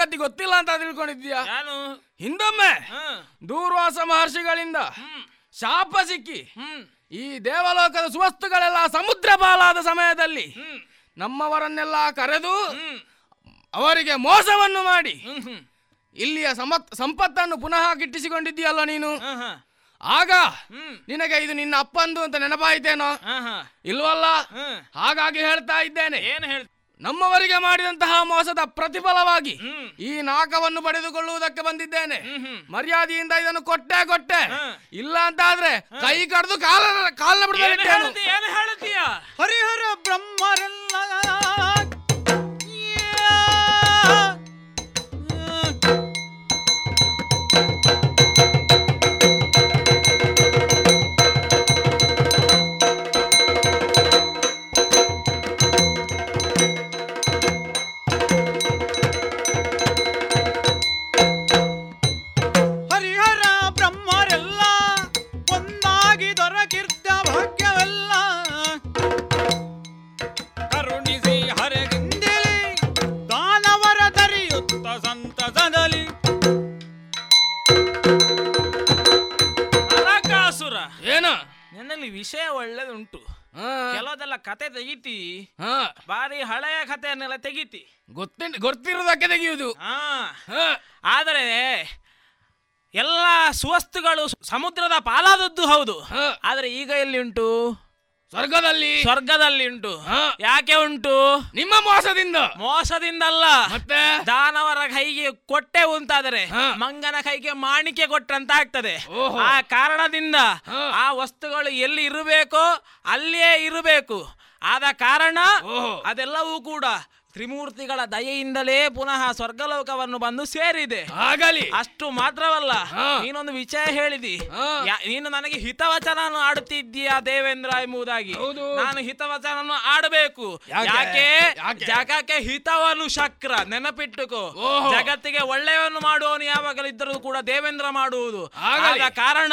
ಸಂಗತಿ ಗೊತ್ತಿಲ್ಲ ಅಂತ ತಿಳ್ಕೊಂಡಿದ್ಯಾ ಹಿಂದೊಮ್ಮೆ ದೂರ್ವಾಸ ಮಹರ್ಷಿಗಳಿಂದ ಶಾಪ ಸಿಕ್ಕಿ ಈ ದೇವಲೋಕದ ಸುವಸ್ತುಗಳೆಲ್ಲ ಸಮುದ್ರ ಪಾಲಾದ ಸಮಯದಲ್ಲಿ ನಮ್ಮವರನ್ನೆಲ್ಲ ಕರೆದು ಅವರಿಗೆ ಮೋಸವನ್ನು ಮಾಡಿ ಇಲ್ಲಿಯ ಸಮತ್ ಸಂಪತ್ತನ್ನು ಪುನಃ ಗಿಟ್ಟಿಸಿಕೊಂಡಿದ್ದೀಯಲ್ಲ ನೀನು? ಆಗ ನಿನಗೆ ಇದು ನಿನ್ನ ಅಪ್ಪಂದು ಅಂತ ನೆನಪಾಯಿತೇನೋ? ಇಲ್ವಲ್ಲ? ಹಾಗಾಗಿ ಹೇಳ್ತಾ ಇದ್ದೇನೆ. ಏನು ನಮ್ಮವರಿಗೆ ಮಾಡಿದಂತಹ ಮೋಸದ ಪ್ರತಿಫಲವಾಗಿ ಈ ನಾಕವನ್ನು ಪಡೆದುಕೊಳ್ಳುವುದಕ್ಕೆ ಬಂದಿದ್ದೇನೆ. ಮರ್ಯಾದೆಯಿಂದ ಇದನ್ನು ಕೊಟ್ಟೆ ಕೊಟ್ಟೆ. ಇಲ್ಲ ಅಂತ ಆದ್ರೆ ಕೈ ಕಡ್ದು ಕಾಲ ಕಾಲ ಹೇಳ್ತೀಯ? ಹರಿಹರ ಬ್ರಹ್ಮರೆಲ್ಲ ವಿಷಯ ಒಳ್ಳೇದುಂಟು. ಕೆಲವದೆಲ್ಲ ಕತೆ ತೆಗಿತಿ. ಹಾ. ಬಾರಿ ಹಳೆಯ ಕಥೆಯನ್ನೆಲ್ಲ ತೆಗಿತಿ. ಗೊತ್ತಿನ್ ಗೊತ್ತಿರೋದಕ್ಕೆ ತೆಗೆಯುವುದು ಹಾ. ಆದರೆ ಎಲ್ಲ ಸುವಸ್ತುಗಳು ಸಮುದ್ರದ ಪಾಲಾದದ್ದು ಹೌದು. ಆದರೆ ಈಗ ಎಲ್ಲಿ ಉಂಟು? ಸ್ವರ್ಗದಲ್ಲಿ. ಸ್ವರ್ಗದಲ್ಲಿ ಉಂಟು. ಯಾಕೆ ಉಂಟು? ನಿಮ್ಮ ಮೋಸದಿಂದ. ಮೋಸದಿಂದಲ್ಲ. ಮತ್ತೆ? ದಾನವರ ಕೈಗೆ ಕೊಟ್ಟೆ ಉಂಟಾದರೆ ಮಂಗನ ಕೈಗೆ ಮಾಣಿಕೆ ಕೊಟ್ಟಂತ ಆಗ್ತದೆ. ಆ ಕಾರಣದಿಂದ ಆ ವಸ್ತುಗಳು ಎಲ್ಲಿ ಇರಬೇಕೋ ಅಲ್ಲಿಯೇ ಇರಬೇಕು. ಆದ ಕಾರಣ ಅದೆಲ್ಲವೂ ಕೂಡ ತ್ರಿಮೂರ್ತಿಗಳ ದಯೆಯಿಂದಲೇ ಪುನಃ ಸ್ವರ್ಗಲೋಕವನ್ನು ಬಂದು ಸೇರಿದೆ. ಆಗಲಿ. ಅಷ್ಟು ಮಾತ್ರವಲ್ಲ ನೀನೊಂದು ವಿಷಯ ಹೇಳಿದಿ. ನೀನು ನನಗೆ ಹಿತವಚನ ಆಡುತ್ತಿದ್ದೀಯಾ ದೇವೇಂದ್ರ ಎಂಬುದಾಗಿ. ನಾನು ಹಿತವಚನ ಆಡಬೇಕು. ಯಾಕೆ? ಜಗಕ್ಕೆ ಹಿತವನು ಶಕ್ರ ನೆನಪಿಟ್ಟುಕೊ ಜಗತ್ತಿಗೆ ಒಳ್ಳೆಯವನ್ನು ಮಾಡುವವನು ಯಾವಾಗಲೂ ಇದ್ದರೂ ಕೂಡ ದೇವೇಂದ್ರ ಮಾಡುವುದು. ಆದ ಕಾರಣ.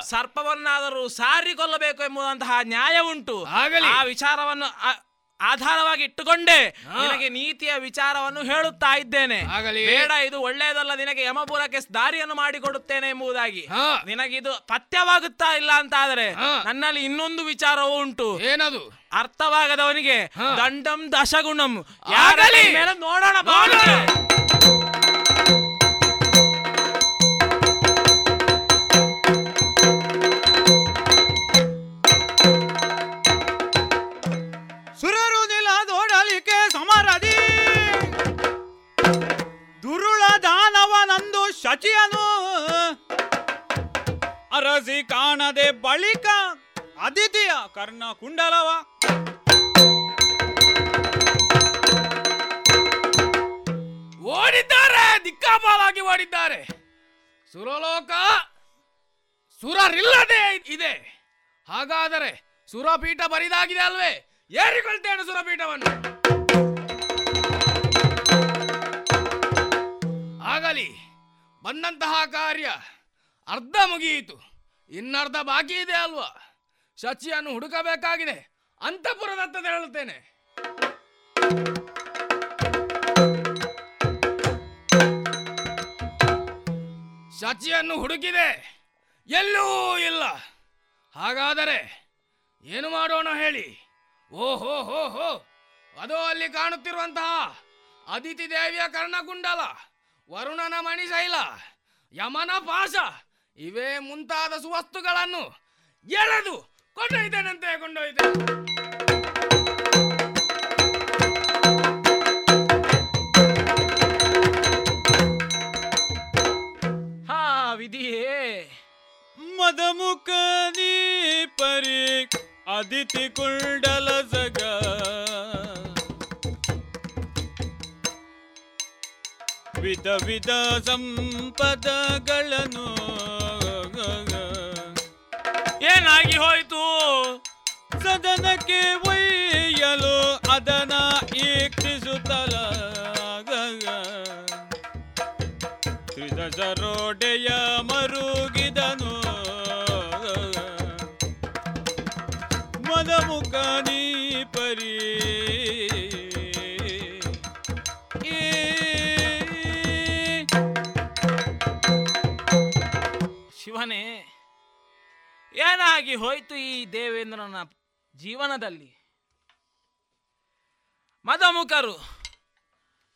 ಸರ್ಪವನ್ನಾದರೂ ಸಾರಿಕೊಳ್ಳಬೇಕು ಎಂಬುದಂತಹ ನ್ಯಾಯ ಉಂಟು. ಆ ವಿಚಾರವನ್ನು ಆಧಾರವಾಗಿ ಇಟ್ಟುಕೊಂಡೇ. ನಿನಗೆ ನೀತಿಯ ವಿಚಾರವನ್ನು ಹೇಳುತ್ತಾ ಇದ್ದೇನೆ. ಬೇಡ ಇದು ಒಳ್ಳೆಯದಲ್ಲ. ನಿನಗೆ ಯಮಪುರಕ್ಕೆ ದಾರಿಯನ್ನು ಮಾಡಿಕೊಡುತ್ತೇನೆ ಎಂಬುದಾಗಿ. ನಿನಗಿದು ಪಥ್ಯವಾಗುತ್ತಾ ಇಲ್ಲ ಅಂತ ಆದರೆ ನನ್ನಲ್ಲಿ ಇನ್ನೊಂದು ವಿಚಾರವೂ ಉಂಟು. ಏನದು? ಅರ್ಥವಾಗದವನಿಗೆ ದಂಡಂ ದಶಗುಣಂ. ನೋಡೋಣ. ಶಚಿಯನು ಅರಸಿ ಕಾಣದೆ ಬಳಿಕ ಅದಿತಿಯ ಕರ್ಣ ಕುಂಡಲವ. ಓಡಿದ್ದಾರೆ ದಿಕ್ಕಾಪಾಲಾಗಿ ಓಡಿದ್ದಾರೆ. ಸುರಲೋಕ ಸುರರಿಲ್ಲದೆ ಇದೆ. ಹಾಗಾದರೆ ಸುರಪೀಠ ಬರಿದಾಗಿದೆ ಅಲ್ವೇ? ಏರಿಕೊಳ್ತೇನೆ ಸುರಪೀಠವನ್ನು. ಬಂದಂತಹ ಕಾರ್ಯ ಅರ್ಧ ಮುಗಿಯಿತು. ಇನ್ನರ್ಧ ಬಾಕಿ ಇದೆ ಅಲ್ವಾ? ಶಚಿಯನ್ನು ಹುಡುಕಬೇಕಾಗಿದೆ. ಅಂತಪುರದತ್ತ ಹೇಳುತ್ತೇನೆ ಶಚಿಯನ್ನು ಹುಡುಕಿದೆ. ಎಲ್ಲೂ ಇಲ್ಲ. ಹಾಗಾದರೆ ಏನು ಮಾಡೋಣ ಹೇಳಿ? ಓಹೋ ಹೋ ಹೋ ಅದು ಅಲ್ಲಿ ಕಾಣುತ್ತಿರುವಂತಹ ಅದಿತಿ ದೇವಿಯ ಕರ್ಣಕುಂಡಲ ವರುಣನ ಮಣಿಶೈಲ, ಯಮನ ಪಾಶ, ಇವೇ ಮುಂತಾದ ಸುವಸ್ತುಗಳನ್ನು ಎಳೆದು ಕೊಂಡೊಯ್ತೇನಂತೆ ಕೊಂಡೊಯ್ತೇನೆ ಹಾ, ವಿಧಿಯೇ. ಮದಮುಖ ನೀ ಪರಿ, ಅದಿತಿ ಕುಂಡಲ ಸಗ ವಿಧ ವಿಧ ಸಂಪದಗಳನ್ನು. ಏನಾಗಿ ಹೋಯ್ತು? ಸದನಕ್ಕೆ ಒಯ್ಯಲು ಅದನ ಈಕ್ಷಿಸುತ್ತಲ. ತ್ರಿದಶರೋಡೆಯ ಮರುಗಿದನು. ಮದಮುಖ ಏನಾಗಿ ಹೋಯ್ತು ಈ ದೇವೇಂದ್ರನ ಜೀವನದಲ್ಲಿ? ಮದಮುಖರು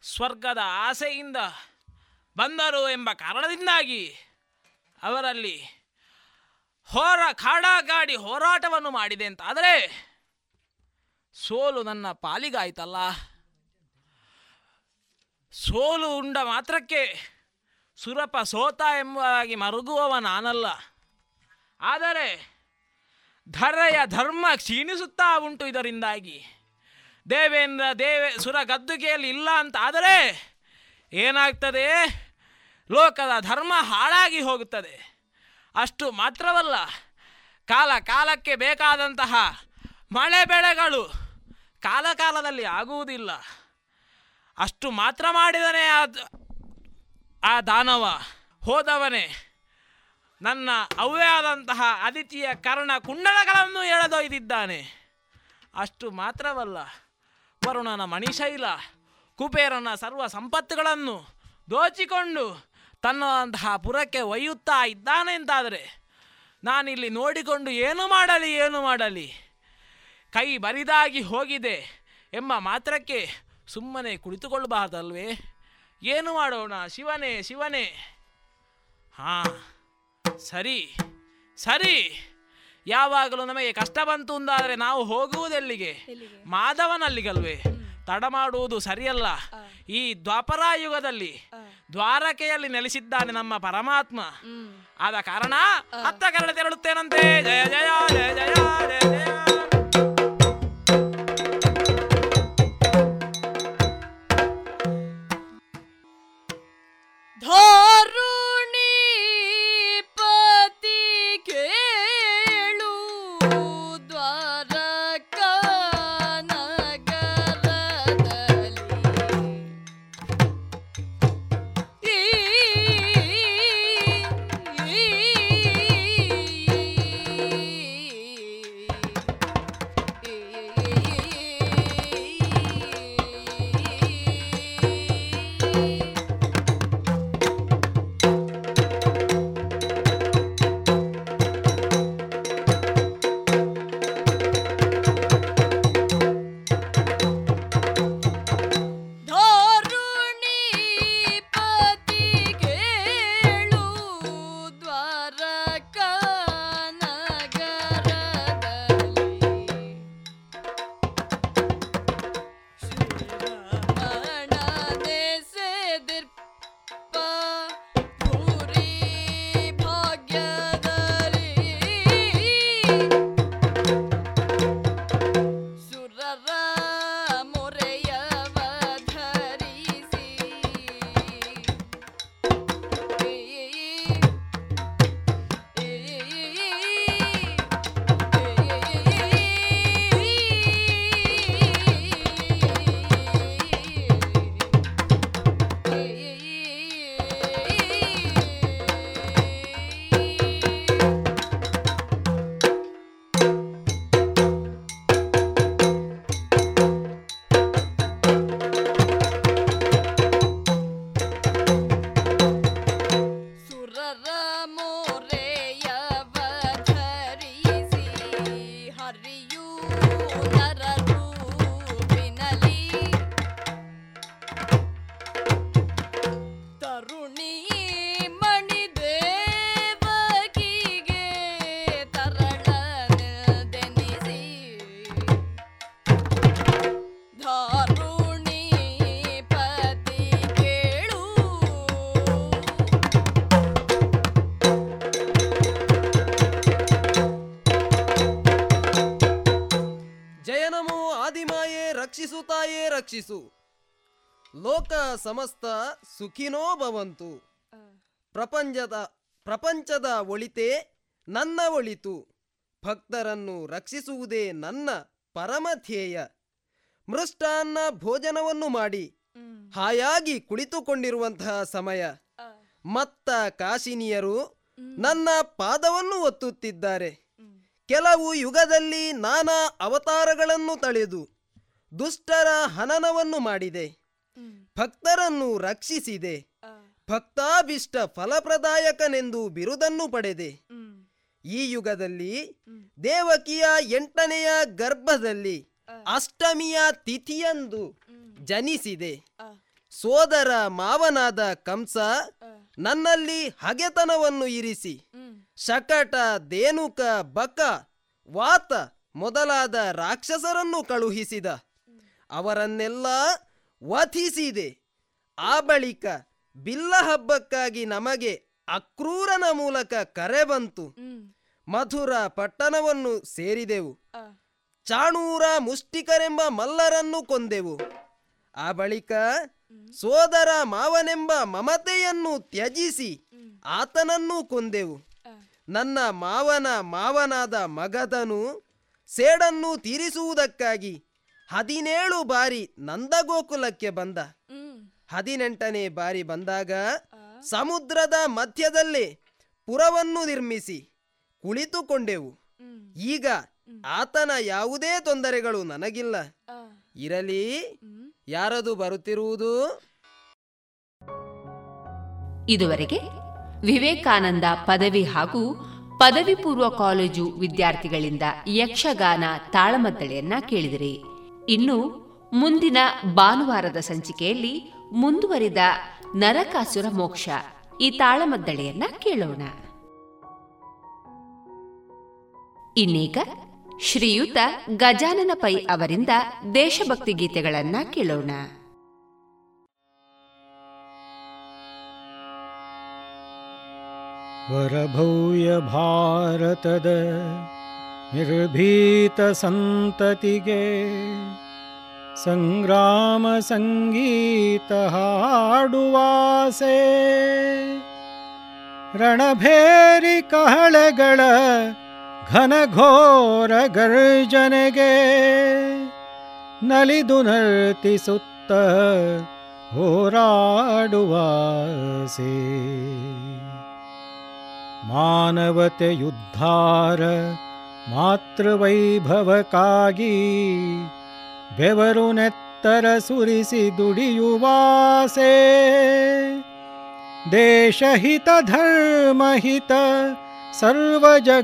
ಸ್ವರ್ಗದ ಆಸೆಯಿಂದ ಬಂದರು ಎಂಬ ಕಾರಣದಿಂದಾಗಿ ಅವರಲ್ಲಿ ಹೋರ ಕಾಡಾಗಾಡಿ ಹೋರಾಟವನ್ನು ಮಾಡಿದೆ ಅಂತ. ಆದರೆ ಸೋಲು ನನ್ನ ಪಾಲಿಗಾಯ್ತಲ್ಲ. ಸೋಲು ಉಂಡ ಮಾತ್ರಕ್ಕೆ ಸುರಪ ಸೋತ ಎಂಬುದಾಗಿ ಮರುಗುವವ ನಾನಲ್ಲ. ಆದರೆ ಧರೆಯ ಧರ್ಮ ಕ್ಷೀಣಿಸುತ್ತಾ ಉಂಟು ಇದರಿಂದಾಗಿ. ದೇವೇಂದ್ರ, ದೇವೇ, ಸುರ ಗದ್ದುಗೆಯಲ್ಲಿ ಇಲ್ಲ ಅಂತ ಆದರೆ ಏನಾಗ್ತದೆ? ಲೋಕದ ಧರ್ಮ ಹಾಳಾಗಿ ಹೋಗುತ್ತದೆ. ಅಷ್ಟು ಮಾತ್ರವಲ್ಲ, ಕಾಲ ಕಾಲಕ್ಕೆ ಬೇಕಾದಂತಹ ಮಳೆ ಬೆಳೆಗಳು ಕಾಲ ಕಾಲದಲ್ಲಿ ಆಗುವುದಿಲ್ಲ. ಅಷ್ಟು ಮಾತ್ರ ಮಾಡಿದನೇ ಆ ದಾನವ ಹೋದವನೇ. ನನ್ನ ಅವೇ ಆದಂತಹ ಅದಿತಿಯ ಕರ್ಣ ಕುಂಡಲಗಳನ್ನು ಎಳೆದೊಯ್ದಿದ್ದಾನೆ. ಅಷ್ಟು ಮಾತ್ರವಲ್ಲ, ವರುಣನ ಮಣಿಶೈಲ, ಕುಬೇರನ ಸರ್ವ ಸಂಪತ್ತುಗಳನ್ನು ದೋಚಿಕೊಂಡು ತನ್ನಂತಹ ಪುರಕ್ಕೆ ಒಯ್ಯುತ್ತಾ ಇದ್ದಾನೆ ಅಂತಾದರೆ, ನಾನಿಲ್ಲಿ ನೋಡಿಕೊಂಡು ಏನು ಮಾಡಲಿ ಏನು ಮಾಡಲಿ, ಕೈ ಬರಿದಾಗಿ ಹೋಗಿದೆ ಎಂಬ ಮಾತ್ರಕ್ಕೆ ಸುಮ್ಮನೆ ಕುಳಿತುಕೊಳ್ಳಬಾರ್ದಲ್ವೇ? ಏನು ಮಾಡೋಣ? ಶಿವನೇ ಶಿವನೇ. ಹಾ. ಸರಿ ಸರಿ. ಯಾವಾಗಲೂ ನಮಗೆ ಕಷ್ಟ ಬಂತು ಅಂದಾದರೆ ನಾವು ಹೋಗುವುದೆಲ್ಲಿಗೆ ಮಾಧವನಲ್ಲಿಗಲ್ವೇ? ತಡ ಮಾಡುವುದು ಸರಿಯಲ್ಲ. ಈ ದ್ವಾಪರಾಯುಗದಲ್ಲಿ ದ್ವಾರಕೆಯಲ್ಲಿ ನೆಲೆಸಿದ್ದಾನೆ ನಮ್ಮ ಪರಮಾತ್ಮ. ಆದ ಕಾರಣ ಹತ್ತ ಕರಡ ತೆರಳುತ್ತೇನಂತೆ? ಜಯ ಜಯ ಜಯ ಜಯ ಜಯ. ರಕ್ಷಿಸು ಲೋಕ ಸಮಸ್ತ ಸುಖಿನೋ ಭವಂತು. ಪ್ರಪಂಚದ ಪ್ರಪಂಚದ ಒಳಿತೇ ನನ್ನ ಒಳಿತು. ಭಕ್ತರನ್ನು ರಕ್ಷಿಸುವುದೇ ನನ್ನ ಪರಮಧ್ಯೇಯ ಮೃಷ್ಟಾನ್ನ ಭೋಜನವನ್ನು ಮಾಡಿ ಹಾಯಾಗಿ ಕುಳಿತುಕೊಂಡಿರುವಂತಹ ಸಮಯ. ಮತ್ತ ಕಾಶಿನಿಯರು ನನ್ನ ಪಾದವನ್ನು ಒತ್ತುತ್ತಿದ್ದಾರೆ. ಕೆಲವು ಯುಗದಲ್ಲಿ ನಾನಾ ಅವತಾರಗಳನ್ನು ತಳೆದು ದುಷ್ಟರ ಹನನವನ್ನು ಮಾಡಿದೆ. ಭಕ್ತರನ್ನು ರಕ್ಷಿಸಿದೆ. ಭಕ್ತಾಭಿಷ್ಟ ಫಲಪ್ರದಾಯಕನೆಂದು ಬಿರುದನ್ನು ಪಡೆದೆ. ಈ ಯುಗದಲ್ಲಿ ದೇವಕಿಯ ಎಂಟನೆಯ ಗರ್ಭದಲ್ಲಿ ಅಷ್ಟಮಿಯ ತಿಥಿಯಂದು ಜನಿಸಿದೆ. ಸೋದರ ಮಾವನಾದ ಕಂಸ ನನ್ನಲ್ಲಿ ಹಗೆತನವನ್ನು ಇರಿಸಿ. ಶಕಟ, ದೇನುಕ, ಬಕ, ವಾತ ಮೊದಲಾದ ರಾಕ್ಷಸರನ್ನು ಕಳುಹಿಸಿದ. ಅವರನ್ನೆಲ್ಲ ವಧಿಸಿದೆ. ಆ ಬಳಿಕ ಬಿಲ್ಲ ಹಬ್ಬಕ್ಕಾಗಿ ನಮಗೆ ಅಕ್ರೂರನ ಮೂಲಕ ಕರೆ ಬಂತು. ಮಧುರ ಪಟ್ಟಣವನ್ನು ಸೇರಿದೆವು. ಚಾಣೂರ ಮುಷ್ಟಿಕರೆಂಬ ಮಲ್ಲರನ್ನು ಕೊಂದೆವು. ಆ ಬಳಿಕ ಸೋದರ ಮಾವನೆಂಬ ಮಮತೆಯನ್ನು ತ್ಯಜಿಸಿ ಆತನನ್ನು ಕೊಂದೆವು. ನನ್ನ ಮಾವನ ಮಾವನಾದ ಮಗದನು ಸೇಡನ್ನು ತೀರಿಸುವುದಕ್ಕಾಗಿ ಹದಿನೇಳು ಬಾರಿ ನಂದಗೋಕುಲಕ್ಕೆ ಬಂದ. ಹದಿನೆಂಟನೇ ಬಾರಿ ಬಂದಾಗ ಸಮುದ್ರದ ಮಧ್ಯದಲ್ಲಿ ಪುರವನ್ನು ನಿರ್ಮಿಸಿ ಕುಳಿತುಕೊಂಡೆವು. ಈಗ ಆತನ ಯಾವುದೇ ತೊಂದರೆಗಳು ನನಗಿಲ್ಲ. ಇರಲಿ ಯಾರದು ಬರುತ್ತಿರುವುದು? ಇದುವರೆಗೆ ವಿವೇಕಾನಂದ ಪದವಿ ಹಾಗೂ ಪದವಿ ಪೂರ್ವ ಕಾಲೇಜು ವಿದ್ಯಾರ್ಥಿಗಳಿಂದ ಯಕ್ಷಗಾನ ತಾಳಮದ್ದಳೆಯನ್ನ ಕೇಳಿದಿರಿ. ಇನ್ನು ಮುಂದಿನ ಭಾನುವಾರದ ಸಂಚಿಕೆಯಲ್ಲಿ ಮುಂದುವರಿದ ನರಕಾಸುರ ಮೋಕ್ಷ ಈ ತಾಳಮದ್ದಳೆಯನ್ನ ಕೇಳೋಣ. ಇನ್ನೀಗ ಶ್ರೀಯುತ ಗಜಾನನ ಪೈ ಅವರಿಂದ ದೇಶಭಕ್ತಿ ಗೀತೆಗಳನ್ನ ಕೇಳೋಣ. ವರಭೂಯ ಭಾರತದ ನಿರ್ಭೀತ ಸಂತತಿಗೆ ಸಂಗ್ರಾಮ ಸಂಗೀತ ಹಾಡುವಾಸೆ. ರಣಭೇರಿ ಕಹಳೆಗಳ ಘನಘೋರ ಗರ್ಜನೆಗೆ ನಲಿದು ನರ್ತಿಸುತ್ತ ಹೋರಾಡುವಾಸೆ. ಮಾನವತೆಯುದ್ಧಾರ ಮಾತೃವೈಭವಕ್ಕಾಗಿ ಬೆವರು ನೆತ್ತರ ಸುರಿಸಿ ದುಡಿಯುವಾಸೆ. ದೇಶಹಿತ, ಧರ್ಮಹಿತ, ಸರ್ವಜಗಹಿತಕ್ಕಾಗಿ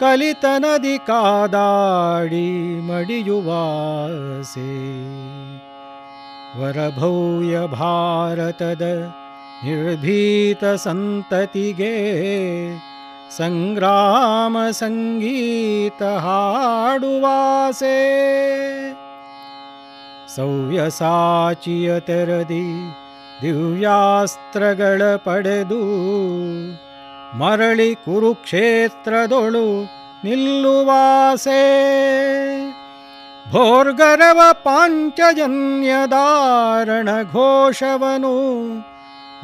ಕಲಿತ ನದಿ ಕಾದಾಡಿ ಮಡಿಯುವಾಸೆ. ವರಭವ್ಯ ಭಾರತದ ನಿರ್ಭೀತ ಸಂತತಿಗೆ ಸಂಗ್ರಾಮ ಸಂಗೀತ ಹಾಡುವಾಸೆ. ಸವ್ಯಸಾಚಿಯ ತೆರದಿ ದಿವ್ಯಾಸ್ತ್ರಗಳ ಪಡೆದು ಮರಳಿ ಕುರುಕ್ಷೇತ್ರದೊಳು ನಿಲ್ಲುವಾಸೆ. ಭೋರ್ಗರವ ಪಾಂಚಜನ್ಯದಾರಣ ಘೋಷವನು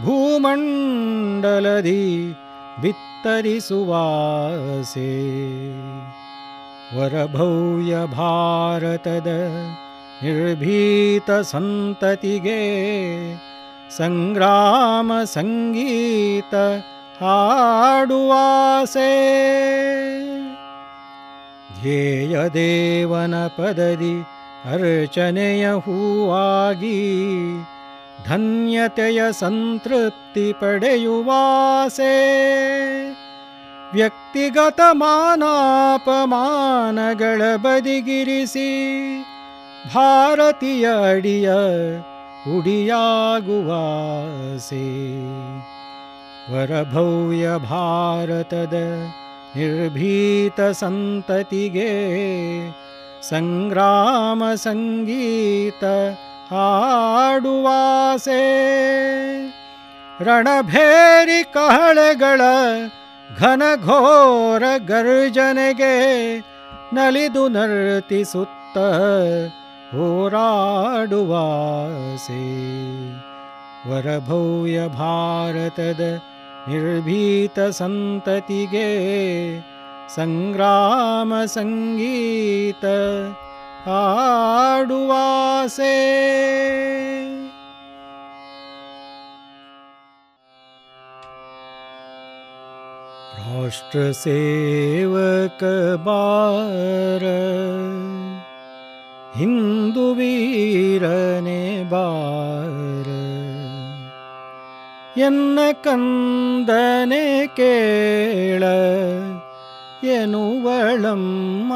ಭೂಮಂಡಲದಿ ಬಿತ್ತರಿಸುವಾಸೆ तरि सुवासे वरभौय भारतद निर्भीतसन्ततिगे वरभूयभारतदनिर्भीतसन्ततिगे सङ्ग्रामसङ्गीतहाडुवासे येयदेवनपदी अर्चनयहुवागी ಧನ್ಯತೆಯ ಸಂತೃಪ್ತಿ ಪಡೆಯುವಾಸೆ ವ್ಯಕ್ತಿಗತ ಮಾನಾಪಮಾನಗಳ ಬದಿಗಿರಿಸಿ ಭಾರತೀಯ ಅಡಿಯ ಉಡಿಯಾಗುವಾಸೆ ವರಭವ್ಯ ಭಾರತದ ನಿರ್ಭೀತ ಸಂತತಿಗೆ ಸಂಗ್ರಾಮ ಸಂಗೀತ ಹಾಡುವಾಸೆ ರಣಭೇರಿ ಕಹಳೆಗಳ ಘನಘೋರ ಗರ್ಜನೆಗೆ ನಲಿದು ನರ್ತಿಸುತ್ತ ಹೋರಾಡುವಾಸೆ ವರಭವ್ಯ ಭಾರತದ ನಿರ್ಭೀತ ಸಂತತಿಗೆ ಸಂಗ್ರಾಮ ಸಂಗೀತ ಹಾಡುವಾಸೆ. ರಾಷ್ಟ್ರ ಸೇವಕ ಬಾರ ಹಿಂದೂ ವೀರನೆ ಬಾರ. ಎನ್ನ ಕಂದನೆ ಕೇಳ ಎನ್ನುವಳಮ್ಮ.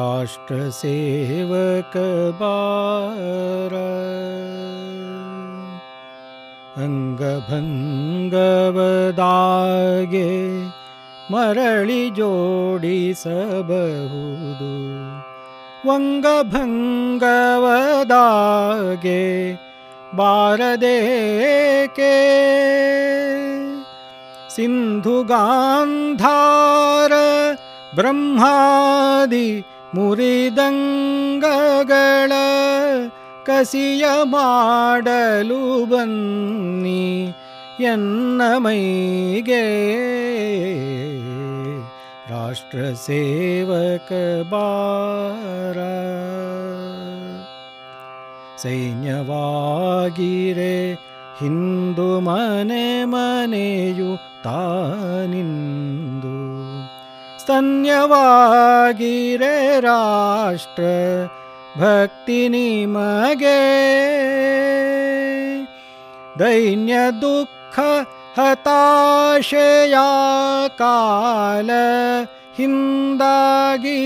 ರಾಷ್ಟ್ರ ಸೇವಕ ಬಾರ ಅಂಗಭಂಗವದಾಗೆ ಮರಳಿ ಜೋಡಿಸಬಹುದು ವಂಗಭಂಗವದಾಗೆ ಬಾರದೇಕೆ ಸಿಂಧುಗಾಂಧಾರ ಬ್ರಹ್ಮಾದಿ ಮುರಿದಂಗಗಳ ಕಸಿಯ ಮಾಡಲು ಬನ್ನಿ ಎನ್ನ ಮೈಗೆ. ರಾಷ್ಟ್ರ ಸೇವಕ ಬಾರ. ಸೈನ್ಯವಾಗಿರೆ ಹಿಂದು ಮನೆ ಮನೆಯು ತಾನಿಂದು. स्तन्यवागिरे राष्ट्र भक्तिनिमगे दैन्यदुःख हताशया काल हिन्दागी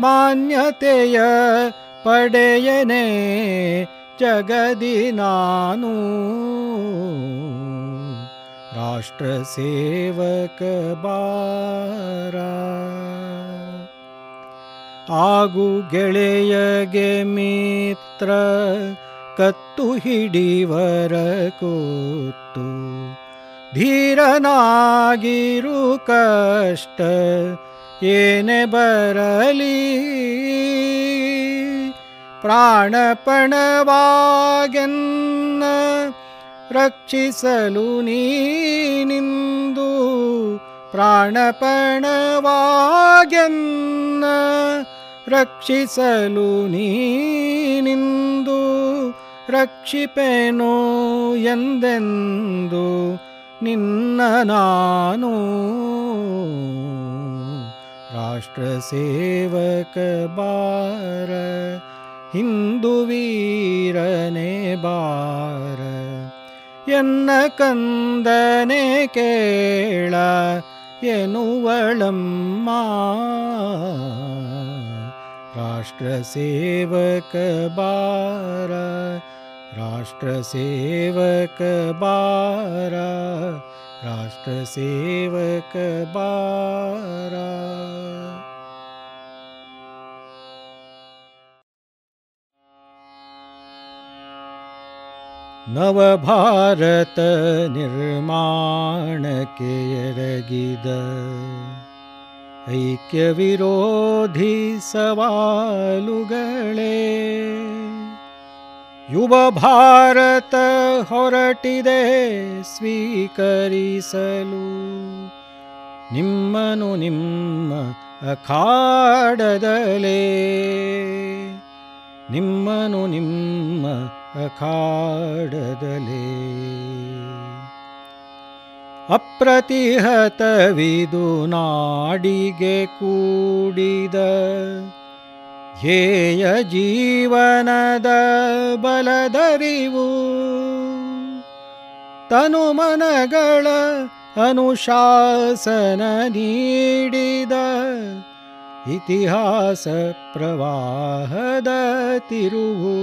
मान्यतेय पडयने जगदिनानु। ಪಡೆಯನೆ ಜಗದಿ ನಾನು ರಾಷ್ಟ್ರ ಸೇವಕ ಬಾರ ಆಗು ಗೆಳೆಯಗೆ ಮಿತ್ರ ಕತ್ತು ಹಿಡಿವರ ಕೂತು ಧೀರನಾಗಿರು ಕಷ್ಟ ಏನೇ ಬರಲಿ ಪ್ರಾಣಪಣವಾಗೆನ್ನ ರಕ್ಷಿಸಲು ನೀನಿಂದು ಪ್ರಾಣಪಣವಾಗೆನ್ನ ರಕ್ಷಿಸಲು ನೀನಿಂದು ರಕ್ಷಿಪೆನು ಎಂದೆಂದು ನಿನ್ನ ನಾನು ರಾಷ್ಟ್ರ ಸೇವಕ ಬಾರ ಹಿಂದು ವೀರನೆ ಬಾರ ಎನ್ನ ಕಂದನೆ ಕೇಳ ಎನ್ನುವಳಮ್ಮ. ರಾಷ್ಟ್ರ ಸೇವಕ ಬಾರ ರಾಷ್ಟ್ರ ಸೇವಕ ಬಾರ ರಾಷ್ಟ್ರ ಸೇವಕ ಬಾರ. ನವಭಾರತ ನಿರ್ಮಾಣಕ್ಕೆ ಎರಗಿದ ಐಕ್ಯ ವಿರೋಧಿ ಸವಾಲುಗಳೇ. ಯುವ ಭಾರತ ಹೊರಟಿದೆ ಸ್ವೀಕರಿಸಲು. ನಿಮ್ಮನು ನಿಮ್ಮ ಅಖಾಡದಲೇ ನಿಮ್ಮನು ನಿಮ್ಮ ಅಖಾಡದಲೇ ಅಪ್ರತಿಹತವಿದು ನಾಡಿಗೆ ಕೂಡಿದ ಧ್ಯೇಯ ಜೀವನದ ಬಲದರಿವು. ತನುಮನಗಳ ಅನುಶಾಸನ ನೀಡಿದ ಇತಿಹಾಸ ಪ್ರವಾಹದ ತಿರುವು.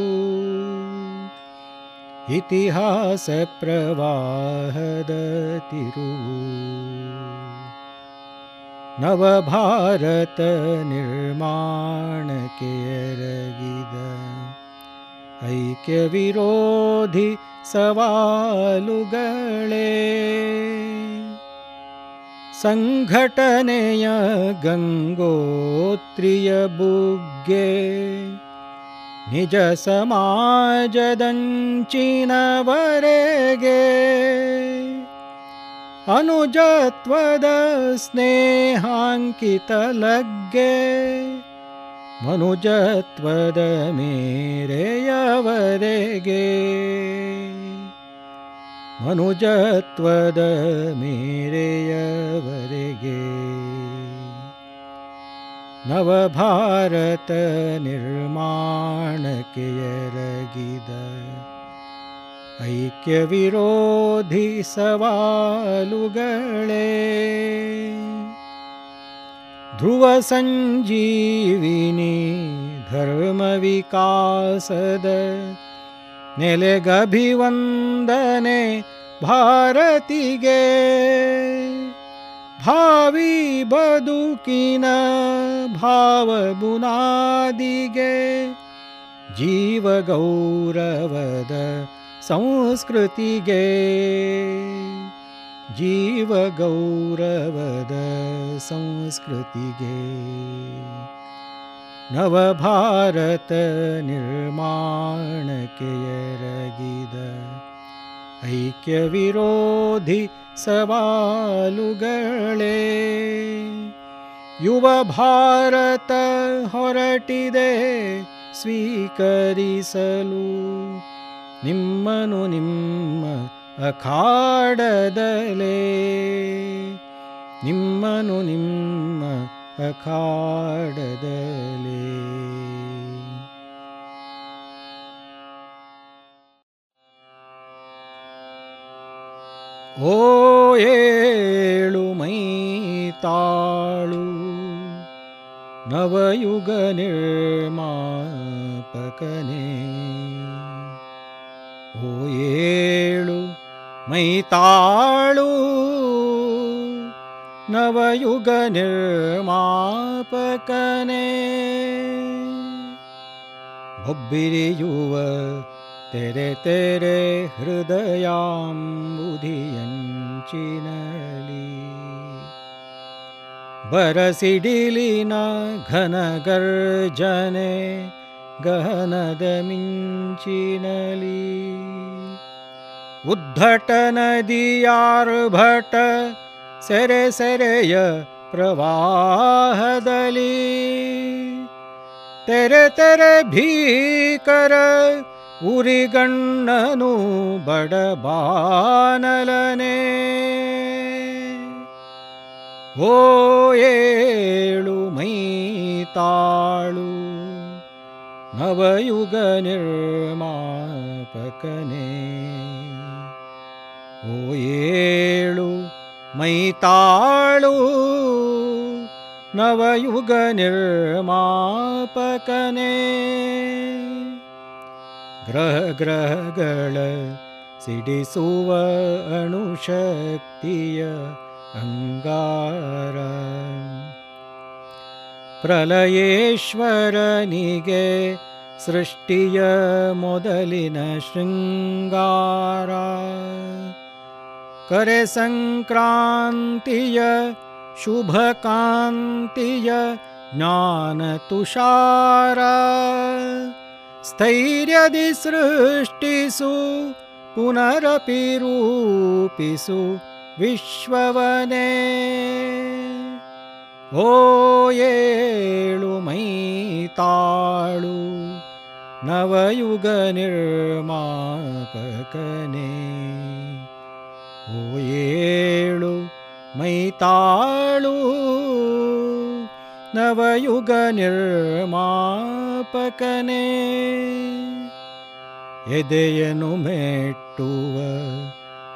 इतिहासप्रवाहदतिरु नवभारतनिर्माणकेरगिद ऐक्यविरोधि सवालुगळे। सङ्घटनय गङ्गोत्रियबुगे निज समाजदञ्चीनवरे गे मनुजत्वदमेरेयवरेगे स्नेहाङ्कितले मनुजत्वद ನವಭಾರತ ನಿರ್ಮಾಣಕ್ಕೆ ಎರಗಿದ ಐಕ್ಯ ವಿರೋಧಿ ಸವಾಲುಗಳೇ ಧ್ರುವ ಸಂಜೀವಿನಿ ಧರ್ಮ ವಿಕಾಸದ ನೆಲೆಗಭಿವಂದನೆ ಭಾರತಿಗೆ ಭಾವಿ ಬದುಕಿನ ಭಾವ ಬುನಾದಿಗೆ ಜೀವ ಗೌರವದ ಸಂಸ್ಕೃತಿಗೆ ಜೀವ ಗೌರವದ ಸಂಸ್ಕೃತಿಗೆ ನವಭಾರತ ನಿರ್ಮಾಣಕ್ಕೆ ಎರಗಿದ ಐಕ್ಯ ವಿರೋಧಿ ಸವಾಲುಗಳೇ ಯುವ ಭಾರತ ಹೊರಟಿದೆ ಸ್ವೀಕರಿಸಲು. ನಿಮ್ಮನು ನಿಮ್ಮ ಅಖಾಡದಲೇ ನಿಮ್ಮನು ನಿಮ್ಮ ಅಖಾಡದಲೇ ಓ ಏಳು ಮೈ ತಾಳು ನವಯುಗ ನಿರ್ಮಾಪಕನೇ. ಓ ಏಳು ಮೈ ತಾಳು ನವಯುಗ ನಿರ್ಮಾಪಕನೇ. ಬೊಬ್ಬಿರಿಯುವ तेरे तेरे हृदयाम्बुधिनलि बरसिडिलिना घनगर्जने गहनदमिञ्चिनली। उद्धट नदीयार्भट सरे सेरय प्रवाहदली। तेरे तेरे भीकर ಉರಿಗಣ್ಣನು ಬಡಬಾನಲನೆ. ಓ ಏಳು ಮೈ ತಾಳು ನವಯುಗ ನಿರ್ಮಾಪಕನೇ. ಓ ಏಳು ಮೈತಾಳು ನವಯುಗ ನಿರ್ಮಾಪಕನೇ. ಗ್ರಹ ಗ್ರಹಗಳ ಸಿಡಿಸುವ ಅಣುಶಕ್ತಿಯ ಅಂಗಾರ ಪ್ರಲಯೇಶ್ವರನಿಗೆ ಸೃಷ್ಟಿಯ ಮೊದಲಿನ ಶೃಂಗಾರ ಕರೆ ಸಂಕ್ರಾಂತಿಯ ಶುಭ ಕಾಂತಿಯ स्थैर्यदिसृष्टिषु पुनरपिरूपिषु विश्ववने। ओ येळु मैताळु ओलुमैताळु ओ येळु मैताळु। ನವಯುಗ ನಿರ್ಮಾಪಕನೇ. ಎದೆಯನು ಮೆಟ್ಟುವ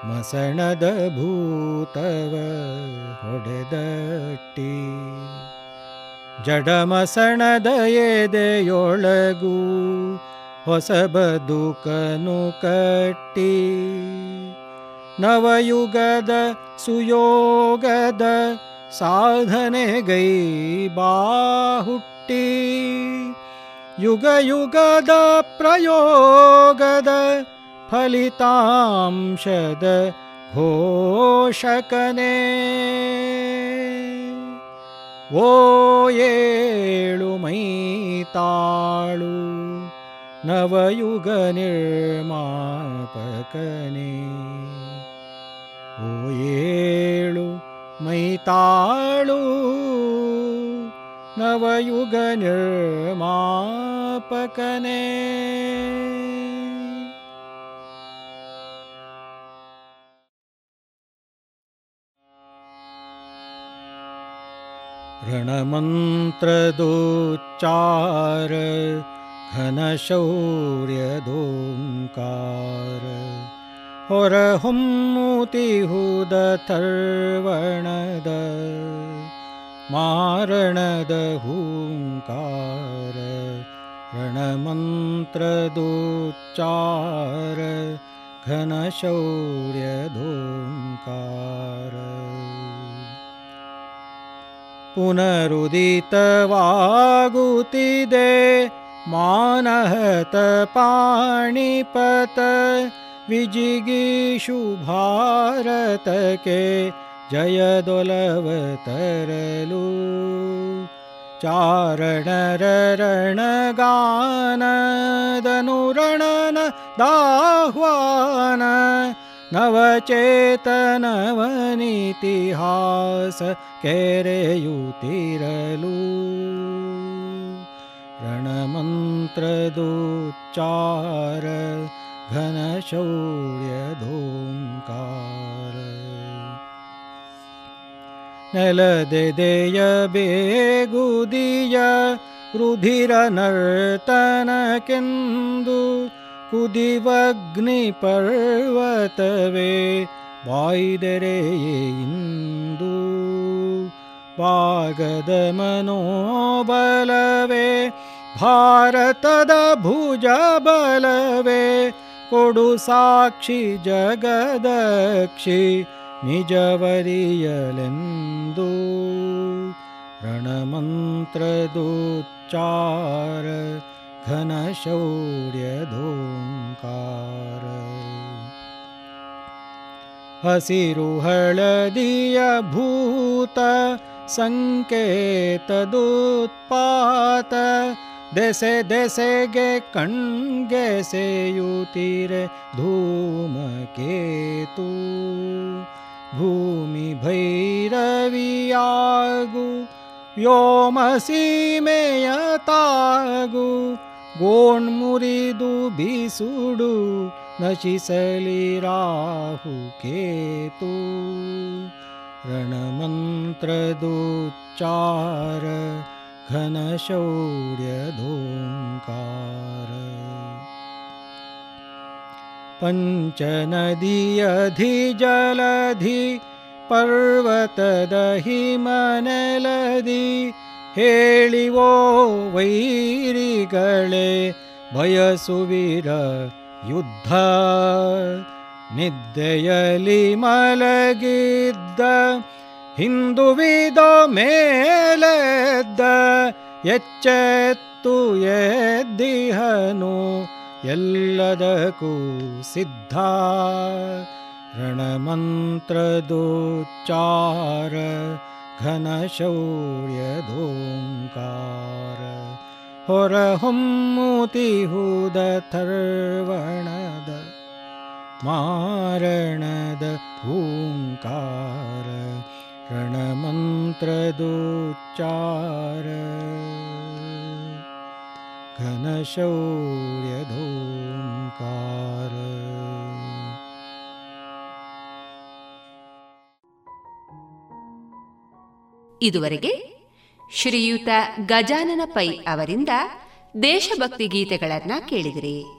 ಮಸಣದ ಭೂತವ ಹೊಡೆದಟ್ಟಿ. ಜಡಮಸಣದ ಎದೆಯೊಳಗೂ ಹೊಸ ಬದುಕನು ಕಟ್ಟಿ. ನವಯುಗದ ಸುಯೋಗದ साधने गै बाहुट्टी। युगयुगद प्रयोगद फलितांशद घोषकने। वो येळु मैताळु नवयुगनिर्मापकने ओ येळु मैताळु नवयुगनिर्मापकने। रणमन्त्र घनशौर्यदोङ्कार। होरहुं मूतिहूदथर्वणद मारणद हूङ्कार रणमन्त्रदोच्चार घनशौर्यधोङ्कार। पुनरुदितवागुतिदे मानहत पाणिपत विजिगीषु भारत के जयदोलवतरलु चारणररणगाननुरणन दाह्वान नवचेतनवनितिहास केरेयुतिरलु। रणमन्त्रदुच्चार घनशौर्योङ्कार देय बेगुदिया रुधिरनर्तनकिन्दु कुदिवग्निपर्वतवे वायिदरे इन्दु। पागदमनोबलवे भारतद भुज कोडु साक्षि जगदक्षि निजवरियलेन्दु रणमन्त्रदुच्चार घनशौर्यधोङ्कार हसिरुहळदीयभूत सङ्केतदुत्पात देशे देशे गे कण्गे गे सेयुतिर धूमकेतु। भूमि भैरव्यागु योमसीमेयतागु गोण्डमुरि दुबिसुडु नसिसलिराहु केतुमन्त्रदुच्चार ಗೋಣ್ಮುರಿದು ಬಿಸುಡು ನಶಿಸಲಿ ರಾಹು ಕೇತು ರಣಮಂತ್ರದೋಚ್ಚಾರ ಘನ ಶೌರ್ಯಧೋಂಕಾರ ಪಂಚನದಿಯಧಿ ಜಲಧಿ ಪರ್ವತದ ಹಿಮನೆಲದಿ ಹೇಳಿವೋ ವೈರಿಗಳೇ ಬಯಸುವಿರ ಯುದ್ಧ ನಿದ್ದೆಯಲಿ ಮಲಗಿದ್ದ ಹಿಂದುವಿದ ಮೇಲೆದ್ದ ಎಚ್ಚೆತ್ತು ಎದ್ದಿಹನು ಎಲ್ಲದಕ್ಕೂ ಸಿದ್ಧ ರಣಮಂತ್ರದೋಚ್ಚಾರ ಘನ ಶೌರ್ಯದೋಂಕಾರ ಹೊರಹೊಮ್ಮುತಿಹುದ ಥರ್ವಣದ ರಣಮಂತ್ರದೋಚ್ಚಾರ ಘನಶೌರ್ಯಧೋಂಕಾರ ಇದುವರೆಗೆ ಶ್ರೀಯುತ ಗಜಾನನ ಪೈ ಅವರಿಂದ ದೇಶಭಕ್ತಿ ಗೀತೆಗಳನ್ನು ಕೇಳಿದಿರಿ.